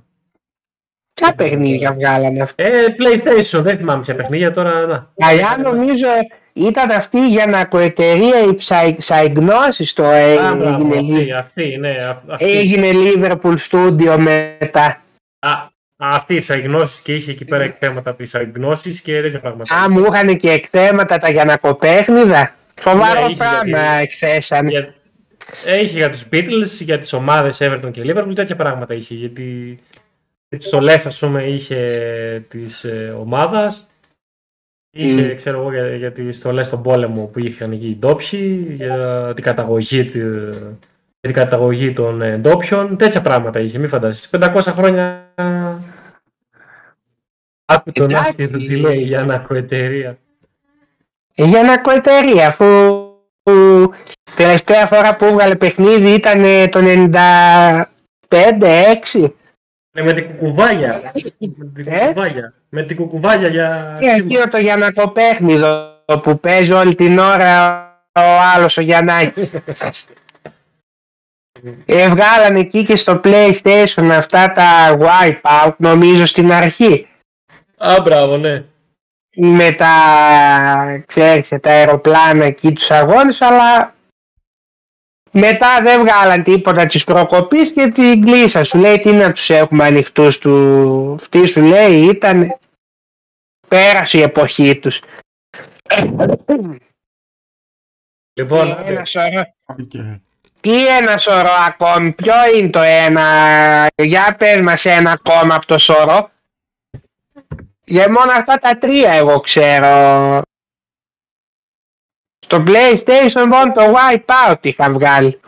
Ποια παιχνίδια βγάλανε αυτοί. Ε, PlayStation, δεν θυμάμαι ποια παιχνίδια τώρα. Να. Παλιά νομίζω ήταν αυτή για να κοετερία η ψαϊ- ψαϊγνώσεις το ε, Α, μπράβο, έγινε, αυτή, Λι- αυτή, ναι, α- αυτή. έγινε Liverpool Studio μετά. Α, αυτή η γνώση και είχε εκεί πέρα εκθέματα από τι γνώσει και τέτοια πράγματα. Α, μου είχαν και εκθέματα τα γιανακοπέχνιδα. Σοβαρό Ναι, είχε, πράγμα γιατί- εκθέσανε. Για, ε, είχε για τους Beatles, για τις ομάδες Everton και Liverpool, τέτοια πράγματα είχε. Γιατί τις στολές, ας πούμε, είχε της ε, ομάδας. Είχε, Mm. ξέρω εγώ, για, για τις στολές στον πόλεμο που είχαν εκεί οι ντόπιοι, για την καταγωγή, του- για την καταγωγή των ε, ντόπιων, τέτοια πράγματα είχε, μη φαντάζεσαι. 500 χρόνια... Άκου τον Εντάξει. άσχετο τι λέει για ανακοετερία. Για να κοετερία, αφού που τελευταία φορά που έβγαλε παιχνίδι ήταν ε, το 95-6. Ναι, με την κουκουβάγια. με την Ε; κουκουβάγια. Με την κουκουβάγια για... Και εκείνο το Γιανακοπέχνιδο που παίζει όλη την ώρα ο άλλος ο Γιαννάκης. ε, βγάλανε εκεί και στο PlayStation αυτά τα Wipeout νομίζω στην αρχή. Α, μπράβο, ναι. με τα, ξέρεις, τα αεροπλάνα εκεί τους αγώνες, αλλά μετά δεν βγάλαν τίποτα της προκοπής και την κλείσα. Σου λέει τι να τους έχουμε ανοιχτούς του. Αυτή σου λέει ήταν πέρασε η εποχή τους. Λοιπόν, Και ένα σωρό, Οκ. τι ένα σωρό ακόμη, ποιο είναι το ένα, για πες μας ένα ακόμα από το σωρό. Για μόνο αυτά τα τρία εγώ ξέρω. Στο PlayStation μόνο το Wipeout είχαν βγάλει.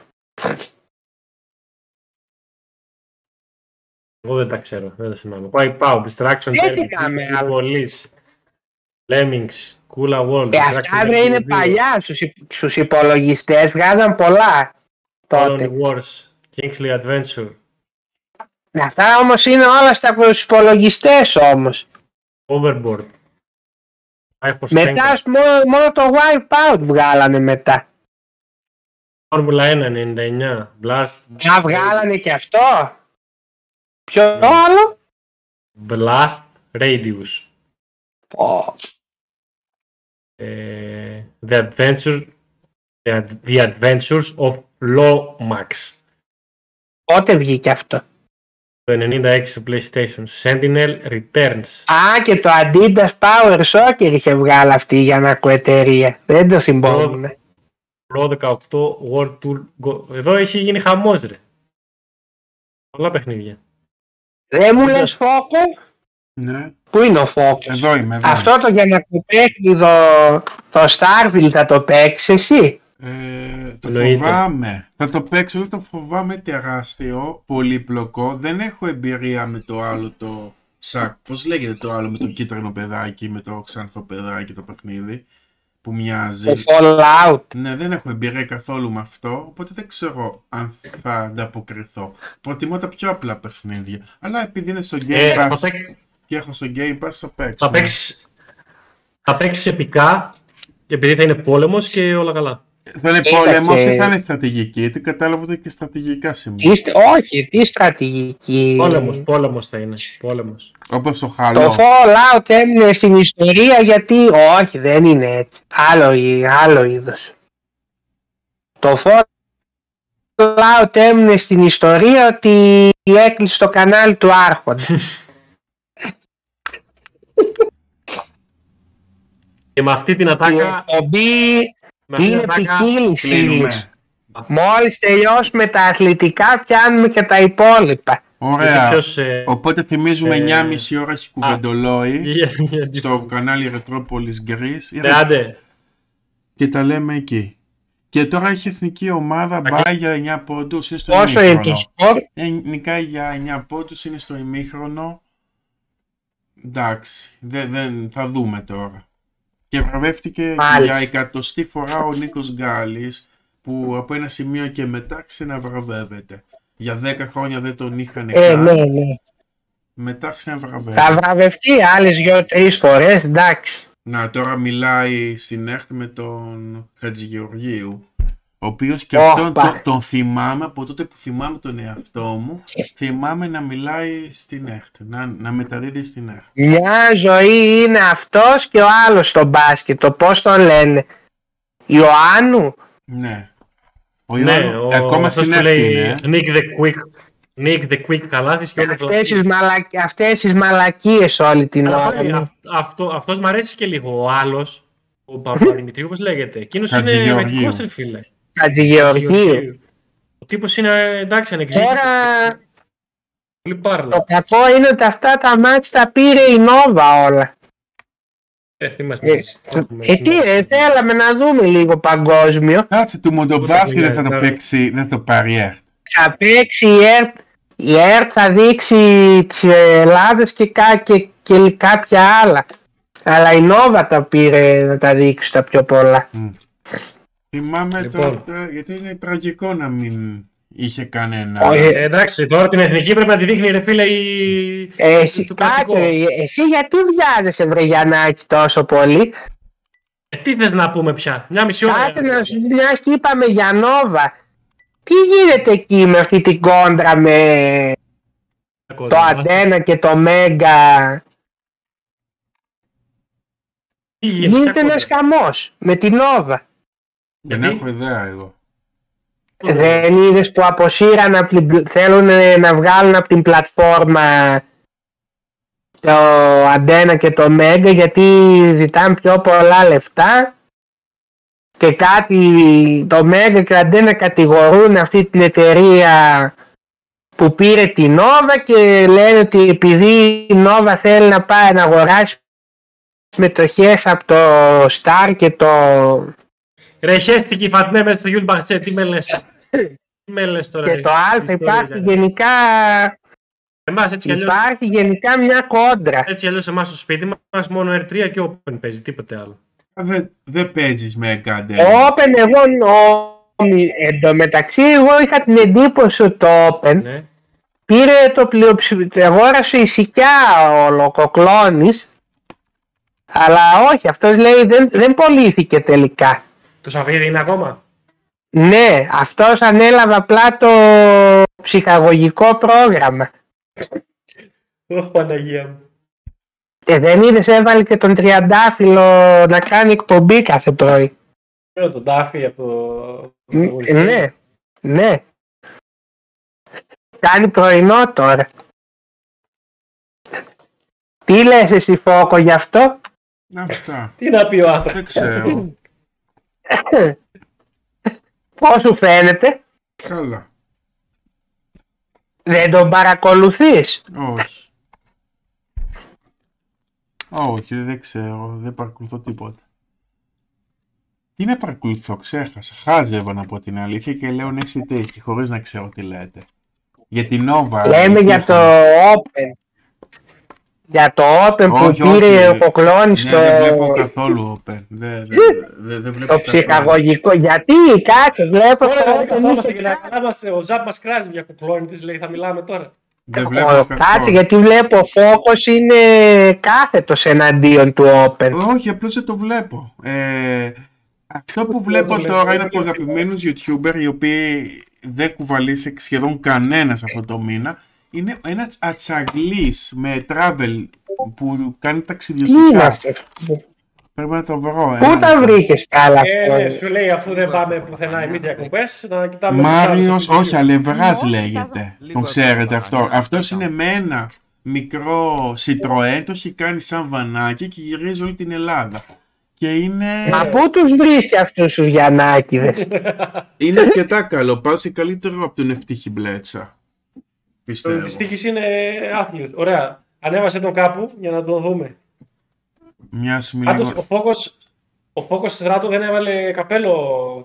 εγώ δεν τα ξέρω, δεν τα θυμάμαι. Πάει, πάω, Distraction, Δεν Derby, θυμάμαι Kings, άλλο. Police, Lemmings, Coola World, Ε, αυτά βρε είναι παλιά στους, υ- στους υπολογιστές, βγάζαν πολλά τότε. Colony Wars, Kingsley Adventure, Ναι, Αυτά όμως είναι όλα στα στους υπολογιστές όμως. Overboard, Life of Μετά ας πούμε, μόνο, μόνο το Wipeout βγάλανε μετά. Formula 1, 99, Blast, Α, βγάλανε και αυτό. Ποιο άλλο; Blast Radius, Πω. ε, The Adventure, The, The Adventures of Lomax, Πότε βγήκε αυτό; Το 96 στο PlayStation, Sentinel Returns, Α, και το Adidas Power Soccer είχε βγάλει αυτή για να εταιρεία. Δεν το θυμόμουν. Pro 18 World Tour Go. Εδώ έχει γίνει χαμός ρε. Πολλά παιχνίδια. Δεν μου λες Φόκο. Ναι, Πού είναι ο Φόκο. εδώ είμαι. Εδώ. Αυτό το για να παιχνίδι το Starfield θα το παίξεις εσύ; Ε, το Εννοείται. φοβάμαι. Θα το παίξω, αλλά το φοβάμαι τεράστιο, πολύπλοκο. Δεν έχω εμπειρία με το άλλο το σακ. Πώς λέγεται το άλλο με το κίτρινο παιδάκι, με το ξανθό παιδάκι το παιχνίδι που μοιάζει; Το Fallout. Ναι, δεν έχω εμπειρία καθόλου με αυτό, οπότε δεν ξέρω αν θα ανταποκριθώ. Προτιμώ τα πιο απλά παιχνίδια. Αλλά επειδή είναι στο Game Ε, Pass θα, παίξ- και έχω στο Game Pass θα παίξω. θα παίξεις θα παίξεις επικά επειδή θα είναι πόλεμος και όλα καλά. Θα είναι Κοίταξε. πόλεμος ή θα είναι στρατηγική, τι κατάλαβα ότι και στρατηγικά σημεία. Είστε, όχι, τι στρατηγική. Πόλεμος, πόλεμος θα είναι. Πόλεμος. Όπως το Το χαλό. Fallout έμεινε στην ιστορία γιατί όχι δεν είναι έτσι. Άλλο, εί- άλλο είδος. Το Fallout έμεινε στην ιστορία ότι έκλεισε το κανάλι του Άρχοντα. Και με αυτή την Η ατάκα... εκπομπή με αυτή την είναι ατάκα ποικίλης ύλης. Κλείνουμε. Μόλις τελειώσουμε τα αθλητικά πιάνουμε και τα υπόλοιπα. είσαι Ωραία. ποιος, ε, Οπότε θυμίζουμε Ε, 9,5 ώρα έχει κουβεντολόι για- για- στο κανάλι Retropolis Greece Ναι, άντε. και τα λέμε εκεί. Και τώρα έχει εθνική ομάδα μπάει για 9 πόντους, είναι στο Πόσο είναι το ημίχρονο. σκορ; Ε, νικάει για 9 πόντους, είναι στο ημίχρονο. Εντάξει, δεν, δεν, θα δούμε τώρα. Και βραβεύτηκε Μάλιστα. για εκατοστή φορά ο Νίκος Γκάλης, που από ένα σημείο και μετά ξαναβραβεύεται. Για 10 χρόνια δεν τον είχαν Ε, καν, ναι, ναι. μετά ξαναβραβεύεται. Θα βραβευτεί άλλες δύο-τρει φορές, εντάξει. Να, τώρα μιλάει στην ΕΡΤ με τον Χατζηγεωργίου, ο οποίος και Ω, αυτόν πα. τον, τον θυμάμαι, από τότε που θυμάμαι τον εαυτό μου, θυμάμαι να μιλάει στην ΕΡΤ, να, να μεταδίδει στην ΕΡΤ. Μια ζωή είναι αυτός και ο άλλος στο μπάσκετ. Το πώς τον λένε. Ιωάννου; Ναι. Ο Ναι, Ιωάννου, ο, ακόμα αυτός στην που ΕΡΤ λέει είναι. ε. Nick the Quick, Nick the Quick Καλάθης και όλο το... Αυτές τις, μαλακ... αυτές τις μαλακίες όλη την Αλλά ώρα. πάλι, ναι. αυ- αυτό, αυτός μ' αρέσει και λίγο. Ο άλλος, ο Παπαδημητρίου, όπως λέγεται. Εκείνος είναι Χατζηγεωργίου. μερικός, ρε φίλε. Χατζηγεωργίου. Ο τύπος είναι, εντάξει, ανεκδίκητος. Τώρα Πολύ πάρλα. το κακό είναι ότι αυτά τα μάτια τα πήρε η Νόβα όλα. Ε, τι είμαστε Ε, εμείς. Έχουμε ε, τι ρε, θέλαμε να δούμε λίγο παγκόσμιο. Κάτσε, του Μοντομπάσκετ δεν θα το μιλάει, παίξει, δεν το πάρει η ΕΡΤ. Θα παίξει η ΕΡΤ, η ΕΡΤ θα δείξει τις Ελλάδες και, κα- και, και κάποια άλλα. Αλλά η Νόβα τα πήρε να τα δείξει τα πιο πολλά. Θυμάμαι Λοιπόν. τότε, γιατί είναι τραγικό να μην είχε κανένα. Όχι. Ε, εντάξει, τώρα την εθνική πρέπει να τη δείχνει ρε φίλε η... Ε, εσύ, του κάτσε, κρατικού. ρε, εσύ γιατί βιάζεσαι βρε Γιαννάκη τόσο πολύ; Ε, τι θες να πούμε πια, μια μισή ώρα. Κάτσε να σου μιας και είπαμε για Νόβα. Τι γίνεται εκεί με αυτή την κόντρα με το Αντένα και το Μέγκα; Τι γίνεται, Γίνεται ποια ένας χαμός με την Νόβα. Δεν Γιατί; έχω ιδέα εγώ. Δεν είδες που αποσύραν από την, πλ- θέλουν ε, να βγάλουν από την πλατφόρμα το Αντένα και το Μέγκα γιατί ζητάνε πιο πολλά λεφτά και κάτι το Μέγκα και το Αντένα κατηγορούν αυτή την εταιρεία που πήρε την Νόβα και λένε ότι επειδή η Νόβα θέλει να πάει να αγοράσει μετοχές από το Star και το Ρε χέστηκε η Φατμέ μέσα στο Γιούλ Μπαχτσέ, τι με λες; Τι με λες τώρα. και ρε, το τι Α ιστορία υπάρχει ήταν; γενικά Εμάς έτσι κι αλλιώς, Υπάρχει γενικά μια κόντρα. έτσι κι αλλιώς εμάς στο σπίτι μας μόνο R3 και Open παίζει, τίποτε άλλο. Δεν δεν παίζεις με εγκάντε. Open εγώ νόμι, εντωμεταξύ εγώ είχα την εντύπωση ότι το Open Ναι. πήρε το πλειοψηφίο, αγόρασε η Σικιά ο Λοκοκλώνης αλλά όχι, αυτός λέει δεν, δεν πωλήθηκε τελικά. Το Σαββίδι είναι ακόμα; Ναι, αυτός ανέλαβε απλά το ψυχαγωγικό πρόγραμμα. Ω Παναγία μου. Και δεν είδες έβαλε και τον Τριαντάφυλλο να κάνει εκπομπή κάθε πρωί. Ξέρω τον Τάφι από το... Μ, το Ναι, ναι. Κάνει πρωινό τώρα. Τι λες εσύ Φόκο γι' αυτό; Αυτά. Τι να πει ο άνθρωπος; Δεν ξέρω. Πώς σου φαίνεται; Καλά. Δεν τον παρακολουθείς; Όχι. Όχι, δεν ξέρω. Δεν παρακολουθώ τίποτα. Τι να παρακολουθώ, ξέχασα. Χάζευα να πω την αλήθεια και λέω ναι εσύ τέχει, χωρίς να ξέρω τι λέτε. Για την Nova. Λέμε εκεί για το έχω- Open. Για το Open που Όχι, πήρε όχι. ο Κοκλώνης Ναι, το, δεν βλέπω καθόλου Open. Δεν, δεν, δεν, δεν βλέπω το καθόλου. ψυχαγωγικό. Γιατί, κάτσε, βλέπω Τώρα το δεν Open καθόμαστε είστε και να κάναμε, ο Ζαπ μας κράζει για κουκλόνι της, λέει θα μιλάμε τώρα. Δεν βλέπω Ο- καθόλου. Κάτσε γιατί βλέπω ο Φόκος είναι κάθετος εναντίον του Open. Όχι, απλώς δεν το βλέπω. Ε, αυτό που το βλέπω βλέπω, τώρα είναι είναι από και αγαπημένους YouTuber οι οποίοι δεν κουβαλήσει σχεδόν κανένας αυτό το μήνα. Είναι ένας ατσαγλής με travel που κάνει Τι είναι ταξιδιωτικά. αυτό; Πρέπει να το βρω. Πού ένα τα λεπτό. βρήκες καλά Ε, ναι, αυτό. σου λέει αφού δεν πάμε πουθενά εμείς διακοπές, να κοιτάμε... Μάριος, τους άλλους όχι, Αλευράς λέγεται. Λίγο Τον ξέρετε εύκολα, αυτό. ναι, Αυτός ναι. είναι με ένα μικρό Citroën, το έχει κάνει σαν βανάκι και γυρίζει όλη την Ελλάδα. Και είναι, Μα πού τους βρίσκει αυτούς τους Γιαννάκηδες; είναι αρκετά καλό. Πάω καλύτερο από τον Ευτύχη Μπλέτσα. Το Πιστεύω. της τύχης είναι άθλιος. Ωραία. Ανέβασε τον κάπου για να τον δούμε. Μοιάζει με Πάντως λίγο... ο Φόκος, Ο Φόκος Στράτο δεν έβαλε καπέλο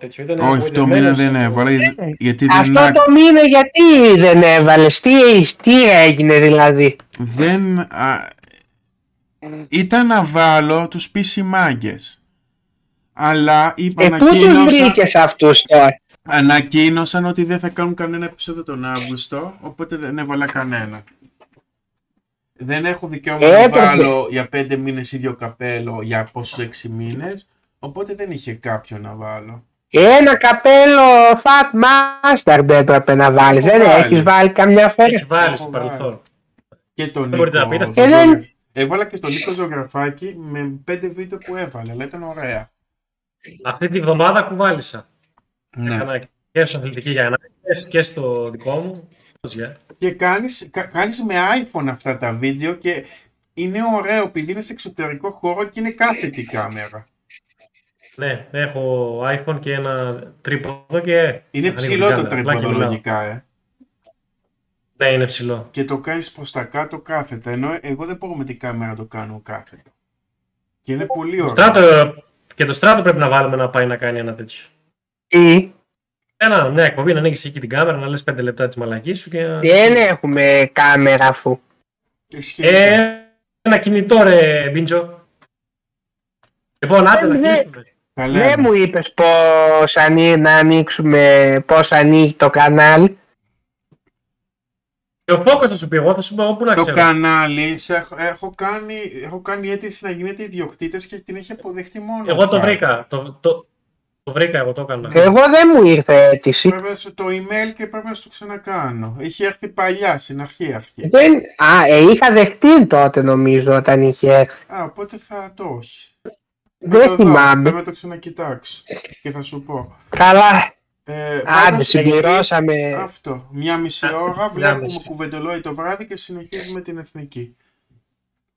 τέτοιο. Ήταν Όχι, το μήνα γοητευμένος. δεν έβαλε, γιατί- γιατί δεν, Αυτό άκ- το μήνα γιατί δεν έβαλε, τι, τι έγινε δηλαδή; δεν α, ήταν να βάλω τους PC μάγκες. Αλλά είπα, Ε, πού τους ανακοίνωσαν, βρήκες αυτούς τώρα; Ανακοίνωσαν ότι δεν θα κάνουν κανένα επεισόδιο τον Αύγουστο, οπότε δεν έβαλα κανένα. Δεν έχω δικαίωμα να Έπρεπε. βάλω για πέντε μήνες ίδιο καπέλο για πόσους έξι μήνες, οπότε δεν είχε κάποιο να βάλω. Ένα καπέλο Fat Mustard έπρεπε να βάλεις, Έχω δεν βάλει. έχεις βάλει καμιά φορά; Έχεις βάλει Έχω στο βάλει. παρελθόν. Και τον Δεν μπορείτε να Νίκο. πείτε. Ε, δεν- Έβαλα και τον Νίκο ζωγραφάκι με πέντε βίντεο που έβαλε, αλλά ήταν ωραία. Αυτή τη βδομάδα κουβάλισα. Ναι. Έκανα και στο αθλητική για ανάγκες και στο δικό μου. Πώς για. Και κάνεις, κα- κάνεις με iPhone αυτά τα βίντεο και είναι ωραίο επειδή είναι σε εξωτερικό χώρο και είναι κάθετη η κάμερα. Ναι, έχω iPhone και ένα τρίποδο και... Είναι ανοίγω ψηλό την το κάμερα. Απλά τρίποδο και μιλάω. λογικά, ε. Ναι, είναι ψηλό. Και το κάνεις προς τα κάτω κάθετα, ενώ εγώ δεν μπορώ με την κάμερα να το κάνω κάθετο. Και είναι πολύ Το ωραίο. στράτο, και το στράτο πρέπει να βάλουμε να πάει να κάνει ένα τέτοιο. Τι, Ένα, μια εκπομπή να ανοίξει εκεί την κάμερα, να λες 5 λεπτά της μαλακής σου και. να- δεν έχουμε κάμερα αφού. Ισχύει. Ε, ένα κινητό ρε, Μπίντζο. Λοιπόν, άντε να Ε, ναι. κλείσουμε. Τα Δεν λέμε. μου είπες πώς ανοί- να ανοίξουμε, πώς ανοίγει το κανάλι. Και ο Φόκος θα σου πει, εγώ θα σου πω όπου να Το ξέρω. κανάλι, σε έχω, έχω κάνει, έχω κάνει αίτηση να γίνετε ιδιοκτήτες και την έχει αποδεχτεί μόνος. Εγώ το ο Φάκης. βρήκα. Το, το, το βρήκα, εγώ το έκανα. Εγώ δεν μου ήρθε αίτηση. Πρέπει να σου το email και πρέπει να σου το ξανακάνω. Είχε έρθει παλιά, στην αρχή αρχή. Δεν... Α, ε, είχα δεχτεί τότε νομίζω όταν είχε έρθει. Α, οπότε θα το όχι. Δεν θυμάμαι. Πρέπει να το ξανακοιτάξω και θα σου πω. Καλά, Ε, άντε πάντως, συμπληρώσαμε. Αυτό. Μια μισή Α, ώρα μια βλέπουμε μισή. κουβεντολόι το βράδυ και συνεχίζουμε την εθνική.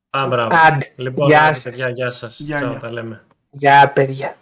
Α, μπράβο. Άντε, Λοιπόν, γεια άντε, σας. παιδιά, γεια σας. Γεια, Τσάου, γεια. τα λέμε. Γεια παιδιά.